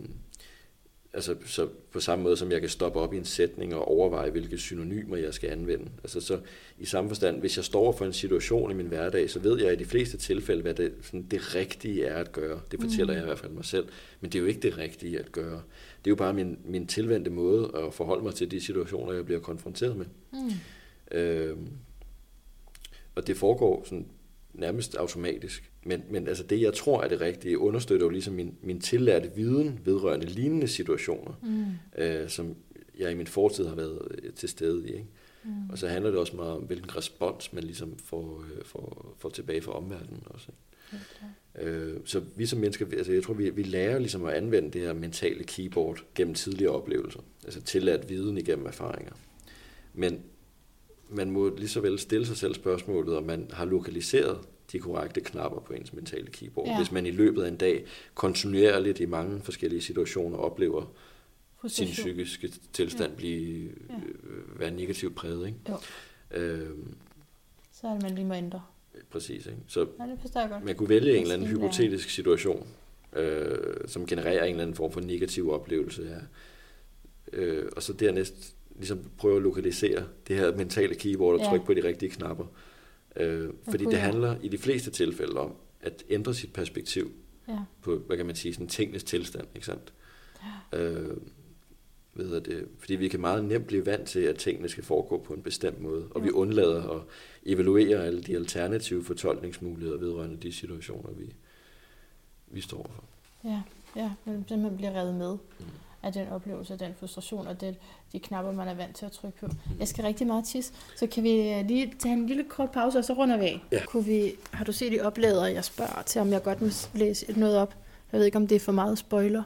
altså, så på samme måde, som jeg kan stoppe op i en sætning og overveje, hvilke synonymer jeg skal anvende. Altså, så i samme forstand, hvis jeg står for en situation i min hverdag, så ved jeg i de fleste tilfælde, hvad det, sådan, det rigtige er at gøre. Det fortæller mm. jeg i hvert fald mig selv. Men det er jo ikke det rigtige at gøre. Det er jo bare min, min tilvendte måde at forholde mig til de situationer, jeg bliver konfronteret med. Mm. Øh, og det foregår sådan nærmest automatisk. Men, men altså det, jeg tror er det rigtige, understøtter jo ligesom min, min tillærte viden vedrørende lignende situationer, Mm. øh, som jeg i min fortid har været øh, til stede i. Ikke? Mm. Og så handler det også meget om, hvilken respons man ligesom får, øh, får, får tilbage fra omverdenen også. Ikke? Øh, så vi som mennesker, altså jeg tror, vi, vi lærer ligesom at anvende det her mentale keyboard gennem tidligere oplevelser. Altså tillært viden igennem erfaringer. Men man må lige så vel stille sig selv spørgsmålet, om man har lokaliseret de korrekte knapper på ens mentale keyboard. Ja. Hvis man i løbet af en dag kontinuerligt i mange forskellige situationer oplever sin Frustration. psykiske tilstand Ja. blive Ja. øh, være negativt præget. Ikke? Jo. Øhm, Så er det, man lige må ændre. præcis. Ikke? Så Ja, det forstår jeg godt. man kunne vælge en eller anden hypotetisk situation, øh, som genererer en eller anden form for negativ oplevelse her. Øh, og så dernæst ligesom prøve at lokalisere det her mentale keyboard og Ja. trykke på de rigtige knapper. Øh, fordi det handler i de fleste tilfælde om at ændre sit perspektiv Ja. på, hvad kan man sige, sådan tingenes tilstand, ikke sandt? Øh, hvad hedder det? Fordi vi kan meget nemt blive vant til, at tingene skal foregå på en bestemt måde, og Ja. vi undlader at evaluere alle de alternative fortolkningsmuligheder vedrørende de situationer, vi, vi står overfor. Ja, ja, man bliver revet med Mm. Af den oplevelse, den frustration og det, de knapper, man er vant til at trykke på. Jeg skal rigtig meget tisse, så kan vi øh, lige tage en lille kort pause, og så runder vi af. Ja. Kunne vi, har du set i oplader, jeg spørger til, om jeg godt må læse noget op? Jeg ved ikke, om det er for meget spoiler.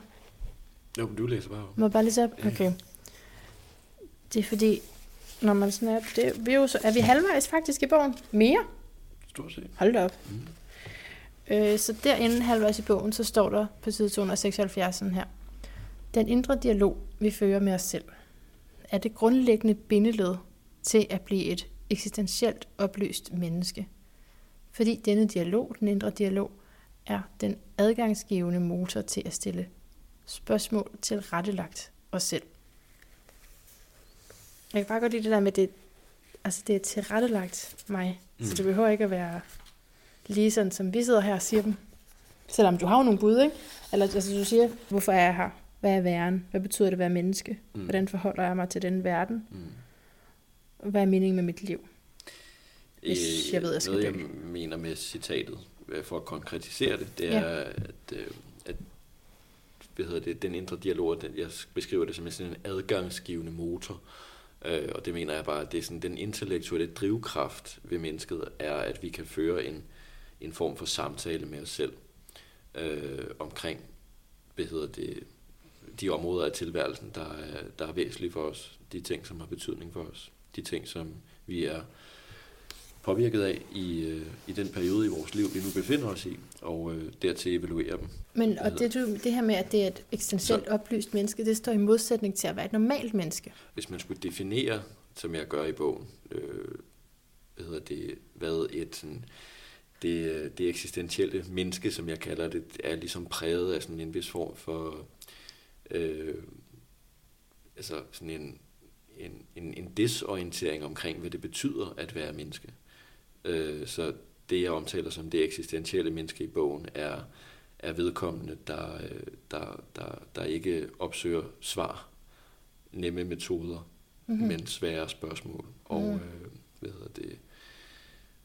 Jo, men du læser bare. Må jeg bare læse op? Okay. Det er fordi, når man sådan er, det, vi er, jo så, er vi halvvejs faktisk i bogen? Mere? Stort set. Hold da op. Mm. Øh, så derinde halvvejs i bogen, så står der på side 276 sådan her. Den indre dialog, vi fører med os selv, er det grundlæggende bindeled til at blive et eksistentielt opløst menneske. Fordi denne dialog, den indre dialog, er den adgangsgivende motor til at stille spørgsmål til rettelagt os selv. Jeg kan bare godt lide det der med, det, altså det er tilrettelagt mig, mm. så det behøver ikke at være lige sådan, som vi sidder her og siger dem. Selvom du har jo nogle bud, ikke? Eller altså, du siger, hvorfor er jeg her? Hvad er væren? Hvad betyder det at være menneske? Mm. Hvordan forholder jeg mig til den verden? Mm. Hvad er meningen med mit liv? Hvis jeg ved, jeg skal Noget, jeg mener med citatet, øh, for at konkretisere det, det er, ja. at, øh, at hvad hedder det, den indre dialog, den, jeg beskriver det som sådan en adgangsgivende motor. Øh, og det mener jeg bare, at det er sådan, den intellektuelle drivkraft ved mennesket er, at vi kan føre en, en form for samtale med os selv øh, omkring, hvad hedder det, de områder af tilværelsen, der er, der er væsentlige for os, de ting, som har betydning for os, de ting, som vi er påvirket af i, øh, i den periode i vores liv, vi nu befinder os i, og øh, dertil evaluere dem. Men og det, du, det her med, at det er et eksistentielt Så, oplyst menneske, det står i modsætning til at være et normalt menneske. Hvis man skulle definere, som jeg gør i bogen, øh, hvad hedder det, hvad et sådan, det, det eksistentielle menneske, som jeg kalder det, er ligesom præget af sådan en vis form for øh, altså sådan en, en, en, en desorientering omkring, hvad det betyder at være menneske. Øh, så det, jeg omtaler som det eksistentielle menneske i bogen, er, er vedkommende, der, øh, der, der, der ikke opsøger svar, nemme metoder, mm-hmm. men svære spørgsmål. Og mm. øh, hvad hedder det?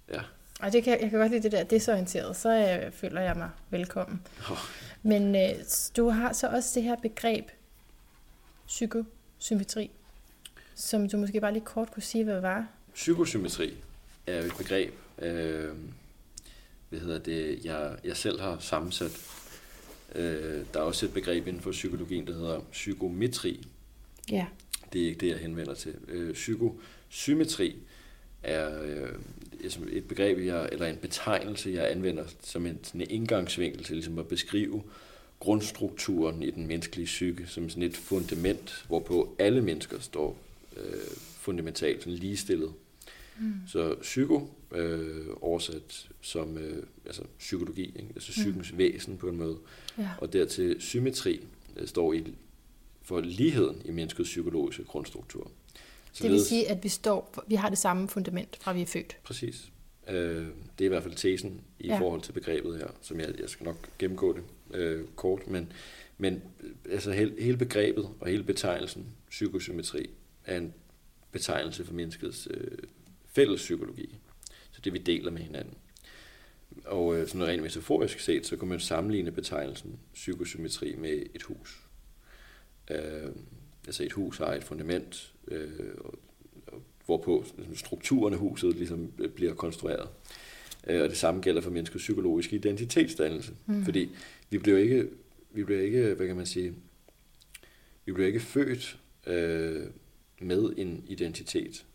Ja. Og det kan, jeg kan godt lide det der desorienteret, så øh, føler jeg mig velkommen. Oh. Men øh, du har så også det her begreb psykosymmetri, som du måske bare lige kort kunne sige, hvad det var. Psykosymmetri er et begreb, øh, hvad hedder det, jeg, jeg selv har sammensat. Øh, der er også et begreb inden for psykologien, der hedder psykometri. Ja. Det er ikke det, jeg henvender til. Øh, psykosymmetri er øh, et begreb, jeg, eller en betegnelse, jeg anvender som en, sådan en indgangsvinkel til ligesom at beskrive grundstrukturen i den menneskelige psyke som sådan et fundament, hvorpå alle mennesker står øh, fundamentalt sådan ligestillet Mm. Så psyko, øh, oversat som øh, altså psykologi, ikke? altså mm. psykens mm. væsen på en måde. Ja. Og dertil symmetri øh, står i for ligheden i menneskets psykologiske grundstruktur. Så det vil sige, at vi, står, vi har det samme fundament fra vi er født. Præcis. Øh, det er i hvert fald tesen i ja. forhold til begrebet her, som jeg, jeg skal nok gennemgå det øh, kort, men, men altså hele, hele begrebet og hele betegnelsen psykosymmetri er en betegnelse for menneskets øh, fælles psykologi. Så det vi deler med hinanden. Og øh, sådan rent metaforisk set, så kan man sammenligne betegnelsen psykosymmetri med et hus. Øh, altså et hus har et fundament, øh, hvorpå strukturen af huset ligesom øh, bliver konstrueret. Øh, og det samme gælder for menneskets psykologiske identitetsdannelse. Mm. Fordi vi bliver ikke, vi bliver ikke, hvad kan man sige, vi bliver ikke født øh, med en identitet.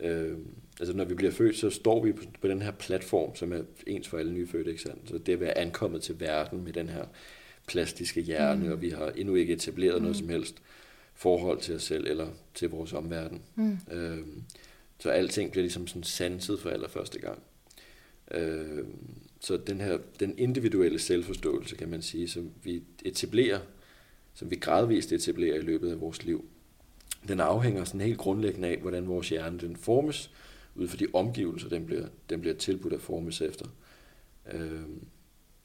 Øh, altså når vi bliver født, så står vi på, på den her platform, som er ens for alle nyfødte, ikke sandt? Så det at være ankommet til verden med den her plastiske hjerne, mm. og vi har endnu ikke etableret mm. noget som helst forhold til os selv eller til vores omverden. Mm. Øh, så alting bliver ligesom sådan sanset for allerførste gang. Øh, så den her, den individuelle selvforståelse, kan man sige, som vi etablerer, som vi gradvist etablerer i løbet af vores liv, den afhænger sådan helt grundlæggende af, hvordan vores hjerne den formes, ud fra de omgivelser, den bliver, den bliver tilbudt at formes efter. Øh,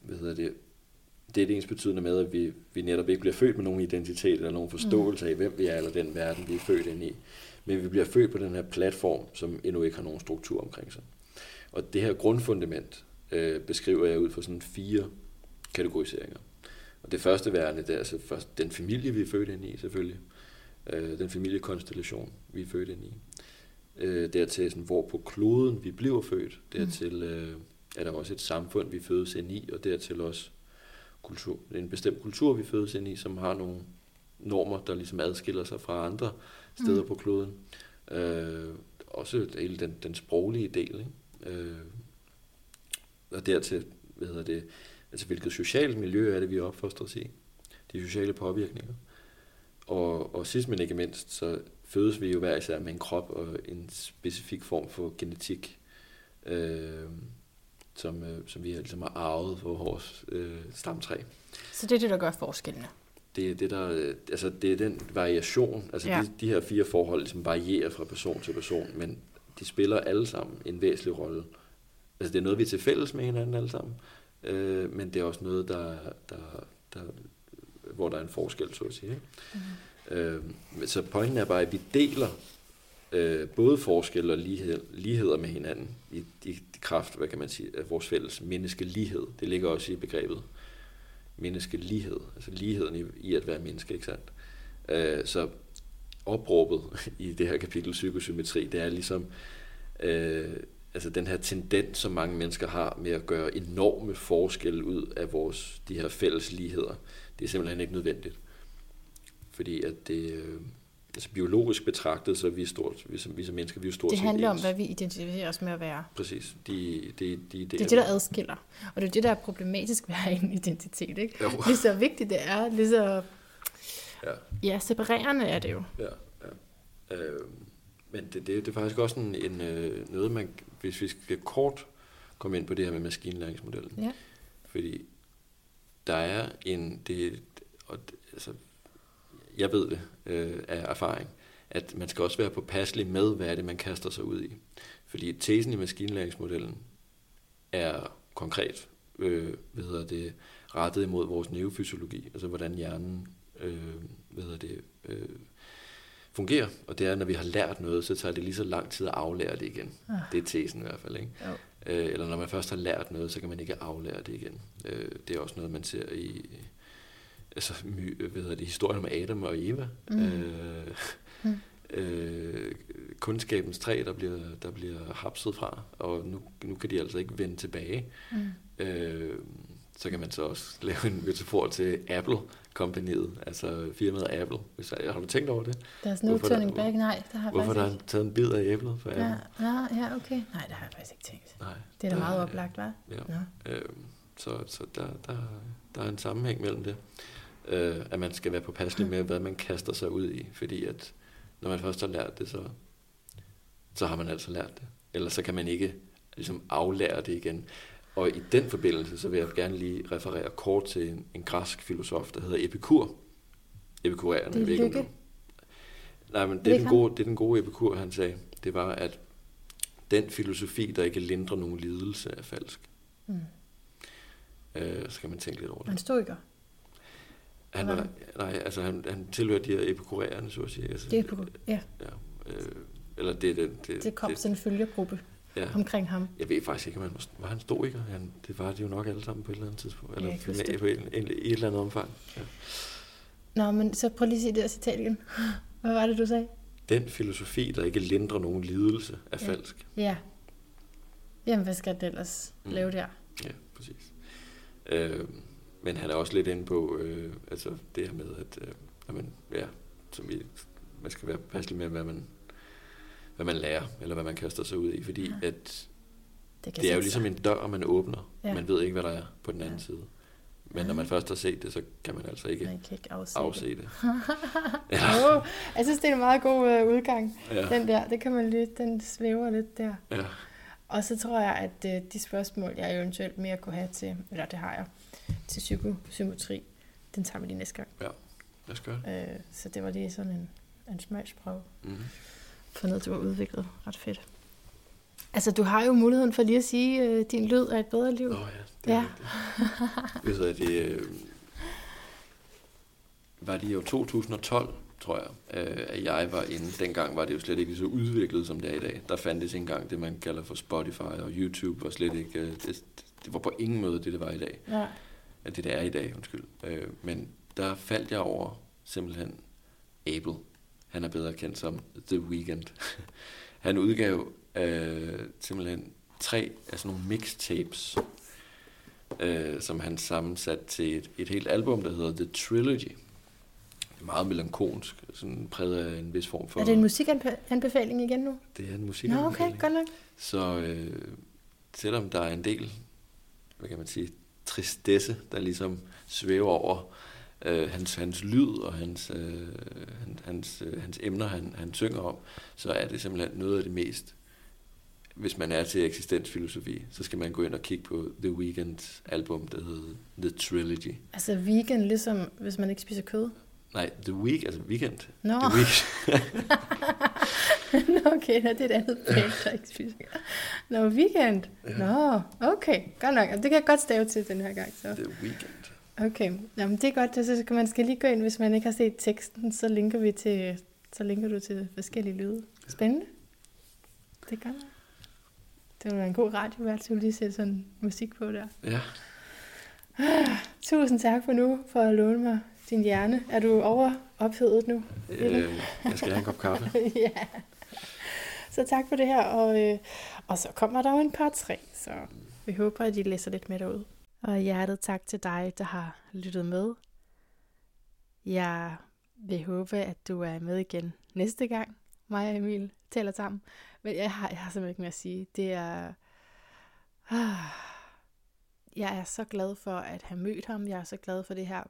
hvad hedder det? Det er det ens betydende med, at vi, vi netop ikke bliver født med nogen identitet eller nogen forståelse af, hvem vi er, eller den verden, vi er født ind i. Men vi bliver født på den her platform, som endnu ikke har nogen struktur omkring sig. Og det her grundfundament øh, beskriver jeg ud fra sådan fire kategoriseringer. Og det første værende, det er altså først den familie, vi er født ind i, selvfølgelig øh, den familiekonstellation, vi er født ind i. Øh, dertil, sådan, hvor på kloden vi bliver født. Dertil øh, er der også et samfund, vi fødes ind i, og dertil også kultur, en bestemt kultur, vi fødes ind i, som har nogle normer, der ligesom adskiller sig fra andre steder mm. på kloden. Øh, også hele den, den sproglige del. Ikke? Øh, og dertil hvad hedder det, altså hvilket socialt miljø er det, vi opfostres i. De sociale påvirkninger. Og, og sidst men ikke mindst, så fødes vi jo hver især med en krop og en specifik form for genetik, øh, som, øh, som vi ligesom har arvet på vores øh, stamtræ. Så det er det, der gør forskellene? Det er, det, der, øh, altså det er den variation, altså ja. de, de her fire forhold ligesom varierer fra person til person, men de spiller alle sammen en væsentlig rolle. Altså det er noget, vi er til fælles med hinanden alle sammen, øh, men det er også noget, der, der, der, hvor der er en forskel, så at sige. Ikke? Mm. Øh, så pointen er bare, at vi deler øh, både forskel og lighed, ligheder med hinanden i, i kraft, hvad kan man sige, af vores fælles menneskelighed. Det ligger også i begrebet menneskelighed, altså ligheden i, i at være menneske, ikke sandt? Øh, så opråbet i det her kapitel psykosymmetri, det er ligesom øh, altså den her tendens, som mange mennesker har med at gøre enorme forskelle ud af vores, de her fælles ligheder. Det er simpelthen ikke nødvendigt. Fordi at det, øh, altså biologisk betragtet, så er vi, stort, vi, som, vi som mennesker, vi er stort Det handler om, hvad vi identificerer os med at være. Præcis. De, de, de, de, det er det, der adskiller. Og det er det, der er problematisk ved at have en identitet. Ikke? Jo. Lige så vigtigt det er, lige så ja. ja, separerende er det jo. Ja, ja. Øh, men det, det, det er faktisk også en, en, øh, noget, man, hvis vi skal kort komme ind på det her med maskinlæringsmodellen. Ja. Fordi der er en, det, og, altså, jeg ved det øh, af erfaring, at man skal også være påpasselig med, hvad er det, man kaster sig ud i. Fordi tesen i maskinlæringsmodellen er konkret øh, hvad hedder det, rettet imod vores neurofysiologi, altså hvordan hjernen øh, hvad hedder det, øh, fungerer. Og det er, når vi har lært noget, så tager det lige så lang tid at aflære det igen. Ah. Det er tesen i hvert fald. Ikke? Jo. Øh, eller når man først har lært noget, så kan man ikke aflære det igen. Øh, det er også noget, man ser i altså, hvad hedder det, historien om Adam og Eva. Mm. Øh, mm. Øh, kundskabens træ, der bliver, der bliver hapset fra, og nu, nu kan de altså ikke vende tilbage. Mm. Øh, så kan man så også lave en metafor til Apple kompaniet, altså firmaet Apple. Hvis, har du tænkt over det? Der er sådan no turning back, nej. Der har hvorfor der er taget en bid af æblet for Apple? Ja, ja, ja, okay. Nej, det har jeg faktisk ikke tænkt. Nej, det er da meget oplagt, hva'? Ja. ja. Øh, så så der, der, der er en sammenhæng mellem det øh, at man skal være påpasselig med, hvad man kaster sig ud i, fordi at når man først har lært det, så, så har man altså lært det. Ellers så kan man ikke ligesom aflære det igen. Og i den forbindelse, så vil jeg gerne lige referere kort til en, en græsk filosof, der hedder Epikur. Epikurerende. Det er lykke. Nej, men det er, den gode, det er den gode Epikur, han sagde. Det var, at den filosofi, der ikke lindrer nogen lidelse, er falsk. Mm. Øh, så kan man tænke lidt over det. En stoiker. Han var, nej, altså han, han tilhørte de her epikurerende, så at sige. Altså, det er ja. ja øh, eller det, det, det, det kom sådan en følgegruppe ja. omkring ham. Jeg ved faktisk ikke, om han var han stoiker. Han, det var de jo nok alle sammen på et eller andet tidspunkt. Eller ja, på en, en, en, i et eller andet omfang. Ja. Nå, men så prøv lige at sige det citat igen. Hvad var det, du sagde? Den filosofi, der ikke lindrer nogen lidelse, er ja. falsk. Ja. Jamen, hvad skal det ellers mm. lave der? Ja, præcis. Øh, men han er også lidt inde på øh, altså det her med, at øh, at man, ja, som vi, man skal være passelig med, hvad man, hvad man lærer, eller hvad man kaster sig ud i, fordi ja. at det, det er jo ligesom en dør, man åbner. Ja. Man ved ikke, hvad der er på den anden ja. side. Men når man først har set det, så kan man altså ikke, man kan ikke afse, afse det. det. ja. oh, jeg synes, det er en meget god øh, udgang. Ja. Den der, det kan man lidt, den svæver lidt der. Ja. Og så tror jeg, at øh, de spørgsmål, jeg eventuelt mere kunne have til, eller det har jeg, til psykosymmetri, den tager vi lige næste gang. Ja, lad os gøre det. Øh, så det var lige sådan en, en smagsprøve. Mm-hmm. For noget, du har udviklet ret fedt. Altså, du har jo muligheden for lige at sige, øh, din lyd er et bedre liv. Oh, ja, det er ja. det. det øh, var det jo 2012, tror jeg, øh, at jeg var inde. Dengang var det jo slet ikke så udviklet, som det er i dag. Der fandtes ikke engang det, man kalder for Spotify og YouTube, var slet ikke, øh, det, det var på ingen måde det, det var i dag. Ja. Ja, det, det er i dag, undskyld. Øh, men der faldt jeg over simpelthen Abel. Han er bedre kendt som The Weeknd. Han udgav øh, simpelthen tre af sådan nogle mixtapes, øh, som han sammensat til et, et helt album, der hedder The Trilogy meget melankolsk, sådan præget af en vis form for... Er det en musikanbefaling igen nu? Det er en musikanbefaling. Nå, okay, godt nok. Så øh, selvom der er en del hvad kan man sige, tristesse, der ligesom svæver over øh, hans, hans lyd og hans, øh, hans, øh, hans emner, han, han synger om, så er det simpelthen noget af det mest hvis man er til eksistensfilosofi, så skal man gå ind og kigge på The Weeknd album, der hedder The Trilogy. Altså vegan, ligesom hvis man ikke spiser kød? Nej, The Week, altså Weekend. Nå. The Week. Nå, okay, det er et andet band, der ikke spiser kød. Nå, weekend. Ja. Nå, okay, godt nok. Det kan jeg godt stave til den her gang. Så. The Weekend. Okay, Jamen, det er godt. Så skal man skal lige gå ind, hvis man ikke har set teksten, så linker vi til, så linker du til forskellige lyde. Spændende. Det er godt. Det var en god radiovært, så lige sætte sådan musik på der. Ja. Tusind tak for nu, for at låne mig din hjerne. Er du over ophedet nu? Øh, jeg skal have en kop kaffe. ja. Så tak for det her, og, øh, og så kommer der jo en par tre, så vi håber, at I læser lidt med derud. Og hjertet tak til dig, der har lyttet med. Jeg vil håbe, at du er med igen næste gang, mig og Emil taler sammen. Men jeg har, jeg har simpelthen ikke mere at sige. Det er... Ah, jeg er så glad for at have mødt ham. Jeg er så glad for det her,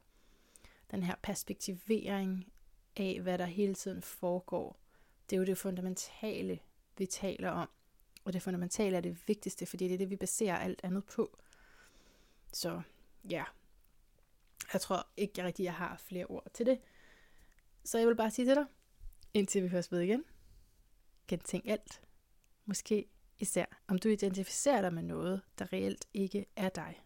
den her perspektivering af, hvad der hele tiden foregår. Det er jo det fundamentale, vi taler om. Og det fundamentale er det vigtigste, fordi det er det, vi baserer alt andet på. Så ja, jeg tror ikke rigtig, jeg har flere ord til det. Så jeg vil bare sige til dig, indtil vi høres ved igen, gentænk alt. Måske især, om du identificerer dig med noget, der reelt ikke er dig.